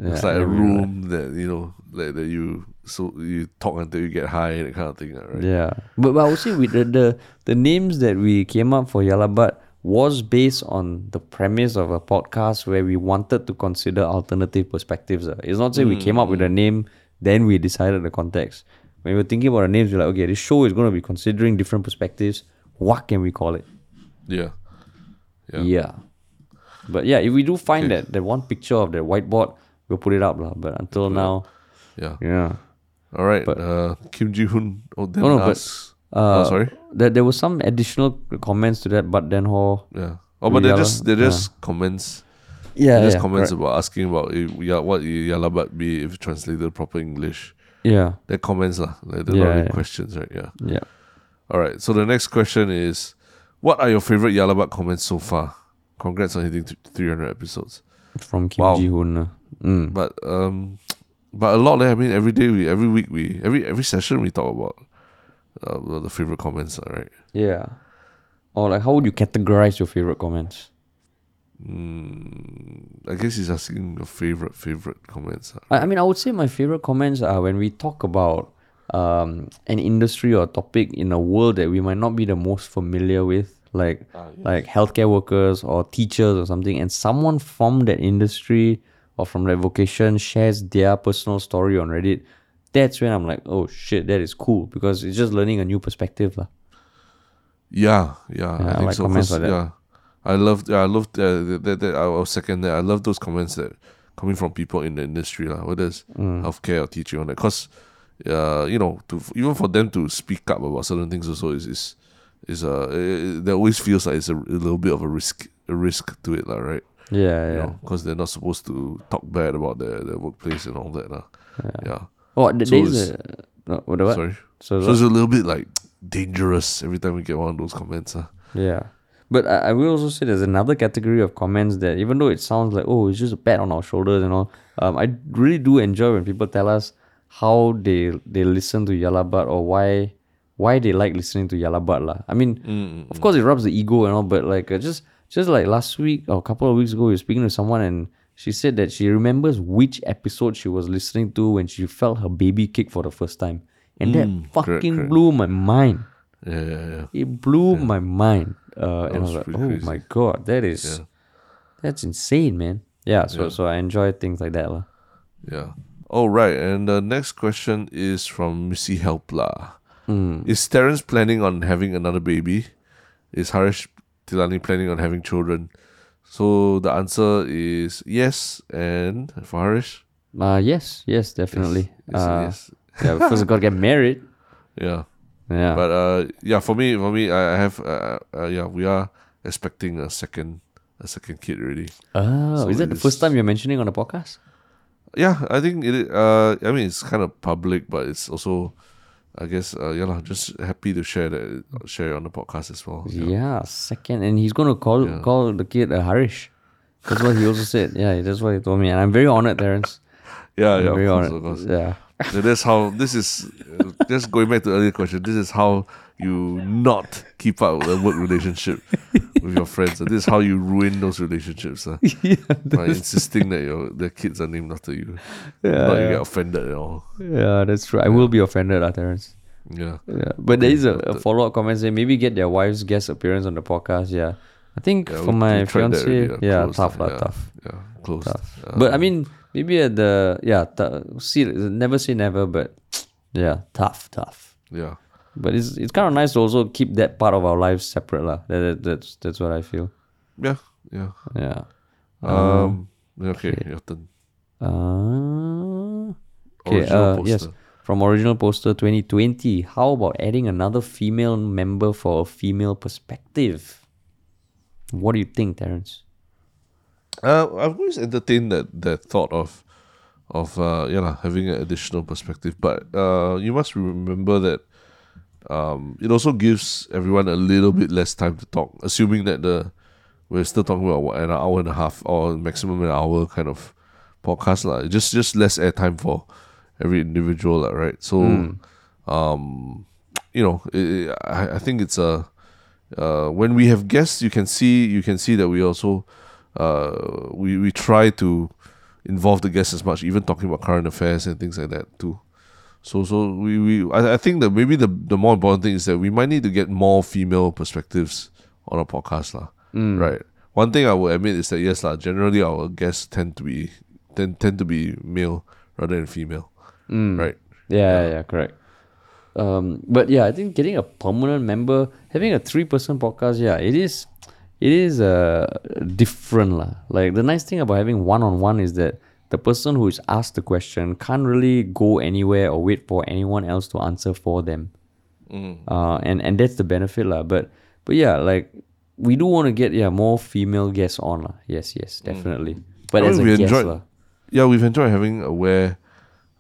[SPEAKER 1] Yeah,
[SPEAKER 2] It's like a
[SPEAKER 1] and we like-
[SPEAKER 2] room that you know, like that you so you talk until you get high, that kind of thing, right?
[SPEAKER 1] Yeah, but, but I would say with the, the the names that we came up for Yah Lah But was based on the premise of a podcast where we wanted to consider alternative perspectives. ah. It's not say we came up with a name, then we decided the context. When we were thinking about the names, we're like, okay, this show is going to be considering different perspectives. What can we call it?
[SPEAKER 2] Yeah. Yeah.
[SPEAKER 1] Yeah. But yeah, if we do find
[SPEAKER 2] Okay.
[SPEAKER 1] that that one picture of the whiteboard, we'll put it up. lah. But until now,
[SPEAKER 2] Yeah.
[SPEAKER 1] yeah.
[SPEAKER 2] All right.
[SPEAKER 1] But-
[SPEAKER 2] uh, Kim Ji Hoon. Oh,
[SPEAKER 1] no, but,
[SPEAKER 2] asks.
[SPEAKER 1] Uh,
[SPEAKER 2] oh, sorry.
[SPEAKER 1] There, there was some additional comments to that, but then ho.
[SPEAKER 2] Yeah. Oh, but they're just they're just comments.
[SPEAKER 1] Yeah,
[SPEAKER 2] just
[SPEAKER 1] yeah,
[SPEAKER 2] comments
[SPEAKER 1] correct.
[SPEAKER 2] about asking about eh, yeah, what Yah Lah But be if translated proper English.
[SPEAKER 1] Yeah,
[SPEAKER 2] They're comments lah. Like they're
[SPEAKER 1] Yeah,
[SPEAKER 2] not really
[SPEAKER 1] yeah.
[SPEAKER 2] questions, right? Yeah.
[SPEAKER 1] yeah.
[SPEAKER 2] All right. So the next question is, what are your favorite Yah Lah But comments so far? Congrats on hitting th- 300 episodes.
[SPEAKER 1] From Kim
[SPEAKER 2] Wow.
[SPEAKER 1] Ji Hoon. uh. Mm.
[SPEAKER 2] But um, but a lot. eh, I mean, every day we, every week we, every every session we talk about uh, the favorite comments, right?
[SPEAKER 1] Yeah. Or like, how would you categorize your favorite comments?
[SPEAKER 2] Mm, I guess he's asking your favorite favorite comments. ah.
[SPEAKER 1] I, I mean, I would say my favorite comments are when we talk about um, an industry or topic in a world that we might not be the most familiar with, like like healthcare workers or teachers or something, and someone from that industry or from that vocation shares their personal story on Reddit. That's when I'm like, oh shit, that is cool because it's just learning a new perspective, lah.
[SPEAKER 2] Yeah, yeah,
[SPEAKER 1] Yeah, I
[SPEAKER 2] I think
[SPEAKER 1] like
[SPEAKER 2] so.
[SPEAKER 1] comments like that.
[SPEAKER 2] Yeah, I love. Yeah, I love uh, that, that, that. I was second that. I love those comments that coming from people in the industry, lah, whether it's
[SPEAKER 1] Mm.
[SPEAKER 2] healthcare or teaching on that. Cause, uh, you know, to even for them to speak up about certain things also is is is uh, it, always feels like it's a, a little bit of a risk a risk to it, lah, right?
[SPEAKER 1] Yeah, yeah.
[SPEAKER 2] because they're not supposed to talk bad about their, their workplace and all that. Uh. Yeah.
[SPEAKER 1] Oh, th-
[SPEAKER 2] So
[SPEAKER 1] there's a no, what, what?
[SPEAKER 2] Sorry.
[SPEAKER 1] So,
[SPEAKER 2] So it's a little bit like dangerous every time we get one of those comments. Uh.
[SPEAKER 1] yeah. But I, I will also say there's another category of comments that even though it sounds like oh it's just a pat on our shoulders and all, um, I really do enjoy when people tell us how they they listen to Yah Lah But or why why they like listening to Yah Lah But lah. I mean, of course it rubs the ego and all, but like uh, just just like last week or a couple of weeks ago, we were speaking to someone and she said that she remembers which episode she was listening to when she felt her baby kick for the first time, and that fucking
[SPEAKER 2] correct.
[SPEAKER 1] blew my mind.
[SPEAKER 2] Yeah, yeah, yeah.
[SPEAKER 1] It blew my mind. Uh, and I
[SPEAKER 2] was
[SPEAKER 1] like, oh
[SPEAKER 2] crazy.
[SPEAKER 1] my god, that is that's insane, man. Yeah, so so I enjoy things like that. lah.
[SPEAKER 2] Yeah. Oh, right. And the next question is from Missy Helpla. Is Terence planning on having another baby? Is Haresh Tilani planning on having children? So the answer is yes. And for Haresh,
[SPEAKER 1] Uh yes, yes, definitely.
[SPEAKER 2] yes,
[SPEAKER 1] uh,
[SPEAKER 2] yes.
[SPEAKER 1] yeah, first gotta get married.
[SPEAKER 2] Yeah.
[SPEAKER 1] Yeah.
[SPEAKER 2] But uh, yeah, for me, for me, I I have uh, uh, yeah, we are expecting a second a second kid already.
[SPEAKER 1] oh,
[SPEAKER 2] so
[SPEAKER 1] is that the first time you're mentioning on the podcast?
[SPEAKER 2] Yeah, I think it. Uh, I mean, it's kind of public, but it's also, I guess, uh, yeah, lah, just happy to share that share it on the podcast as well.
[SPEAKER 1] Yeah, second, and he's gonna call call the kid uh, Haresh. That's what he also said. Yeah, that's what he told me, and I'm very honored, Terence.
[SPEAKER 2] yeah,
[SPEAKER 1] I'm
[SPEAKER 2] yeah.
[SPEAKER 1] very
[SPEAKER 2] Of course,
[SPEAKER 1] honored. Yeah.
[SPEAKER 2] So that's how this is. Uh, just going back to the earlier question, this is how you not keep up a work relationship with your friends. And this is how you ruin those relationships. Uh, by insisting that your the kids are named after you.
[SPEAKER 1] Yeah,
[SPEAKER 2] not you get offended at all.
[SPEAKER 1] Yeah, that's true. I will be offended, uh, Terence.
[SPEAKER 2] Yeah.
[SPEAKER 1] Yeah, but there is a, a follow up comment saying maybe get their wife's guest appearance on the podcast. Yeah, I think
[SPEAKER 2] Yeah,
[SPEAKER 1] for my fiance,
[SPEAKER 2] already,
[SPEAKER 1] yeah,
[SPEAKER 2] closed,
[SPEAKER 1] tough, lah,
[SPEAKER 2] yeah,
[SPEAKER 1] tough,
[SPEAKER 2] Yeah, close.
[SPEAKER 1] tough. but I mean, maybe at the yeah, t- see, never say never, but yeah, tough, tough.
[SPEAKER 2] yeah.
[SPEAKER 1] But it's it's kind of nice to also keep that part of our lives separate, lah. That, that, that's that's what I feel.
[SPEAKER 2] Yeah, yeah.
[SPEAKER 1] Yeah.
[SPEAKER 2] Um, okay, your turn.
[SPEAKER 1] Uh, okay.
[SPEAKER 2] Original
[SPEAKER 1] Uh, yes. From original poster 2020. How about adding another female member for a female perspective? What do you think, Terence?
[SPEAKER 2] Uh, I've always entertained that that thought of of uh, yeah lah, having an additional perspective, but uh, you must remember that um, it also gives everyone a little bit less time to talk, assuming that the we're still talking about what, an hour and a half or maximum an hour kind of podcast lah. Just just less airtime for every individual lah, right? So, um, you know, i I, I think it's a uh, when we have guests, you can see you can see that we also uh, we we try to involve the guests as much, even talking about current affairs and things like that too. So so we, we I, I think that maybe the the more important thing is that we might need to get more female perspectives on our podcast lah. Right. One thing I will admit is that yes lah, generally our guests tend to be tend tend to be male rather than female. Right.
[SPEAKER 1] Yeah, yeah, yeah, correct. Um, but yeah, I think getting a permanent member, having a three-person podcast, yeah, it is, it is uh different lah. Like the nice thing about having one-on-one is that the person who is asked the question can't really go anywhere or wait for anyone else to answer for them. Uh, and and that's the benefit lah. But but yeah, like we do want to get yeah more female guests on lah. Yes, yes, definitely. But
[SPEAKER 2] I
[SPEAKER 1] as a
[SPEAKER 2] we
[SPEAKER 1] guest
[SPEAKER 2] enjoyed-
[SPEAKER 1] lah.
[SPEAKER 2] Yeah, we've enjoyed having Aware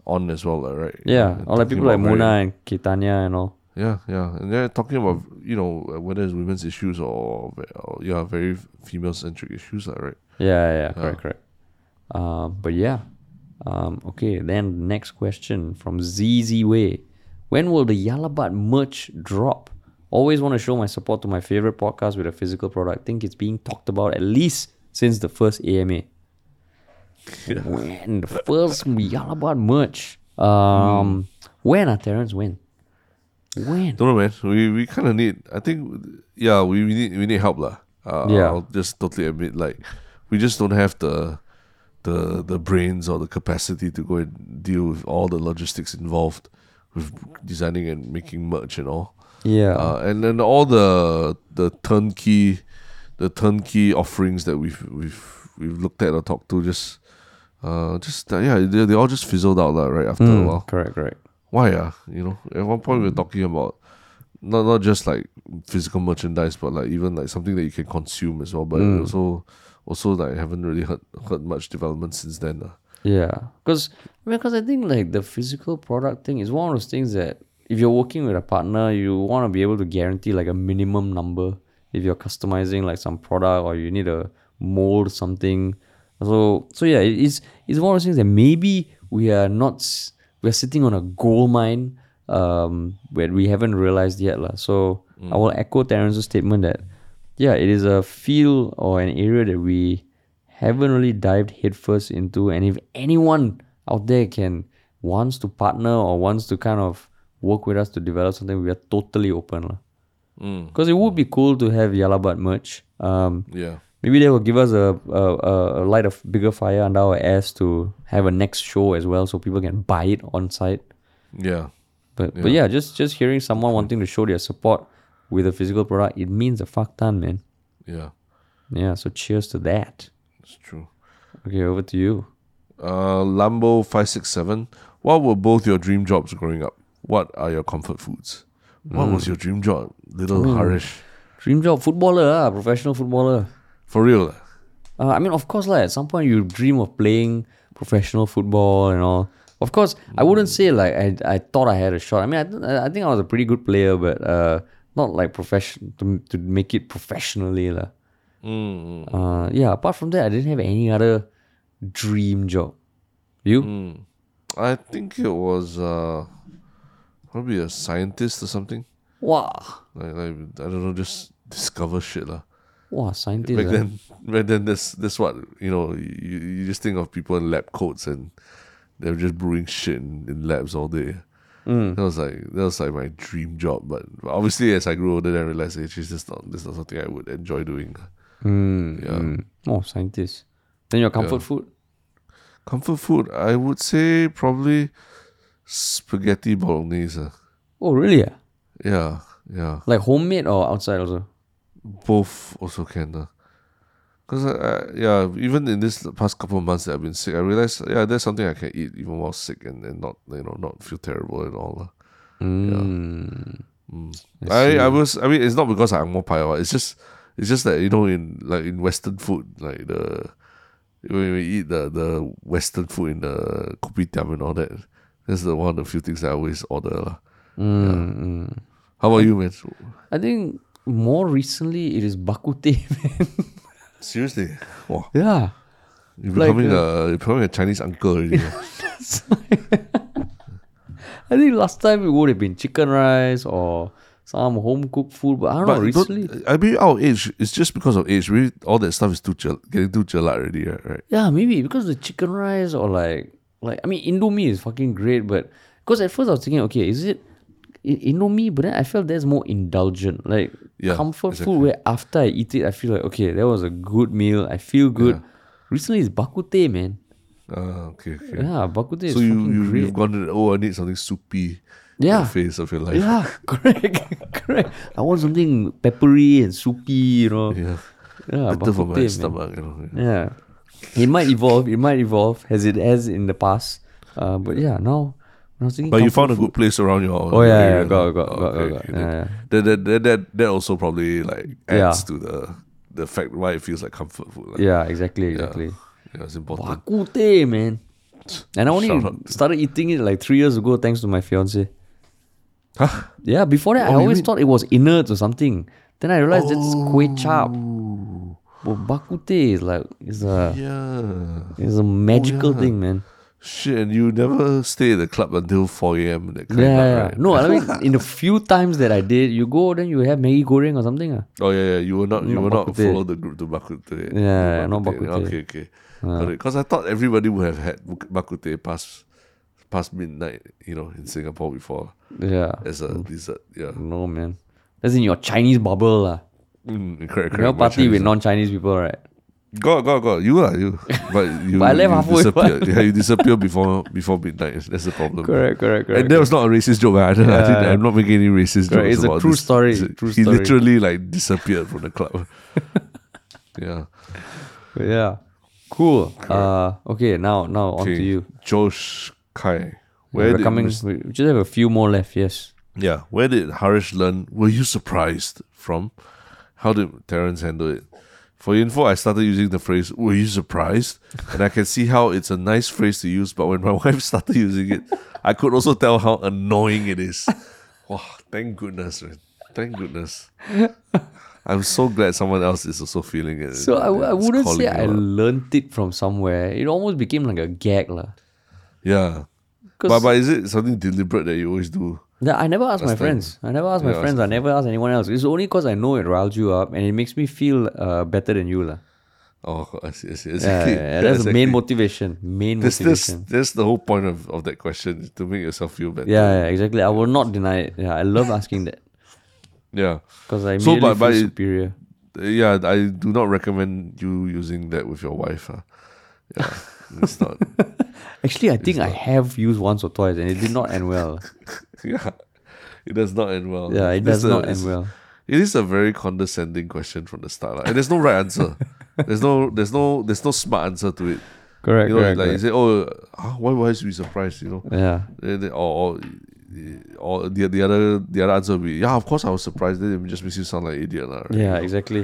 [SPEAKER 2] on as well, lah, right?
[SPEAKER 1] Yeah, or like people like
[SPEAKER 2] about very-
[SPEAKER 1] Mona and Kitanya and all.
[SPEAKER 2] Yeah, yeah, and they're talking about you know whether it's women's issues or, or yeah, very female centric issues, lah, right?
[SPEAKER 1] Yeah, yeah, correct, correct. Um, but yeah. Um, okay, then next question from ZZ Way. When will the Yah Lah But merch drop? Always want to show my support to my favorite podcast with a physical product. Think it's being talked about at least since the first AMA. When the first Yah Lah But merch? Um, when, uh, Terence? When? When?
[SPEAKER 2] Don't know, man. We we kind of need. I think, yeah, we, we need we need help, lah. Uh,
[SPEAKER 1] Yeah.
[SPEAKER 2] I'll just totally admit, like, we just don't have the the the brains or the capacity to go and deal with all the logistics involved with designing and making merch and all.
[SPEAKER 1] Yeah.
[SPEAKER 2] uh, and then all the the turnkey the turnkey offerings that we've we've we've looked at or talked to just uh just uh, yeah they, they all just fizzled out lah, right after a
[SPEAKER 1] Mm,
[SPEAKER 2] while
[SPEAKER 1] correct, correct.
[SPEAKER 2] why ah you know at one point we were talking about not not just like physical merchandise, but like even like something that you can consume as well. But
[SPEAKER 1] Mm.
[SPEAKER 2] also also like haven't really heard heard much development since then. Uh.
[SPEAKER 1] Yeah, because because I think like the physical product thing is one of those things that if you're working with a partner, you want to be able to guarantee like a minimum number. If you're customizing like some product or you need to mold something, so so yeah, it's it's one of those things that maybe we are not we're sitting on a gold mine um where we haven't realized yet lah. So I will echo Terence's statement that yeah, it is a field or an area that we haven't really dived headfirst into. And if anyone out there can wants to partner or wants to kind of work with us to develop something, we are totally open. lah.
[SPEAKER 2] Mm.
[SPEAKER 1] Because it would be cool to have Yah Lah But merch. Um,
[SPEAKER 2] Yeah.
[SPEAKER 1] maybe they will give us a, a, a, a light of bigger fire under our ass to have a next show as well so people can buy it on site.
[SPEAKER 2] Yeah.
[SPEAKER 1] But but yeah, just just hearing someone wanting to show their support with a physical product, it means a fuck ton, man.
[SPEAKER 2] Yeah.
[SPEAKER 1] Yeah, so cheers to that.
[SPEAKER 2] It's true.
[SPEAKER 1] Okay, over to you.
[SPEAKER 2] Uh, Lambo five six seven. What were both your dream jobs growing up? What are your comfort foods? What was your dream job, little Haresh?
[SPEAKER 1] Dream job, footballer, ah, professional footballer.
[SPEAKER 2] For real?
[SPEAKER 1] Uh, I mean, of course, like at some point you dream of playing professional football and all. Of course, I wouldn't say like I I thought I had a shot. I mean, I, I think I was a pretty good player, but uh, not like profession to to make it professionally, lah.
[SPEAKER 2] Mm,
[SPEAKER 1] Uh, yeah. Apart from that, I didn't have any other dream job. You?
[SPEAKER 2] mm. I think it was uh, probably a scientist or something.
[SPEAKER 1] Wow,
[SPEAKER 2] Like, like I don't know, just discover shit lah.
[SPEAKER 1] wow, scientist.
[SPEAKER 2] Back
[SPEAKER 1] ah.
[SPEAKER 2] then, back then, that's that's what you know. You, you just think of people in lab coats and they're just brewing shit in, in labs all day.
[SPEAKER 1] Mm.
[SPEAKER 2] That was like that was like my dream job. But obviously, as I grew older, then I realized hey, this is not this is not something I would enjoy doing.
[SPEAKER 1] Mm,
[SPEAKER 2] Yeah.
[SPEAKER 1] mm. Oh, scientist. Then your comfort
[SPEAKER 2] Yeah.
[SPEAKER 1] food?
[SPEAKER 2] Comfort food, I would say probably spaghetti bolognese.
[SPEAKER 1] Oh, really? ah?
[SPEAKER 2] Yeah, yeah.
[SPEAKER 1] Like homemade or outside also?
[SPEAKER 2] Both also can. Uh. Cause I, I, yeah, even in this past couple of months that I've been sick, I realized yeah, there's something I can eat even while sick and, and not you know not feel terrible at all. lah.
[SPEAKER 1] Mm.
[SPEAKER 2] I, I was I mean it's not because I'm more pie it's just it's just that you know in like in Western food like the when we eat the the Western food in the kopitiam and all that that's the one of the few things I always order.
[SPEAKER 1] Mm, mm.
[SPEAKER 2] How about you man?
[SPEAKER 1] I think more recently it is bak-kut-teh, man.
[SPEAKER 2] Seriously, wow,
[SPEAKER 1] yeah.
[SPEAKER 2] Uh, you're
[SPEAKER 1] Like,
[SPEAKER 2] becoming a you're becoming a Chinese uncle already.
[SPEAKER 1] I think last time it would have been chicken rice or some home cooked food, but I don't know. Recently,
[SPEAKER 2] I mean, our age, it's just because of age. Really, all that stuff is too gel- getting too gelat already, right? right?
[SPEAKER 1] yeah, maybe because the chicken rice or like like I mean Indomie is fucking great, but because at first I was thinking, okay, is it I- Indomie? But then I felt that's more indulgent, like
[SPEAKER 2] Yeah,
[SPEAKER 1] comfort
[SPEAKER 2] exactly.
[SPEAKER 1] food. Where after I eat it, I feel like okay, that was a good meal. I feel good.
[SPEAKER 2] Yeah.
[SPEAKER 1] Recently, it's bak-kut-teh, man.
[SPEAKER 2] Ah, okay, okay.
[SPEAKER 1] Yeah, bak-kut-teh is
[SPEAKER 2] So you, you
[SPEAKER 1] great.
[SPEAKER 2] you've gone to oh, I need something soupy.
[SPEAKER 1] Yeah.
[SPEAKER 2] face of your life.
[SPEAKER 1] Yeah, correct, correct. I want something peppery and soupy, you know.
[SPEAKER 2] Yeah.
[SPEAKER 1] Yeah,
[SPEAKER 2] Better for my stomach, you know.
[SPEAKER 1] Yeah, it might evolve. It might evolve as it has in the past. Uh, but yeah, now when I was thinking.
[SPEAKER 2] But you found a good place around your
[SPEAKER 1] Oh yeah, yeah, got, got, got, got. Yeah, yeah.
[SPEAKER 2] That, that, that, that, also probably like adds to the the fact why it feels like comfort food.
[SPEAKER 1] Yeah, exactly, exactly.
[SPEAKER 2] yeah, it's important.
[SPEAKER 1] Bak-kut-teh, man. And I only started eating it like three years ago thanks to my fiance.
[SPEAKER 2] Huh?
[SPEAKER 1] Yeah, before that I
[SPEAKER 2] Oh, you
[SPEAKER 1] always
[SPEAKER 2] mean-
[SPEAKER 1] thought it was innards or something. Then I realized that's kway chap.
[SPEAKER 2] Oh.
[SPEAKER 1] But bak-kut-teh is like it's a
[SPEAKER 2] yeah.
[SPEAKER 1] it's a magical oh,
[SPEAKER 2] yeah.
[SPEAKER 1] thing, man.
[SPEAKER 2] Shit, and you never stay at the club until 4 a.m. That kind
[SPEAKER 1] Yeah,
[SPEAKER 2] of,
[SPEAKER 1] yeah.
[SPEAKER 2] right?
[SPEAKER 1] No, I mean in the few times that I did, you go then you have Maggi goreng or something. ah.
[SPEAKER 2] Oh yeah, yeah. You will not, you
[SPEAKER 1] Not
[SPEAKER 2] will not follow the group to bak-kut-teh.
[SPEAKER 1] Yeah, not bak-kut-teh.
[SPEAKER 2] Okay, okay. Because I thought everybody would have had bak-kut-teh past past midnight, you know, in Singapore before
[SPEAKER 1] Yeah.
[SPEAKER 2] as a dessert. Yeah,
[SPEAKER 1] No man. That's in your Chinese bubble. lah.
[SPEAKER 2] mm, correct, correct.
[SPEAKER 1] You know, party with non Chinese people, right?
[SPEAKER 2] Go, go, go. You are you, but you.
[SPEAKER 1] But I left
[SPEAKER 2] you
[SPEAKER 1] halfway,
[SPEAKER 2] disappear. yeah, you disappeared before before midnight. That's the problem.
[SPEAKER 1] Correct, correct, correct.
[SPEAKER 2] And that was not a racist joke. I, don't, I think I'm not making any racist
[SPEAKER 1] Correct,
[SPEAKER 2] jokes.
[SPEAKER 1] it's a
[SPEAKER 2] about
[SPEAKER 1] true
[SPEAKER 2] this.
[SPEAKER 1] story,
[SPEAKER 2] It's a-
[SPEAKER 1] true
[SPEAKER 2] he
[SPEAKER 1] story.
[SPEAKER 2] literally like disappeared from the club. yeah.
[SPEAKER 1] Yeah. Cool. Uh okay, now now on to you.
[SPEAKER 2] Josh Kai. Where
[SPEAKER 1] We're coming
[SPEAKER 2] Mis-
[SPEAKER 1] we we just have a few more left, yes.
[SPEAKER 2] Yeah, where did Haresh learn? Were you surprised from? How did Terence handle it? For info, I started using the phrase "Were you surprised?" and I can see how it's a nice phrase to use. But when my wife started using it, I could also tell how annoying it is. Wow, thank goodness, man. Thank goodness. I'm so glad someone else is also feeling it.
[SPEAKER 1] So I, w- I
[SPEAKER 2] It's
[SPEAKER 1] wouldn't say I
[SPEAKER 2] out.
[SPEAKER 1] learned it from somewhere. It almost became like a gag. lah.
[SPEAKER 2] Yeah. But, but is it something deliberate that you always do?
[SPEAKER 1] Yeah, I never ask my friends. I never ask my
[SPEAKER 2] Yeah,
[SPEAKER 1] friends. I never ask anyone else. It's only because I know it riles you up and it makes me feel uh, better than you. lah.
[SPEAKER 2] Oh, I see, I see.
[SPEAKER 1] Yeah,
[SPEAKER 2] Exactly.
[SPEAKER 1] yeah, yeah, that's the main
[SPEAKER 2] Exactly.
[SPEAKER 1] motivation. Main
[SPEAKER 2] That's, that's,
[SPEAKER 1] motivation.
[SPEAKER 2] that's the whole point of, of that question to make yourself feel better.
[SPEAKER 1] Yeah, yeah, exactly. I will not deny it. Yeah, I love asking that
[SPEAKER 2] Yeah.
[SPEAKER 1] because I
[SPEAKER 2] So,
[SPEAKER 1] immediately
[SPEAKER 2] but- but
[SPEAKER 1] feel
[SPEAKER 2] it-
[SPEAKER 1] superior.
[SPEAKER 2] Yeah, I do not recommend you using that with your wife. Huh? Yeah, it's not.
[SPEAKER 1] Actually, I think I have used once or twice and it did not end well.
[SPEAKER 2] Yeah, it does not end well.
[SPEAKER 1] Yeah, it does
[SPEAKER 2] a-
[SPEAKER 1] not
[SPEAKER 2] it's-
[SPEAKER 1] end well.
[SPEAKER 2] It is a very condescending question from the start, lah. and there's no right answer. there's no, there's no, there's no smart answer to it.
[SPEAKER 1] Correct,
[SPEAKER 2] You know,
[SPEAKER 1] correct.
[SPEAKER 2] like you say, oh, huh, why why should we be surprised? You know,
[SPEAKER 1] Yeah,
[SPEAKER 2] Then- or, or or the the other the other answer would be yeah, of course I was surprised. Then it just makes you sound like an idiot, right?
[SPEAKER 1] yeah,
[SPEAKER 2] You know?
[SPEAKER 1] exactly.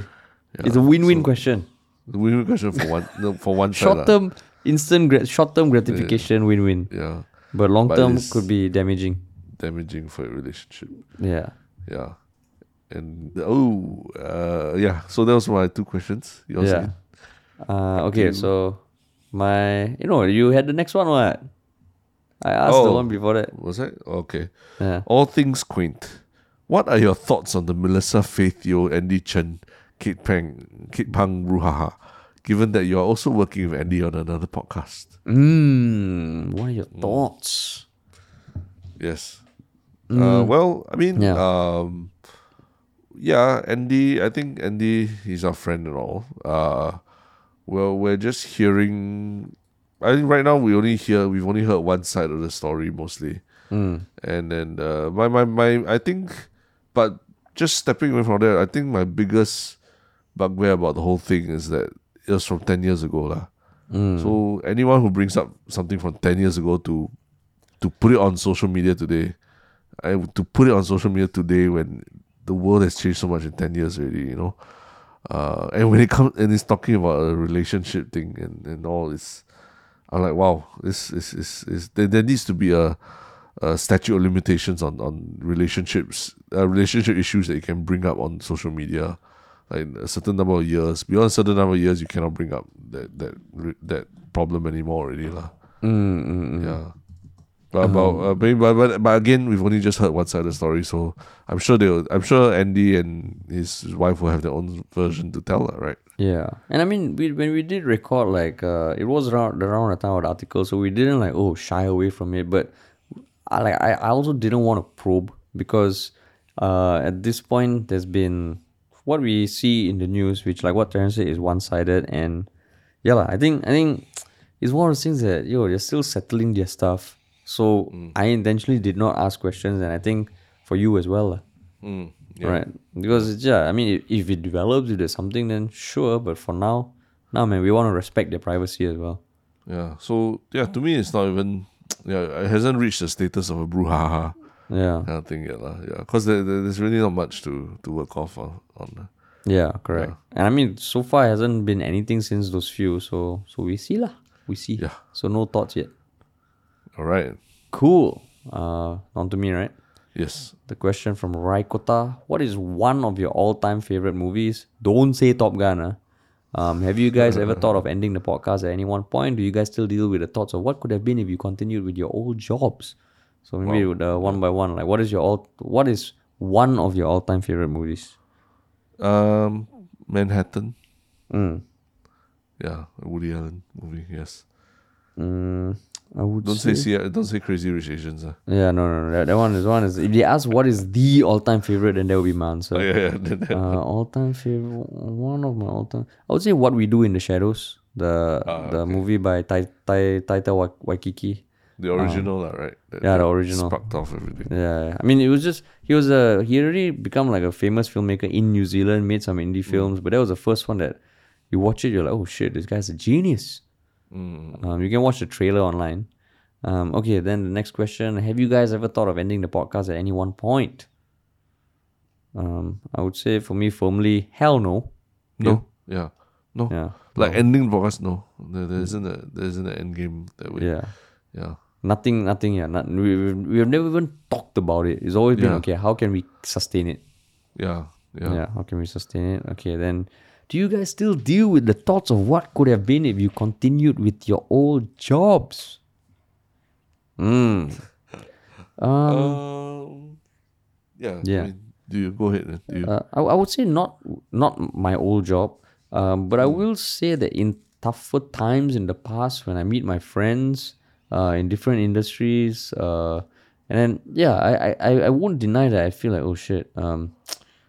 [SPEAKER 2] Yeah,
[SPEAKER 1] It's a win-win
[SPEAKER 2] so-
[SPEAKER 1] question.
[SPEAKER 2] Win-win question for one no, for one
[SPEAKER 1] Short
[SPEAKER 2] lah.
[SPEAKER 1] term, instant, gra- short-term gratification, win-win.
[SPEAKER 2] Yeah,
[SPEAKER 1] But long-term could be damaging.
[SPEAKER 2] Damaging for a relationship.
[SPEAKER 1] Yeah.
[SPEAKER 2] Yeah. And oh, uh, yeah. So that was my two questions. Yours
[SPEAKER 1] yeah.
[SPEAKER 2] again?
[SPEAKER 1] Uh, okay, so my, you know, you had the next one. What? I asked the
[SPEAKER 2] Oh.
[SPEAKER 1] one before that.
[SPEAKER 2] Was that okay?
[SPEAKER 1] Yeah.
[SPEAKER 2] All things quaint. What are your thoughts on the Melissa Faith Yeo, Andy Chen, Kate Pang, Kate Pang brouhaha? Given that you are also working with Andy on another podcast.
[SPEAKER 1] Mm, what are your thoughts?
[SPEAKER 2] Yes. Uh, well, I mean,
[SPEAKER 1] Mm. Yeah.
[SPEAKER 2] um, yeah, Andy. I think Andy, he's our friend and all. Uh, well, we're just hearing. I think right now we only hear we've only heard one side of the story mostly,
[SPEAKER 1] Mm.
[SPEAKER 2] and then uh, my my my I think, but just stepping away from there, I think my biggest bugbear about the whole thing is that it was from ten years ago lah.
[SPEAKER 1] Mm.
[SPEAKER 2] So anyone who brings up something from ten years ago to to put it on social media today, I to put it on social media today when the world has changed so much in ten years already, you know. Uh, and when it comes and it's talking about a relationship thing and, and all, it's I'm like, wow, this is is is there, there needs to be a, a statute of limitations on on relationships, uh, relationship issues that you can bring up on social media. Like a certain number of years, beyond a certain number of years, you cannot bring up that that that problem anymore already, lah.
[SPEAKER 1] Mm, mm, mm.
[SPEAKER 2] Yeah. But about uh, but, but, but again, we've only just heard one side of the story, so I'm sure they'll. I'm sure Andy and his wife will have their own version to tell, right?
[SPEAKER 1] Yeah, and I mean, we when we did record, like uh, it was around around the time of the article, so we didn't like oh shy away from it. But I like I, I also didn't want to probe because uh, at this point there's been what we see in the news, which like what Terence said is one sided, and yeah, I think I think it's one of the things that yo they're still settling their stuff. So I intentionally did not ask questions, and I think for you as well.
[SPEAKER 2] Mm, yeah.
[SPEAKER 1] Right. Because yeah, I mean, if, it develops, if there's something, then sure. But for now, now, man, we want to respect their privacy as well.
[SPEAKER 2] Yeah. So yeah, to me, it's not even. Yeah, it hasn't reached the status of a brouhaha
[SPEAKER 1] Yeah.
[SPEAKER 2] kind of thing yet, lah. Yeah, because there, there- there's really not much to to work off on. on
[SPEAKER 1] Yeah, correct. And I mean, so far it hasn't been anything since those few. So, so we see lah. We see.
[SPEAKER 2] Yeah.
[SPEAKER 1] So no thoughts yet.
[SPEAKER 2] All right.
[SPEAKER 1] Cool. Uh, on to me, right?
[SPEAKER 2] Yes.
[SPEAKER 1] The question from Raikota. What is one of your all-time favorite movies? Don't say Top Gun, huh? Um, have you guys ever thought of ending the podcast at any one point? Do you guys still deal with the thoughts of what could have been if you continued with your old jobs? So maybe with, uh, one by one, like what is your all? What is one of your all-time favorite movies?
[SPEAKER 2] Um, Manhattan.
[SPEAKER 1] Mm.
[SPEAKER 2] Yeah, Woody Allen movie. Yes.
[SPEAKER 1] Mm, I would
[SPEAKER 2] Don't say, see, don't say Crazy Rich Asians. Uh.
[SPEAKER 1] Yeah, no, no, no. That, that one is one is. If they ask what is the all-time favorite, then that would be my answer.
[SPEAKER 2] Oh, yeah, yeah.
[SPEAKER 1] Uh, all-time favorite. One of my all-time. I would say what we do in the shadows. The
[SPEAKER 2] Ah,
[SPEAKER 1] the movie by Tai Tai Taika Wa- Waititi.
[SPEAKER 2] the original, lah, right? That-
[SPEAKER 1] Yeah, the original.
[SPEAKER 2] Sparked off everything.
[SPEAKER 1] Yeah, I mean, it was just he was a he already become like a famous filmmaker in New Zealand, made some indie films, but that was the first one that you watch it, you're like, oh shit, this guy's a genius.
[SPEAKER 2] Mm.
[SPEAKER 1] Um, you can watch the trailer online. Um, okay, then the next question: Have you guys ever thought of ending the podcast at any one point? Um, I would say for me, firmly, hell no.
[SPEAKER 2] No, yeah, no.
[SPEAKER 1] Yeah,
[SPEAKER 2] Like ending the podcast, no. There, there isn't a there isn't an end game that way.
[SPEAKER 1] yeah.
[SPEAKER 2] yeah.
[SPEAKER 1] Nothing, nothing. Yeah, not, we we've, we've never even talked about it. It's always been
[SPEAKER 2] Yeah.
[SPEAKER 1] okay. How can we sustain it?
[SPEAKER 2] Yeah, yeah,
[SPEAKER 1] Yeah. how can we sustain it? Okay, then do you guys still deal with the thoughts of what could have been if you continued with your old jobs? Hmm. Um,
[SPEAKER 2] Um, yeah,
[SPEAKER 1] Yeah.
[SPEAKER 2] I mean, do you go ahead? then. Do you?
[SPEAKER 1] uh, I, I would say not not my old job, um, but I will say that in tougher times in the past when I meet my friends uh, in different industries, uh, and then yeah, I, I, I I won't deny that I feel like oh shit, um,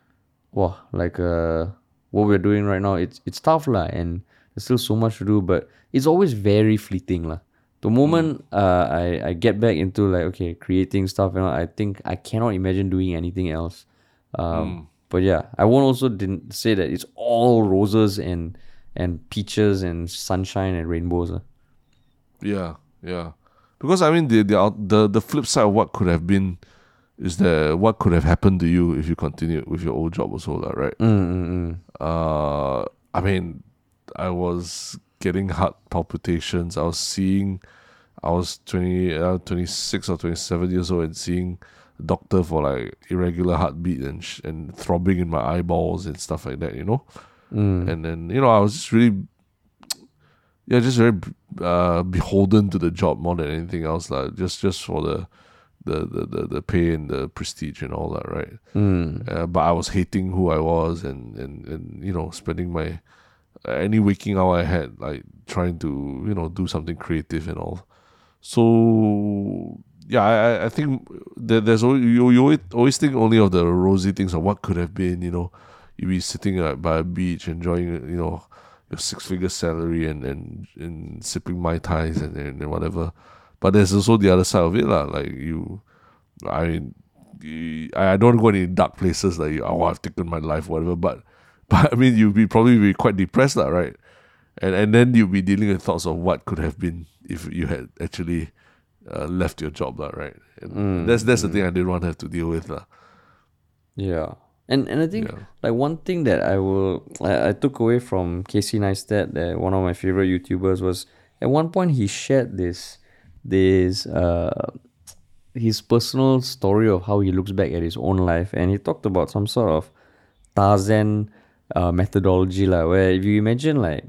[SPEAKER 1] wow, like uh, what we're doing right now, it's it's tough lah, and there's still so much to do, but it's always very fleeting lah. The moment uh, I I get back into like okay creating stuff, you know, I think I cannot imagine doing anything else. Um, But yeah, I won't also didn't say that it's all roses and and peaches and sunshine and rainbows. ah.
[SPEAKER 2] Yeah, yeah. Because I mean, the the the the flip side of what could have been is that what could have happened to you if you continued with your old job also, lah, right?
[SPEAKER 1] Mm, mm, mm.
[SPEAKER 2] Uh, I mean, I was getting heart palpitations. I was seeing, I was twenty, uh, twenty six or twenty seven years old, and seeing a doctor for like irregular heartbeat and sh- and throbbing in my eyeballs and stuff like that. You know,
[SPEAKER 1] Mm.
[SPEAKER 2] and then you know I was just really yeah just very uh beholden to the job more than anything else like just just for the the, the, the, the pay and the prestige and all that right?
[SPEAKER 1] Mm.
[SPEAKER 2] uh, but I was hating who I was and, and, and you know spending my any waking hour I had like trying to you know do something creative and all. So yeah I, I- think there, there's always, you, you always, think only of the rosy things of what could have been you know. You be sitting like by a beach enjoying you know your six figure salary and, and, and sipping mai tais and, and, and whatever but there's also the other side of it lah like you I mean you- I don't go any dark places like oh I've taken my life whatever but but I mean you'd be probably be quite depressed lah right and and then you'll be dealing with thoughts of what could have been if you had actually uh, left your job lah right and that's that's the thing I didn't want to have to deal with lah
[SPEAKER 1] Yeah. And and I think
[SPEAKER 2] Yeah.
[SPEAKER 1] like one thing that I will I, I took away from Casey Neistat, that one of my favorite YouTubers, was at one point he shared this this uh his personal story of how he looks back at his own life and he talked about some sort of Tarzan uh, methodology like where if you imagine like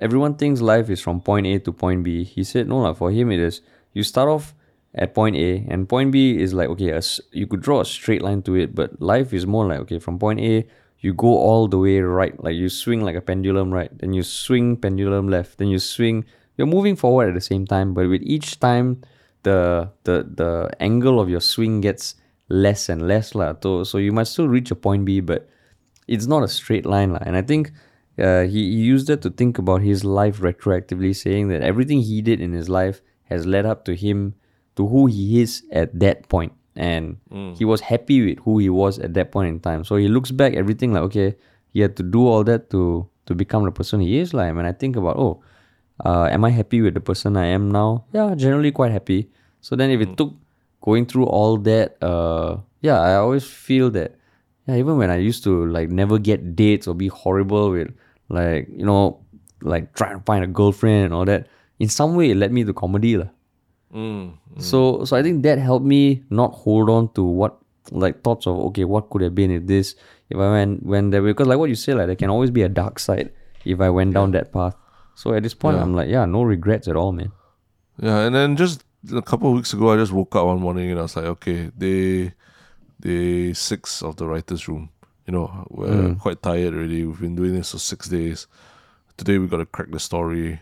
[SPEAKER 1] everyone thinks life is from point A to point B. He said no lah. For him, it is you start off at point A, and point B is like okay, a you could draw a straight line to it, but life is more like okay, from point A you go all the way right, like you swing like a pendulum right, then you swing pendulum left, then you swing. You're moving forward at the same time, but with each time, the the the angle of your swing gets less and less lah. So so you might still reach a point B, but it's not a straight line lah. And I think uh, he, he used that to think about his life retroactively, saying that everything he did in his life has led up to him to who he is at that point. And he was happy with who he was at that point in time. So he looks back everything like, okay, he had to do all that to to become the person he is. Like, and I think about, oh, uh, am I happy with the person I am now? Yeah, generally quite happy. So then if it took going through all that, uh, yeah, I always feel that yeah, even when I used to like never get dates or be horrible with like, you know, like trying to find a girlfriend and all that, in some way it led me to comedy. lah.
[SPEAKER 2] mm.
[SPEAKER 1] So so I think that helped me not hold on to what like thoughts of okay, what could have been if this if I went went there because like what you say, like there can always be a dark side if I went down that path. So at this point
[SPEAKER 2] Yeah.
[SPEAKER 1] I'm like, yeah, no regrets at all, man.
[SPEAKER 2] Yeah, and then just a couple of weeks ago, I just woke up one morning and I was like, okay, day day six of the writers' room. You know, we're quite tired already. We've been doing this for six days. Today we got to crack the story.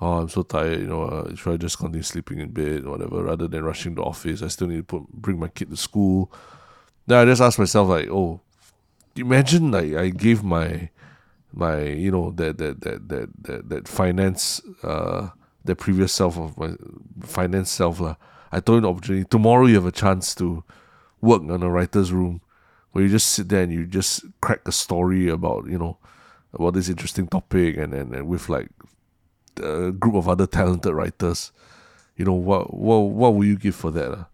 [SPEAKER 2] Oh, I'm so tired. You know, uh, should I just continue sleeping in bed, or whatever, rather than rushing to office? I still need to put, bring my kid to school. Then I just asked myself, like, oh, imagine like I gave my my you know that that that that that, that finance uh the previous self of my finance self lah. I told him the opportunity. Tomorrow you have a chance to work on a writer's room where you just sit there and you just crack a story about, you know, about this interesting topic and, and, and with like a group of other talented writers. you know, what what what would you give for that? ah?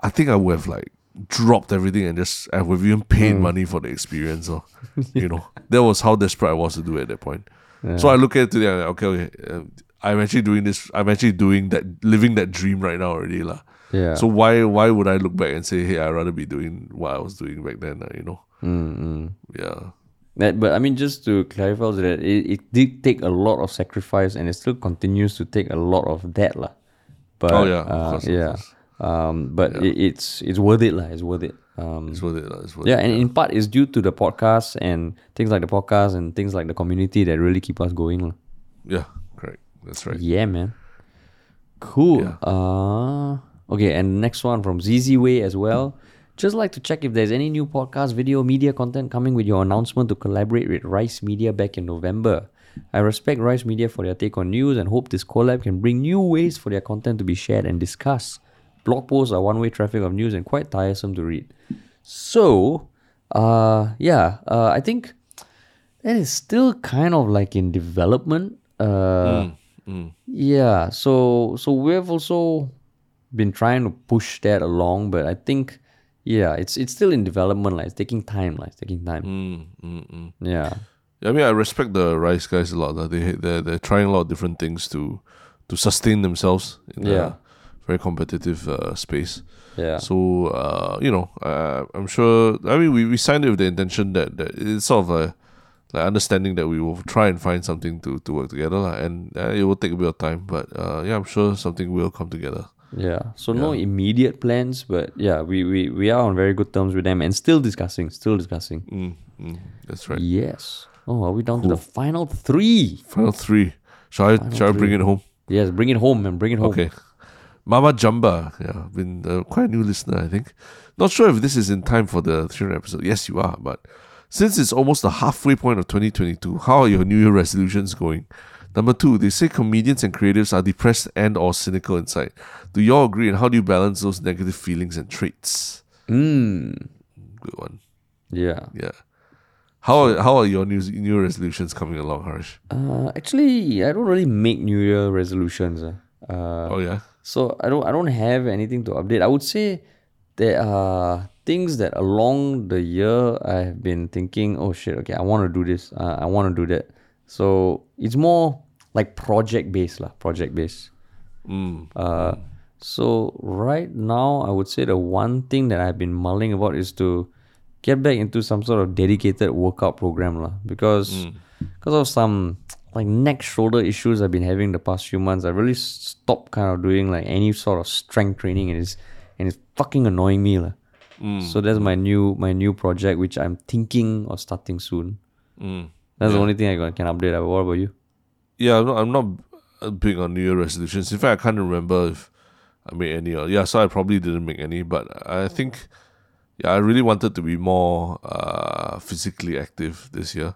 [SPEAKER 2] I think I would have like dropped everything and just I would have even paid money for the experience. Or, you know, that was how desperate I was to do it at that point. So I look at it today. I'm like, okay, okay, uh, I'm actually doing this. I'm actually doing that, living that dream right now already, lah.
[SPEAKER 1] Yeah.
[SPEAKER 2] So why why would I look back and say, hey, I'd rather be doing what I was doing back then? lah, you know.
[SPEAKER 1] Mm-hmm.
[SPEAKER 2] Yeah.
[SPEAKER 1] That, but I mean, just to clarify that it, it did take a lot of sacrifice, and it still continues to take a lot of that, lah. But
[SPEAKER 2] Oh, yeah, of
[SPEAKER 1] uh, yeah. Um, but it, it's it's worth it, lah. It's worth it. Um,
[SPEAKER 2] It's worth it. lah, It's worth
[SPEAKER 1] yeah,
[SPEAKER 2] it.
[SPEAKER 1] and in part, it's due to the podcast and things like the podcast and things like the community that really keep us going, lah.
[SPEAKER 2] Yeah, correct. That's right.
[SPEAKER 1] Yeah, man. Cool.
[SPEAKER 2] Yeah.
[SPEAKER 1] Uh okay, and next one from ZZ Way as well. Just like to check if there's any new podcast, video, media content coming with your announcement to collaborate with Rice Media back in November. I respect Rice Media for their take on news and hope this collab can bring new ways for their content to be shared and discussed. Blog posts are one way traffic of news and quite tiresome to read. So, uh, yeah, uh, I think that is still kind of like in development. Uh, yeah, so so we've also been trying to push that along, but I think yeah, it's it's still in development. Like it's taking time. Like it's taking time.
[SPEAKER 2] Mm, mm, mm.
[SPEAKER 1] Yeah,
[SPEAKER 2] I mean, I respect the Rice guys a lot. lah. They they're, they're trying a lot of different things to to sustain themselves
[SPEAKER 1] Yeah.
[SPEAKER 2] Very competitive uh, space.
[SPEAKER 1] yeah,
[SPEAKER 2] So uh, you know, uh, I'm sure. I mean, we, we signed it with the intention that, that it's sort of a like understanding that we will try and find something to, to work together, lah. and uh, it will take a bit of time. But uh, yeah, I'm sure something will come together.
[SPEAKER 1] yeah. So no immediate plans, but yeah, we, we we are on very good terms with them and still discussing, still discussing.
[SPEAKER 2] Mm, mm, that's right.
[SPEAKER 1] Yes. Oh, are we down to the final three?
[SPEAKER 2] Final three. Shall I shall I bring it home?
[SPEAKER 1] Yes, bring it home and bring it home.
[SPEAKER 2] Okay. Mama Jamba, yeah, been uh, quite a new listener, I think. Not sure if this is in time for the 300 episode. Yes, you are, but since it's almost the halfway point of 2022, how are your New Year resolutions going? Number two, they say comedians and creatives are depressed and or cynical inside. Do you all agree, and how do you balance those negative feelings and traits?
[SPEAKER 1] Mm.
[SPEAKER 2] Good one.
[SPEAKER 1] Yeah.
[SPEAKER 2] Yeah. How are, how are your new new resolutions coming along, Haresh?
[SPEAKER 1] Uh, actually, I don't really make New Year resolutions. Uh. Uh,
[SPEAKER 2] Oh yeah.
[SPEAKER 1] So I don't I don't have anything to update. I would say there are things that along the year I have been thinking, oh shit, okay, I want to do this. Uh, I want to do that. So it's more like project based lah, project based.
[SPEAKER 2] Mm.
[SPEAKER 1] Uh, so right now I would say the one thing that I've been mulling about is to get back into some sort of dedicated workout program lah. Because because of some like neck shoulder issues I've been having the past few months, I really stopped kind of doing like any sort of strength training and it's and it's fucking annoying me lah. So that's my new my new project which I'm thinking of starting soon.
[SPEAKER 2] Mm.
[SPEAKER 1] That's the only thing I can update. What about you?
[SPEAKER 2] Yeah, I'm not, I'm not big on New Year resolutions. In fact, I can't remember if I made any. Or, yeah, so I probably didn't make any. But I think, yeah, I really wanted to be more uh, physically active this year.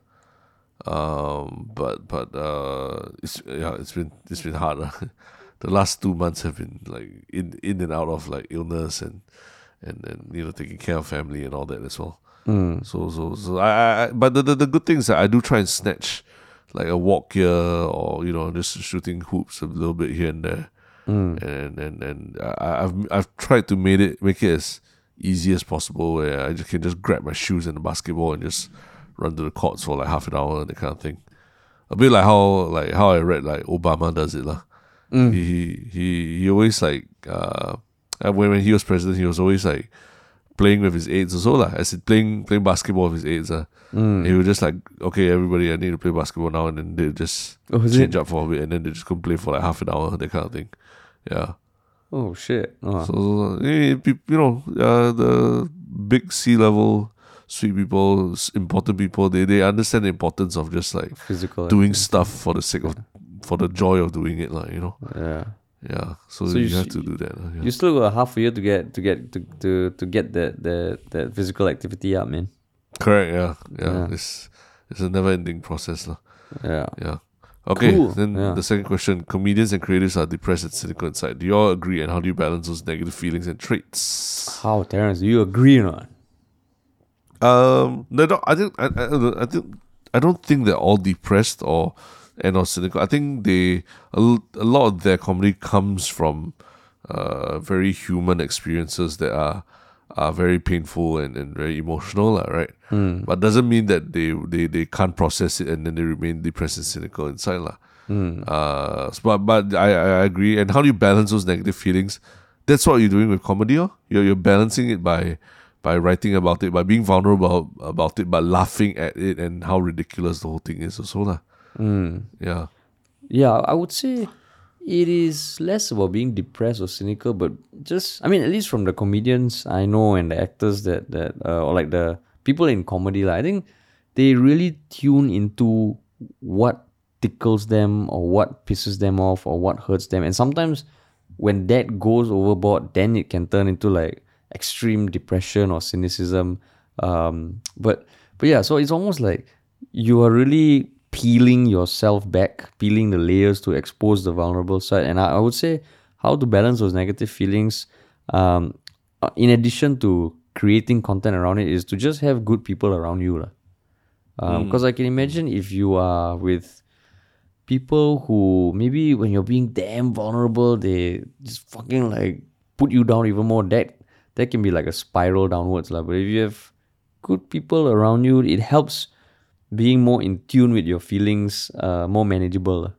[SPEAKER 2] Um, but but uh, it's yeah, it's been it's been hard. the last two months have been like in in and out of like illness and and and you know taking care of family and all that as well. So so so I, I but the, the the good thing is that I do try and snatch like a walk here or you know just shooting hoops a little bit here and there. And and and I, I've I've tried to make it make it as easy as possible where I just can just grab my shoes and the basketball and just run to the courts for like half an hour and that kind of thing. A bit like how like how I read like Obama does it lah. He he he always like uh when when he was president he was always like playing with his aides also lah. As in playing playing basketball with his aides. Uh. He was just like, okay, everybody, I need to play basketball now, and then they just
[SPEAKER 1] Oh,
[SPEAKER 2] change
[SPEAKER 1] it?
[SPEAKER 2] up for a bit, and then they just go play for like half an hour, that kind of thing. Yeah.
[SPEAKER 1] Oh shit. Oh.
[SPEAKER 2] So, you know, uh, the big C level, sweet people, important people, they, they understand the importance of just like
[SPEAKER 1] Physical.
[SPEAKER 2] doing stuff for the sake of, for the joy of doing it, like, you know.
[SPEAKER 1] Yeah.
[SPEAKER 2] Yeah. So,
[SPEAKER 1] So
[SPEAKER 2] you,
[SPEAKER 1] you
[SPEAKER 2] have to do that. yeah.
[SPEAKER 1] You still got a half a year to get to get to to, to get that that that physical activity up, man.
[SPEAKER 2] Correct. Yeah. Yeah.
[SPEAKER 1] Yeah.
[SPEAKER 2] It's it's a never ending process, lah.
[SPEAKER 1] Yeah.
[SPEAKER 2] Yeah. Okay.
[SPEAKER 1] Cool.
[SPEAKER 2] Then
[SPEAKER 1] Yeah.
[SPEAKER 2] the second question: Comedians and creatives are depressed and cynical inside. Do you all agree, and how do you balance those negative feelings and traits?
[SPEAKER 1] How, Terence? Do you agree or not?
[SPEAKER 2] Um, no, no, I think I, I, don't- I think I don't think they're all depressed or and or cynical. I think they a, a lot of their comedy comes from uh, very human experiences that are are very painful and, and very emotional, right? But doesn't mean that they, they they can't process it and then they remain depressed and cynical inside, lah. Uh, but but I, I agree. And how do you balance those negative feelings? That's what you're doing with comedy. Oh? You're you're balancing it by by writing about it, by being vulnerable about it, by laughing at it and how ridiculous the whole thing is. Also, lah. Yeah.
[SPEAKER 1] Yeah, I would say it is less about being depressed or cynical, but just I mean, at least from the comedians I know and the actors that that uh, or like the people in comedy, like, I think they really tune into what tickles them or what pisses them off or what hurts them, and sometimes when that goes overboard, then it can turn into like extreme depression or cynicism. Um, but but yeah, so it's almost like you are really peeling yourself back, peeling the layers to expose the vulnerable side. And I, I would say how to balance those negative feelings, um, uh, in addition to creating content around it, is to just have good people around you. Because I can imagine if you are with people who maybe when you're being damn vulnerable, they just fucking like put you down even more. That that can be like a spiral downwards, lah. But if you have good people around you, it helps being more in tune with your feelings, uh, more manageable.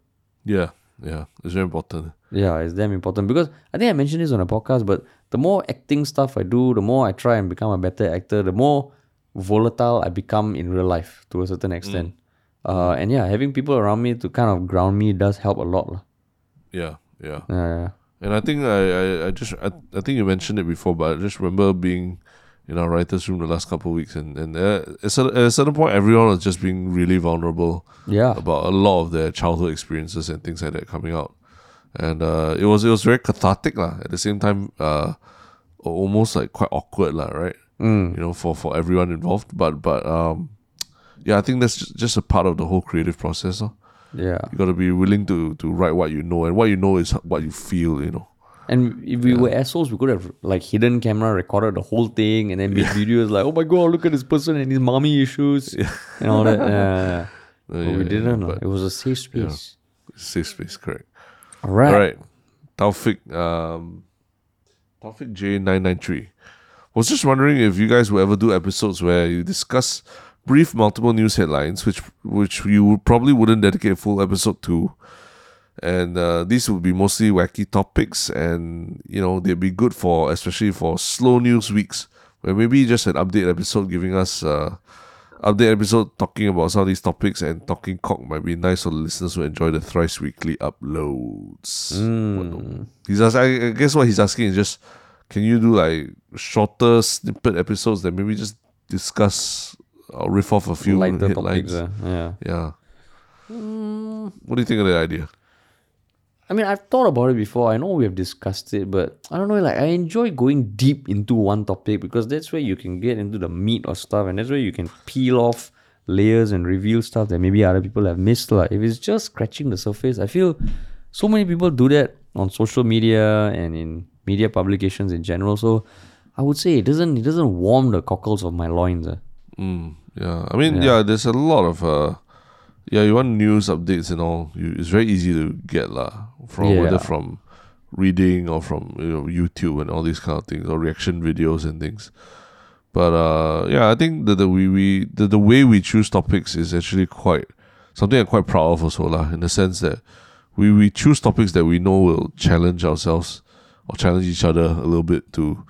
[SPEAKER 2] Yeah. Yeah. It's very important.
[SPEAKER 1] Yeah, it's damn important because I think I mentioned this on a podcast, but the more acting stuff I do, the more I try and become a better actor, the more volatile I become in real life to a certain extent. Uh, and yeah, having people around me to kind of ground me does help a lot.
[SPEAKER 2] Yeah. Yeah.
[SPEAKER 1] Yeah,
[SPEAKER 2] And I think I, I, I just I, I think you mentioned it before, but I just remember being in our writers' room the last couple of weeks, and and uh, at, a, at a certain point, everyone was just being really vulnerable
[SPEAKER 1] yeah,
[SPEAKER 2] about a lot of their childhood experiences and things like that coming out, and uh, it was it was very cathartic lah. At the same time, uh, almost like quite awkward lah, right? Mm. You know, for for everyone involved, but but um, yeah, I think that's just, just a part of the whole creative process. Huh?
[SPEAKER 1] Yeah.
[SPEAKER 2] You got to be willing to to write what you know, and what you know is what you feel. You know.
[SPEAKER 1] And if we were assholes, we could have like hidden camera recorded the whole thing and then made videos like, oh my god, look at this person and his mommy issues and all that. Yeah, yeah, yeah. But
[SPEAKER 2] yeah,
[SPEAKER 1] we didn't.
[SPEAKER 2] but-
[SPEAKER 1] it was a safe space.
[SPEAKER 2] Safe space, correct.
[SPEAKER 1] All right.
[SPEAKER 2] All right. Taufik, um, Taufik J993. Was just wondering if you guys will ever do episodes where you discuss brief multiple news headlines, which which you probably wouldn't dedicate a full episode to. And uh, these would be mostly wacky topics, and you know they'd be good for especially for slow news weeks, where maybe just an update episode giving us uh, update episode talking about some of these topics and talking cock might be nice for the listeners who enjoy the thrice weekly uploads. What- He's ask, I I guess what he's asking is just can you do like shorter snippet episodes that maybe just discuss or riff off a few
[SPEAKER 1] Lighter
[SPEAKER 2] headlines?
[SPEAKER 1] topics. Uh, yeah.
[SPEAKER 2] Yeah. What do you think of that idea?
[SPEAKER 1] I mean, I've thought about it before. I know we have discussed it, but I don't know. Like, I enjoy going deep into one topic because that's where you can get into the meat of stuff, and that's where you can peel off layers and reveal stuff that maybe other people have missed. Like, if it's just scratching the surface, I feel so many people do that on social media and in media publications in general. So, I would say it doesn't it doesn't warm the cockles of my loins. Uh.
[SPEAKER 2] Mm, yeah, I mean, yeah. there's a lot of uh, yeah. You want news updates and all. You, it's very easy to get lah from
[SPEAKER 1] Yeah.
[SPEAKER 2] whether from reading or from you know YouTube and all these kind of things or reaction videos and things. But uh, yeah, I think that the we, we the, the way we choose topics is actually quite something I'm quite proud of also lah. In the sense that we we choose topics that we know will challenge ourselves or challenge each other a little bit to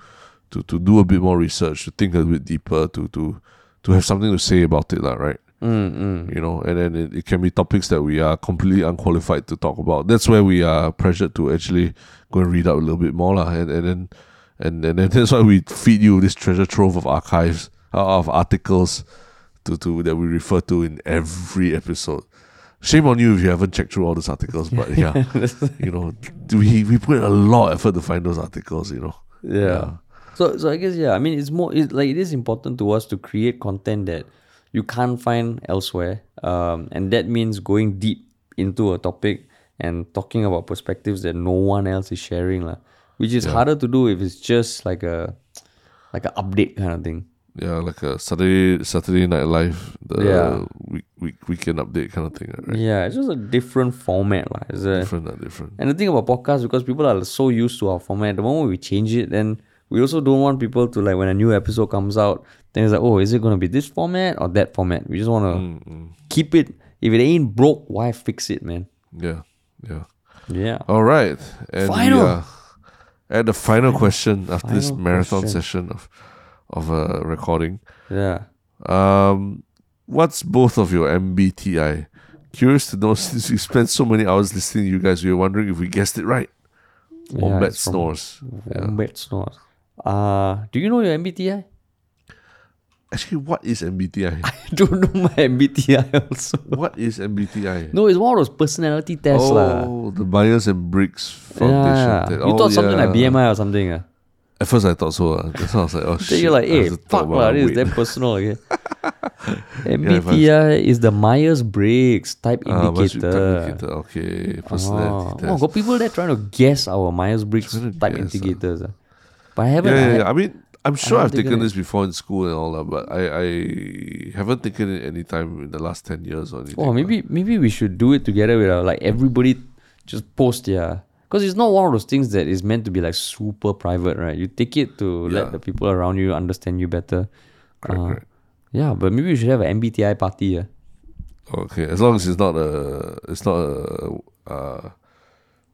[SPEAKER 2] to to do a bit more research, to think a bit deeper, to to to have something to say about it, right?
[SPEAKER 1] Mm,
[SPEAKER 2] You know, and then it, it can be topics that we are completely unqualified to talk about. That's where we are pressured to actually go and read up a little bit more, lah, and and then and, and then that's why we feed you this treasure trove of archives uh, of articles to to that we refer to in every episode. Shame on you if you haven't checked through all those articles, but yeah, you know, we we put a lot of effort to find those articles. You know,
[SPEAKER 1] Yeah. So so I guess yeah, I mean it's more it's like it is important to us to create content that you can't find elsewhere. Um, and that means going deep into a topic and talking about perspectives that no one else is sharing lah. Which is harder to do if it's just like a like an update kind of thing.
[SPEAKER 2] Yeah, like a Saturday Saturday Night Live, the
[SPEAKER 1] Yeah.
[SPEAKER 2] week, week weekend update kind of thing, right?
[SPEAKER 1] Yeah, it's just a different format. It's a,
[SPEAKER 2] Different, uh, different.
[SPEAKER 1] and the thing about podcasts, because people are so used to our format, the moment we change it, then we also don't want people to like when a new episode comes out, then it's like, oh, is it gonna be this format or that format? We just wanna
[SPEAKER 2] Mm,
[SPEAKER 1] keep it. If it ain't broke, why fix it, man?
[SPEAKER 2] Yeah, yeah.
[SPEAKER 1] Yeah.
[SPEAKER 2] All right, and
[SPEAKER 1] Final.
[SPEAKER 2] we are at the final, question after this marathon
[SPEAKER 1] question.
[SPEAKER 2] session of of uh, recording.
[SPEAKER 1] Yeah.
[SPEAKER 2] Um, what's both of your MBTI? Curious to know since we spent so many hours listening to you guys, we were wondering if we guessed it right. Wombat
[SPEAKER 1] it's from
[SPEAKER 2] snores. Yeah.
[SPEAKER 1] Wombat snores. Uh, do you know your MBTI?
[SPEAKER 2] Actually, what is MBTI?
[SPEAKER 1] I don't know my MBTI also.
[SPEAKER 2] what is MBTI?
[SPEAKER 1] No, it's one of those personality tests.
[SPEAKER 2] oh, the Myers and Briggs Foundation.
[SPEAKER 1] Yeah.
[SPEAKER 2] test.
[SPEAKER 1] You
[SPEAKER 2] Oh,
[SPEAKER 1] thought something like. BMI or something. Uh.
[SPEAKER 2] At first, I thought so. Uh. That's why I was like, oh
[SPEAKER 1] Then
[SPEAKER 2] shit.
[SPEAKER 1] you're like, hey, fuck
[SPEAKER 2] about
[SPEAKER 1] lah, this is that personal. Okay? MBTI is the Myers Briggs type
[SPEAKER 2] Myers-Briggs
[SPEAKER 1] indicator.
[SPEAKER 2] indicator. Okay, personality
[SPEAKER 1] Oh.
[SPEAKER 2] test.
[SPEAKER 1] oh, got people there trying to guess our Myers Briggs type
[SPEAKER 2] guess,
[SPEAKER 1] indicators. ah. But I haven't.
[SPEAKER 2] yeah, yeah,
[SPEAKER 1] I-
[SPEAKER 2] yeah. I mean, I'm sure I've taken
[SPEAKER 1] taken
[SPEAKER 2] this before in school and all that, but I, I haven't taken it any time in the last ten years or anything.
[SPEAKER 1] Oh, maybe maybe we should do it together with our, like everybody just post their because it's not one of those things that is meant to be like super private, right? You take it to
[SPEAKER 2] Yeah.
[SPEAKER 1] let the people around you understand you better.
[SPEAKER 2] Correct,
[SPEAKER 1] Uh,
[SPEAKER 2] correct.
[SPEAKER 1] Yeah, but maybe we should have an MBTI party. Yeah.
[SPEAKER 2] Okay, as long as it's not a, it's not a, uh,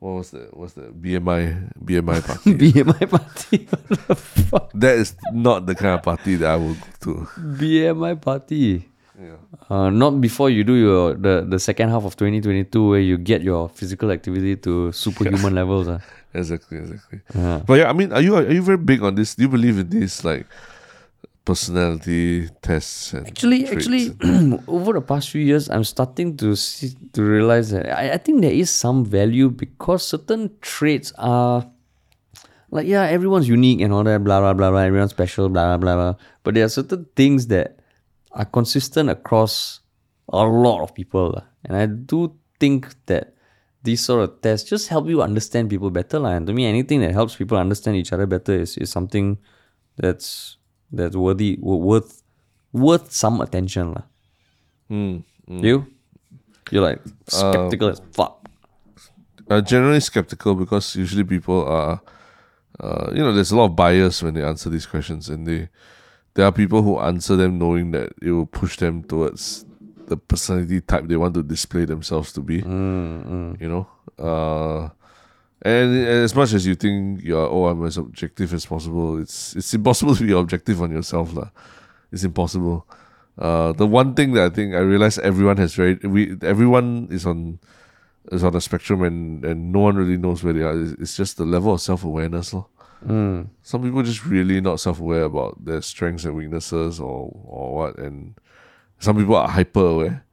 [SPEAKER 2] what was the, what's the BMI, BMI party?
[SPEAKER 1] BMI party. what the fuck?
[SPEAKER 2] that is not the kind of party that I would go to.
[SPEAKER 1] BMI party.
[SPEAKER 2] Yeah.
[SPEAKER 1] Uh, not before you do your the, the second half of 2022 where you get your physical activity to superhuman levels. Uh.
[SPEAKER 2] Exactly, exactly. But yeah, I mean, are you are you very big on this? Do you believe in this like personality tests
[SPEAKER 1] Actually,
[SPEAKER 2] traits
[SPEAKER 1] actually, over the past few years, I'm starting to see to realize that I, I think there is some value because certain traits are like yeah, everyone's unique and all that, blah blah blah blah. Everyone's special, blah blah blah blah. But there are certain things that are consistent across a lot of people, and I do think that these sort of tests just help you understand people better. And to me, anything that helps people understand each other better is, is something that's that's worthy worth worth some attention, lah.
[SPEAKER 2] Hmm, hmm.
[SPEAKER 1] You, you're like skeptical as fuck.
[SPEAKER 2] uh, generally skeptical because usually people are, uh, you know, there's a lot of bias when they answer these questions, and they there are people who answer them knowing that it will push them towards the personality type they want to display themselves to be.
[SPEAKER 1] Mm,
[SPEAKER 2] You know, uh, and as much as you think you're oh I'm as objective as possible, it's it's impossible to be objective on yourself, lah. It's impossible. Uh, the one thing that I think I realize everyone has very we everyone is on is on a spectrum and and no one really knows where they are. It's, it's just the level of self awareness,
[SPEAKER 1] mm.
[SPEAKER 2] Some people just really not self aware about their strengths and weaknesses or or what, and some people are hyper aware.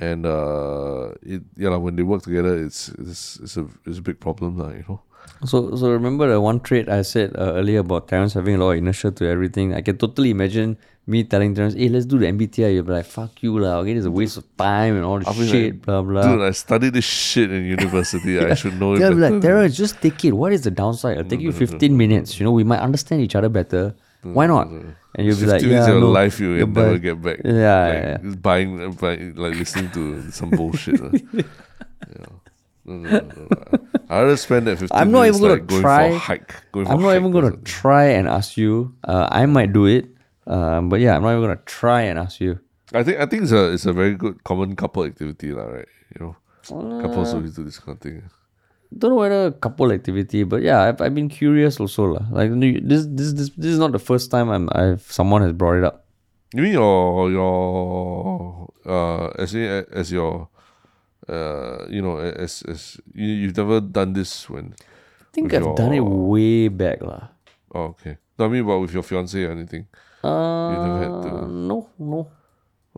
[SPEAKER 2] And uh, it yeah, like, when they work together, it's it's it's a it's a big problem, lah. You know.
[SPEAKER 1] So, so remember the one trait I said uh, earlier about Terence having a lot of inertia to everything. I can totally imagine me telling Terence, "Hey, let's do the MBTI." You'll be like, "Fuck you, lah. Okay, it's a waste of time and all this
[SPEAKER 2] I'll
[SPEAKER 1] shit,
[SPEAKER 2] like,
[SPEAKER 1] blah blah."
[SPEAKER 2] Dude, I studied this shit in university. I should know it
[SPEAKER 1] They'll be like, Terence, just take it. What is the downside? It'll take you 15 minutes. You know, we might understand each other better. Why not? And you'll be like, yeah,
[SPEAKER 2] your
[SPEAKER 1] no,
[SPEAKER 2] life you
[SPEAKER 1] yeah,
[SPEAKER 2] will never get back.
[SPEAKER 1] Yeah,
[SPEAKER 2] like,
[SPEAKER 1] yeah,
[SPEAKER 2] just buying, uh, buying, like listening to some bullshit. uh. yeah. No, no, no. I'd rather spend that 15
[SPEAKER 1] I'm not
[SPEAKER 2] minutes
[SPEAKER 1] even gonna
[SPEAKER 2] like, going
[SPEAKER 1] try-
[SPEAKER 2] for a hike. Going for
[SPEAKER 1] I'm not
[SPEAKER 2] hike
[SPEAKER 1] even gonna
[SPEAKER 2] something.
[SPEAKER 1] try and ask you. Uh, I might do it, um, but yeah, I'm not even gonna try and ask you.
[SPEAKER 2] I think I think it's a it's a very good common couple activity, lah, right? You know, couples
[SPEAKER 1] Uh,
[SPEAKER 2] always do this kind of thing.
[SPEAKER 1] Don't know whether couple activity, but yeah, I've, I've been curious also lah. Like this, this this this is not the first time I'm I've someone has brought it up.
[SPEAKER 2] You mean your your uh as in, as your uh you know as as you you've never done this when
[SPEAKER 1] I think I've done it way back lah.
[SPEAKER 2] oh okay. No, I mean about with your fiance or anything.
[SPEAKER 1] Uh,
[SPEAKER 2] never had to-
[SPEAKER 1] no, no,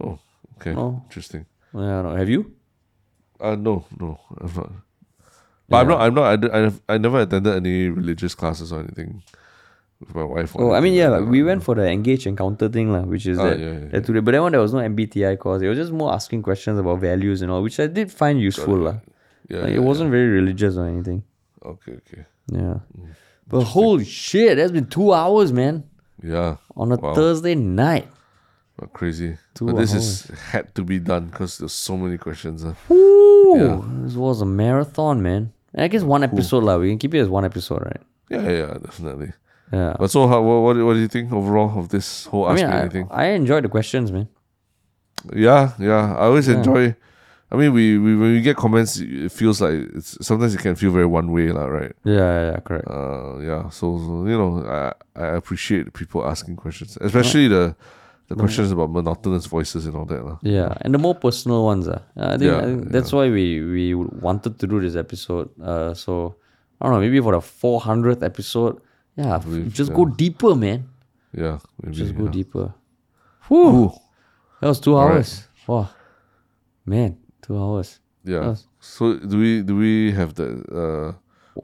[SPEAKER 2] Oh, okay.
[SPEAKER 1] No.
[SPEAKER 2] Interesting.
[SPEAKER 1] yeah, no. Have you?
[SPEAKER 2] Uh no, no, I'm not. But I'm not. I'm not. I, I've- I never attended any religious classes or anything with my wife.
[SPEAKER 1] Oh, I mean, yeah,
[SPEAKER 2] like
[SPEAKER 1] we went for the engage encounter thing, lah, which is
[SPEAKER 2] Ah,
[SPEAKER 1] that,
[SPEAKER 2] yeah, yeah,
[SPEAKER 1] that today. But that one, there was no MBTI course. It was just more asking questions about values and all, which I did find useful, lah.
[SPEAKER 2] Yeah,
[SPEAKER 1] Like, it wasn't very religious or anything.
[SPEAKER 2] Okay, okay.
[SPEAKER 1] Yeah.
[SPEAKER 2] Mm.
[SPEAKER 1] But holy shit, that's been two hours, man.
[SPEAKER 2] Yeah.
[SPEAKER 1] on a
[SPEAKER 2] Wow.
[SPEAKER 1] Thursday night.
[SPEAKER 2] Crazy.
[SPEAKER 1] Two
[SPEAKER 2] but this is had to be done because there's so many questions. Uh.
[SPEAKER 1] Ooh,
[SPEAKER 2] Yeah.
[SPEAKER 1] this was a marathon, man. I guess one episode, lah. We can keep it as one episode, right?
[SPEAKER 2] Yeah, yeah, yeah, definitely.
[SPEAKER 1] Yeah.
[SPEAKER 2] But so, how, what, what, do you think overall of this whole
[SPEAKER 1] I mean,
[SPEAKER 2] Me
[SPEAKER 1] I, enjoyed the questions, man.
[SPEAKER 2] Yeah, yeah. I always enjoy. I mean, we, we when we get comments, it feels like it's sometimes it can feel very one way, lah, right?
[SPEAKER 1] Yeah, yeah, yeah, correct.
[SPEAKER 2] Uh, yeah. So, so you know, I I appreciate people asking questions, especially the the questions about monotonous voices and all that, lah.
[SPEAKER 1] Yeah, and the more personal ones, uh, I think,
[SPEAKER 2] Yeah,
[SPEAKER 1] I think that's why we we wanted to do this episode. Uh, so I don't know, maybe for the four hundredth episode, yeah, just go deeper, man.
[SPEAKER 2] Yeah, maybe.
[SPEAKER 1] Just go
[SPEAKER 2] yeah.
[SPEAKER 1] deeper. Whew,
[SPEAKER 2] Ooh,
[SPEAKER 1] that was two hours. Wow, man, two hours.
[SPEAKER 2] yeah. So do we do we have the uh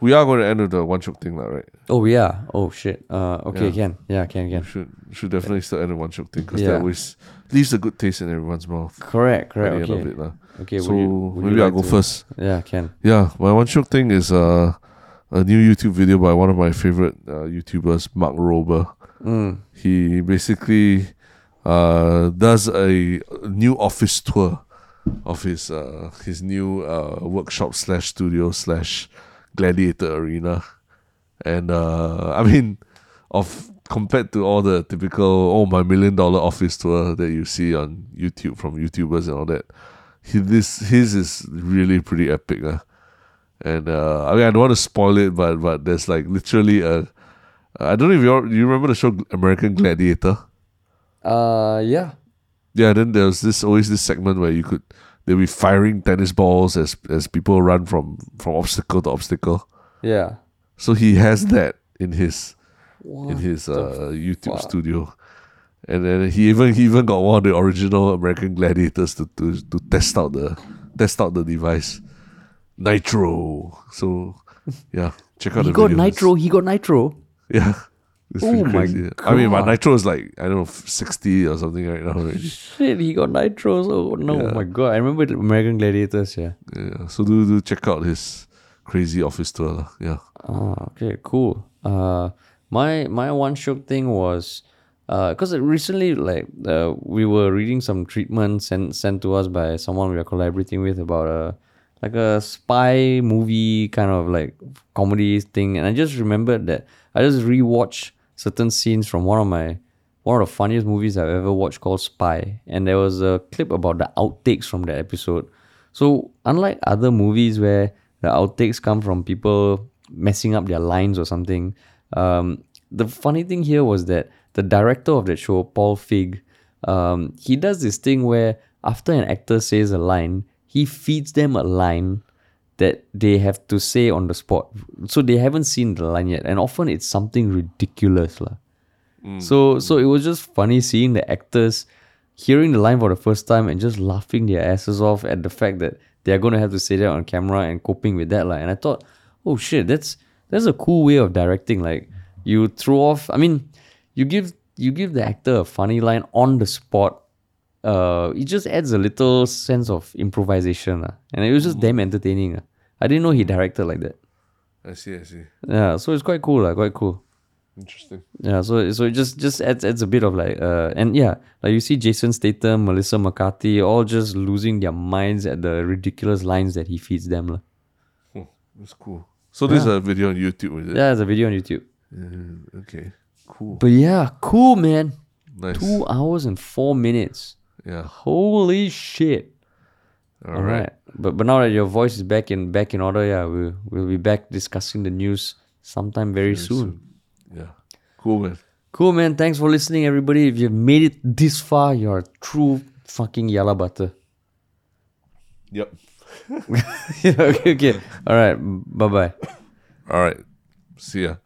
[SPEAKER 2] we are going to end with the one shot thing, lah, right?
[SPEAKER 1] Oh yeah. Oh shit. Uh, okay,
[SPEAKER 2] Yeah.
[SPEAKER 1] can yeah, can
[SPEAKER 2] We
[SPEAKER 1] can.
[SPEAKER 2] should should definitely still end with one shot thing because
[SPEAKER 1] Yeah.
[SPEAKER 2] that always leaves a good taste in everyone's mouth
[SPEAKER 1] Correct,
[SPEAKER 2] at
[SPEAKER 1] correct.
[SPEAKER 2] the end of
[SPEAKER 1] Okay,
[SPEAKER 2] it, lah.
[SPEAKER 1] okay.
[SPEAKER 2] So
[SPEAKER 1] would you, would
[SPEAKER 2] maybe I'll
[SPEAKER 1] like
[SPEAKER 2] go
[SPEAKER 1] to-
[SPEAKER 2] first.
[SPEAKER 1] Yeah, can.
[SPEAKER 2] Yeah, my one shot thing is uh, a new YouTube video by one of my favorite uh, YouTubers, Mark Rober.
[SPEAKER 1] Mm.
[SPEAKER 2] He basically uh, does a new office tour of his uh, his new uh, workshop slash studio slash gladiator arena, and uh, I mean, of compared to all the typical oh my million dollar office tour that you see on YouTube from YouTubers and all that, he, this his is really pretty epic. Uh. And uh, I mean, I don't want to spoil it, but but there's like literally a. I don't know if you you remember the show American Gladiator.
[SPEAKER 1] Uh, yeah.
[SPEAKER 2] Yeah, then there was this always this segment where you could they'll be firing tennis balls as as people run from from obstacle to obstacle.
[SPEAKER 1] Yeah.
[SPEAKER 2] So he has that in his
[SPEAKER 1] What
[SPEAKER 2] in his uh, YouTube
[SPEAKER 1] fuck?
[SPEAKER 2] studio, and then he even he even got one of the original American Gladiators to to, to test out the test out the device, Nitro. So yeah, check out
[SPEAKER 1] He
[SPEAKER 2] the
[SPEAKER 1] got
[SPEAKER 2] videos.
[SPEAKER 1] nitro. He got nitro.
[SPEAKER 2] Yeah. It's
[SPEAKER 1] Oh my
[SPEAKER 2] crazy. I mean, my
[SPEAKER 1] God.
[SPEAKER 2] nitro is like I don't know sixty or something right now already.
[SPEAKER 1] Shit, he got nitros. Oh no,
[SPEAKER 2] Yeah.
[SPEAKER 1] my god! I remember American Gladiators. Yeah.
[SPEAKER 2] Yeah, so do do check out his crazy office tour. lah. Yeah.
[SPEAKER 1] Ah, okay, cool. Uh, my my one shiok thing was, uh, cause recently like uh, we were reading some treatment sent sent to us by someone we are collaborating with about a like a spy movie kind of like comedy thing, and I just remembered that I just rewatched certain scenes from one of my one of the funniest movies I've ever watched called Spy, and there was a clip about the outtakes from that episode. So unlike other movies where the outtakes come from people messing up their lines or something, um, the funny thing here was that the director of that show, Paul Feig, um, he does this thing where after an actor says a line, he feeds them a line that they have to say on the spot. So they haven't seen the line yet, and often it's something ridiculous, lah. So so it was just funny seeing the actors hearing the line for the first time and just laughing their asses off at the fact that they're gonna have to say that on camera and coping with that. Like and I thought, oh shit, that's that's a cool way of directing. Like you throw off I mean, you give you give the actor a funny line on the spot. Uh, it just adds a little sense of improvisation, lah. and it was just damn entertaining. lah. I didn't know he directed like that.
[SPEAKER 2] I see. I see.
[SPEAKER 1] Yeah, so it's quite cool, lah. Quite cool.
[SPEAKER 2] Interesting.
[SPEAKER 1] Yeah, so so it just just adds adds a bit of like uh and yeah, like you see Jason Statham, Melissa McCarthy, all just losing their minds at the ridiculous lines that he feeds them. lah.
[SPEAKER 2] Oh, that's cool. So this is a video on YouTube, is it?
[SPEAKER 1] Yeah, there's a video on YouTube.
[SPEAKER 2] Uh, okay. Cool.
[SPEAKER 1] But yeah, cool man.
[SPEAKER 2] Nice.
[SPEAKER 1] Two hours and four minutes.
[SPEAKER 2] Yeah.
[SPEAKER 1] Holy shit.
[SPEAKER 2] All
[SPEAKER 1] All
[SPEAKER 2] right.
[SPEAKER 1] right. But but now that your voice is back in back in order, yeah, we'll we'll be back discussing the news sometime very, soon.
[SPEAKER 2] Yeah. Cool, man.
[SPEAKER 1] Cool man, thanks for listening everybody. If you've made it this far, you're a true fucking yalla butter.
[SPEAKER 2] Yep.
[SPEAKER 1] yeah, okay, okay. All right. Bye bye.
[SPEAKER 2] All right. See ya.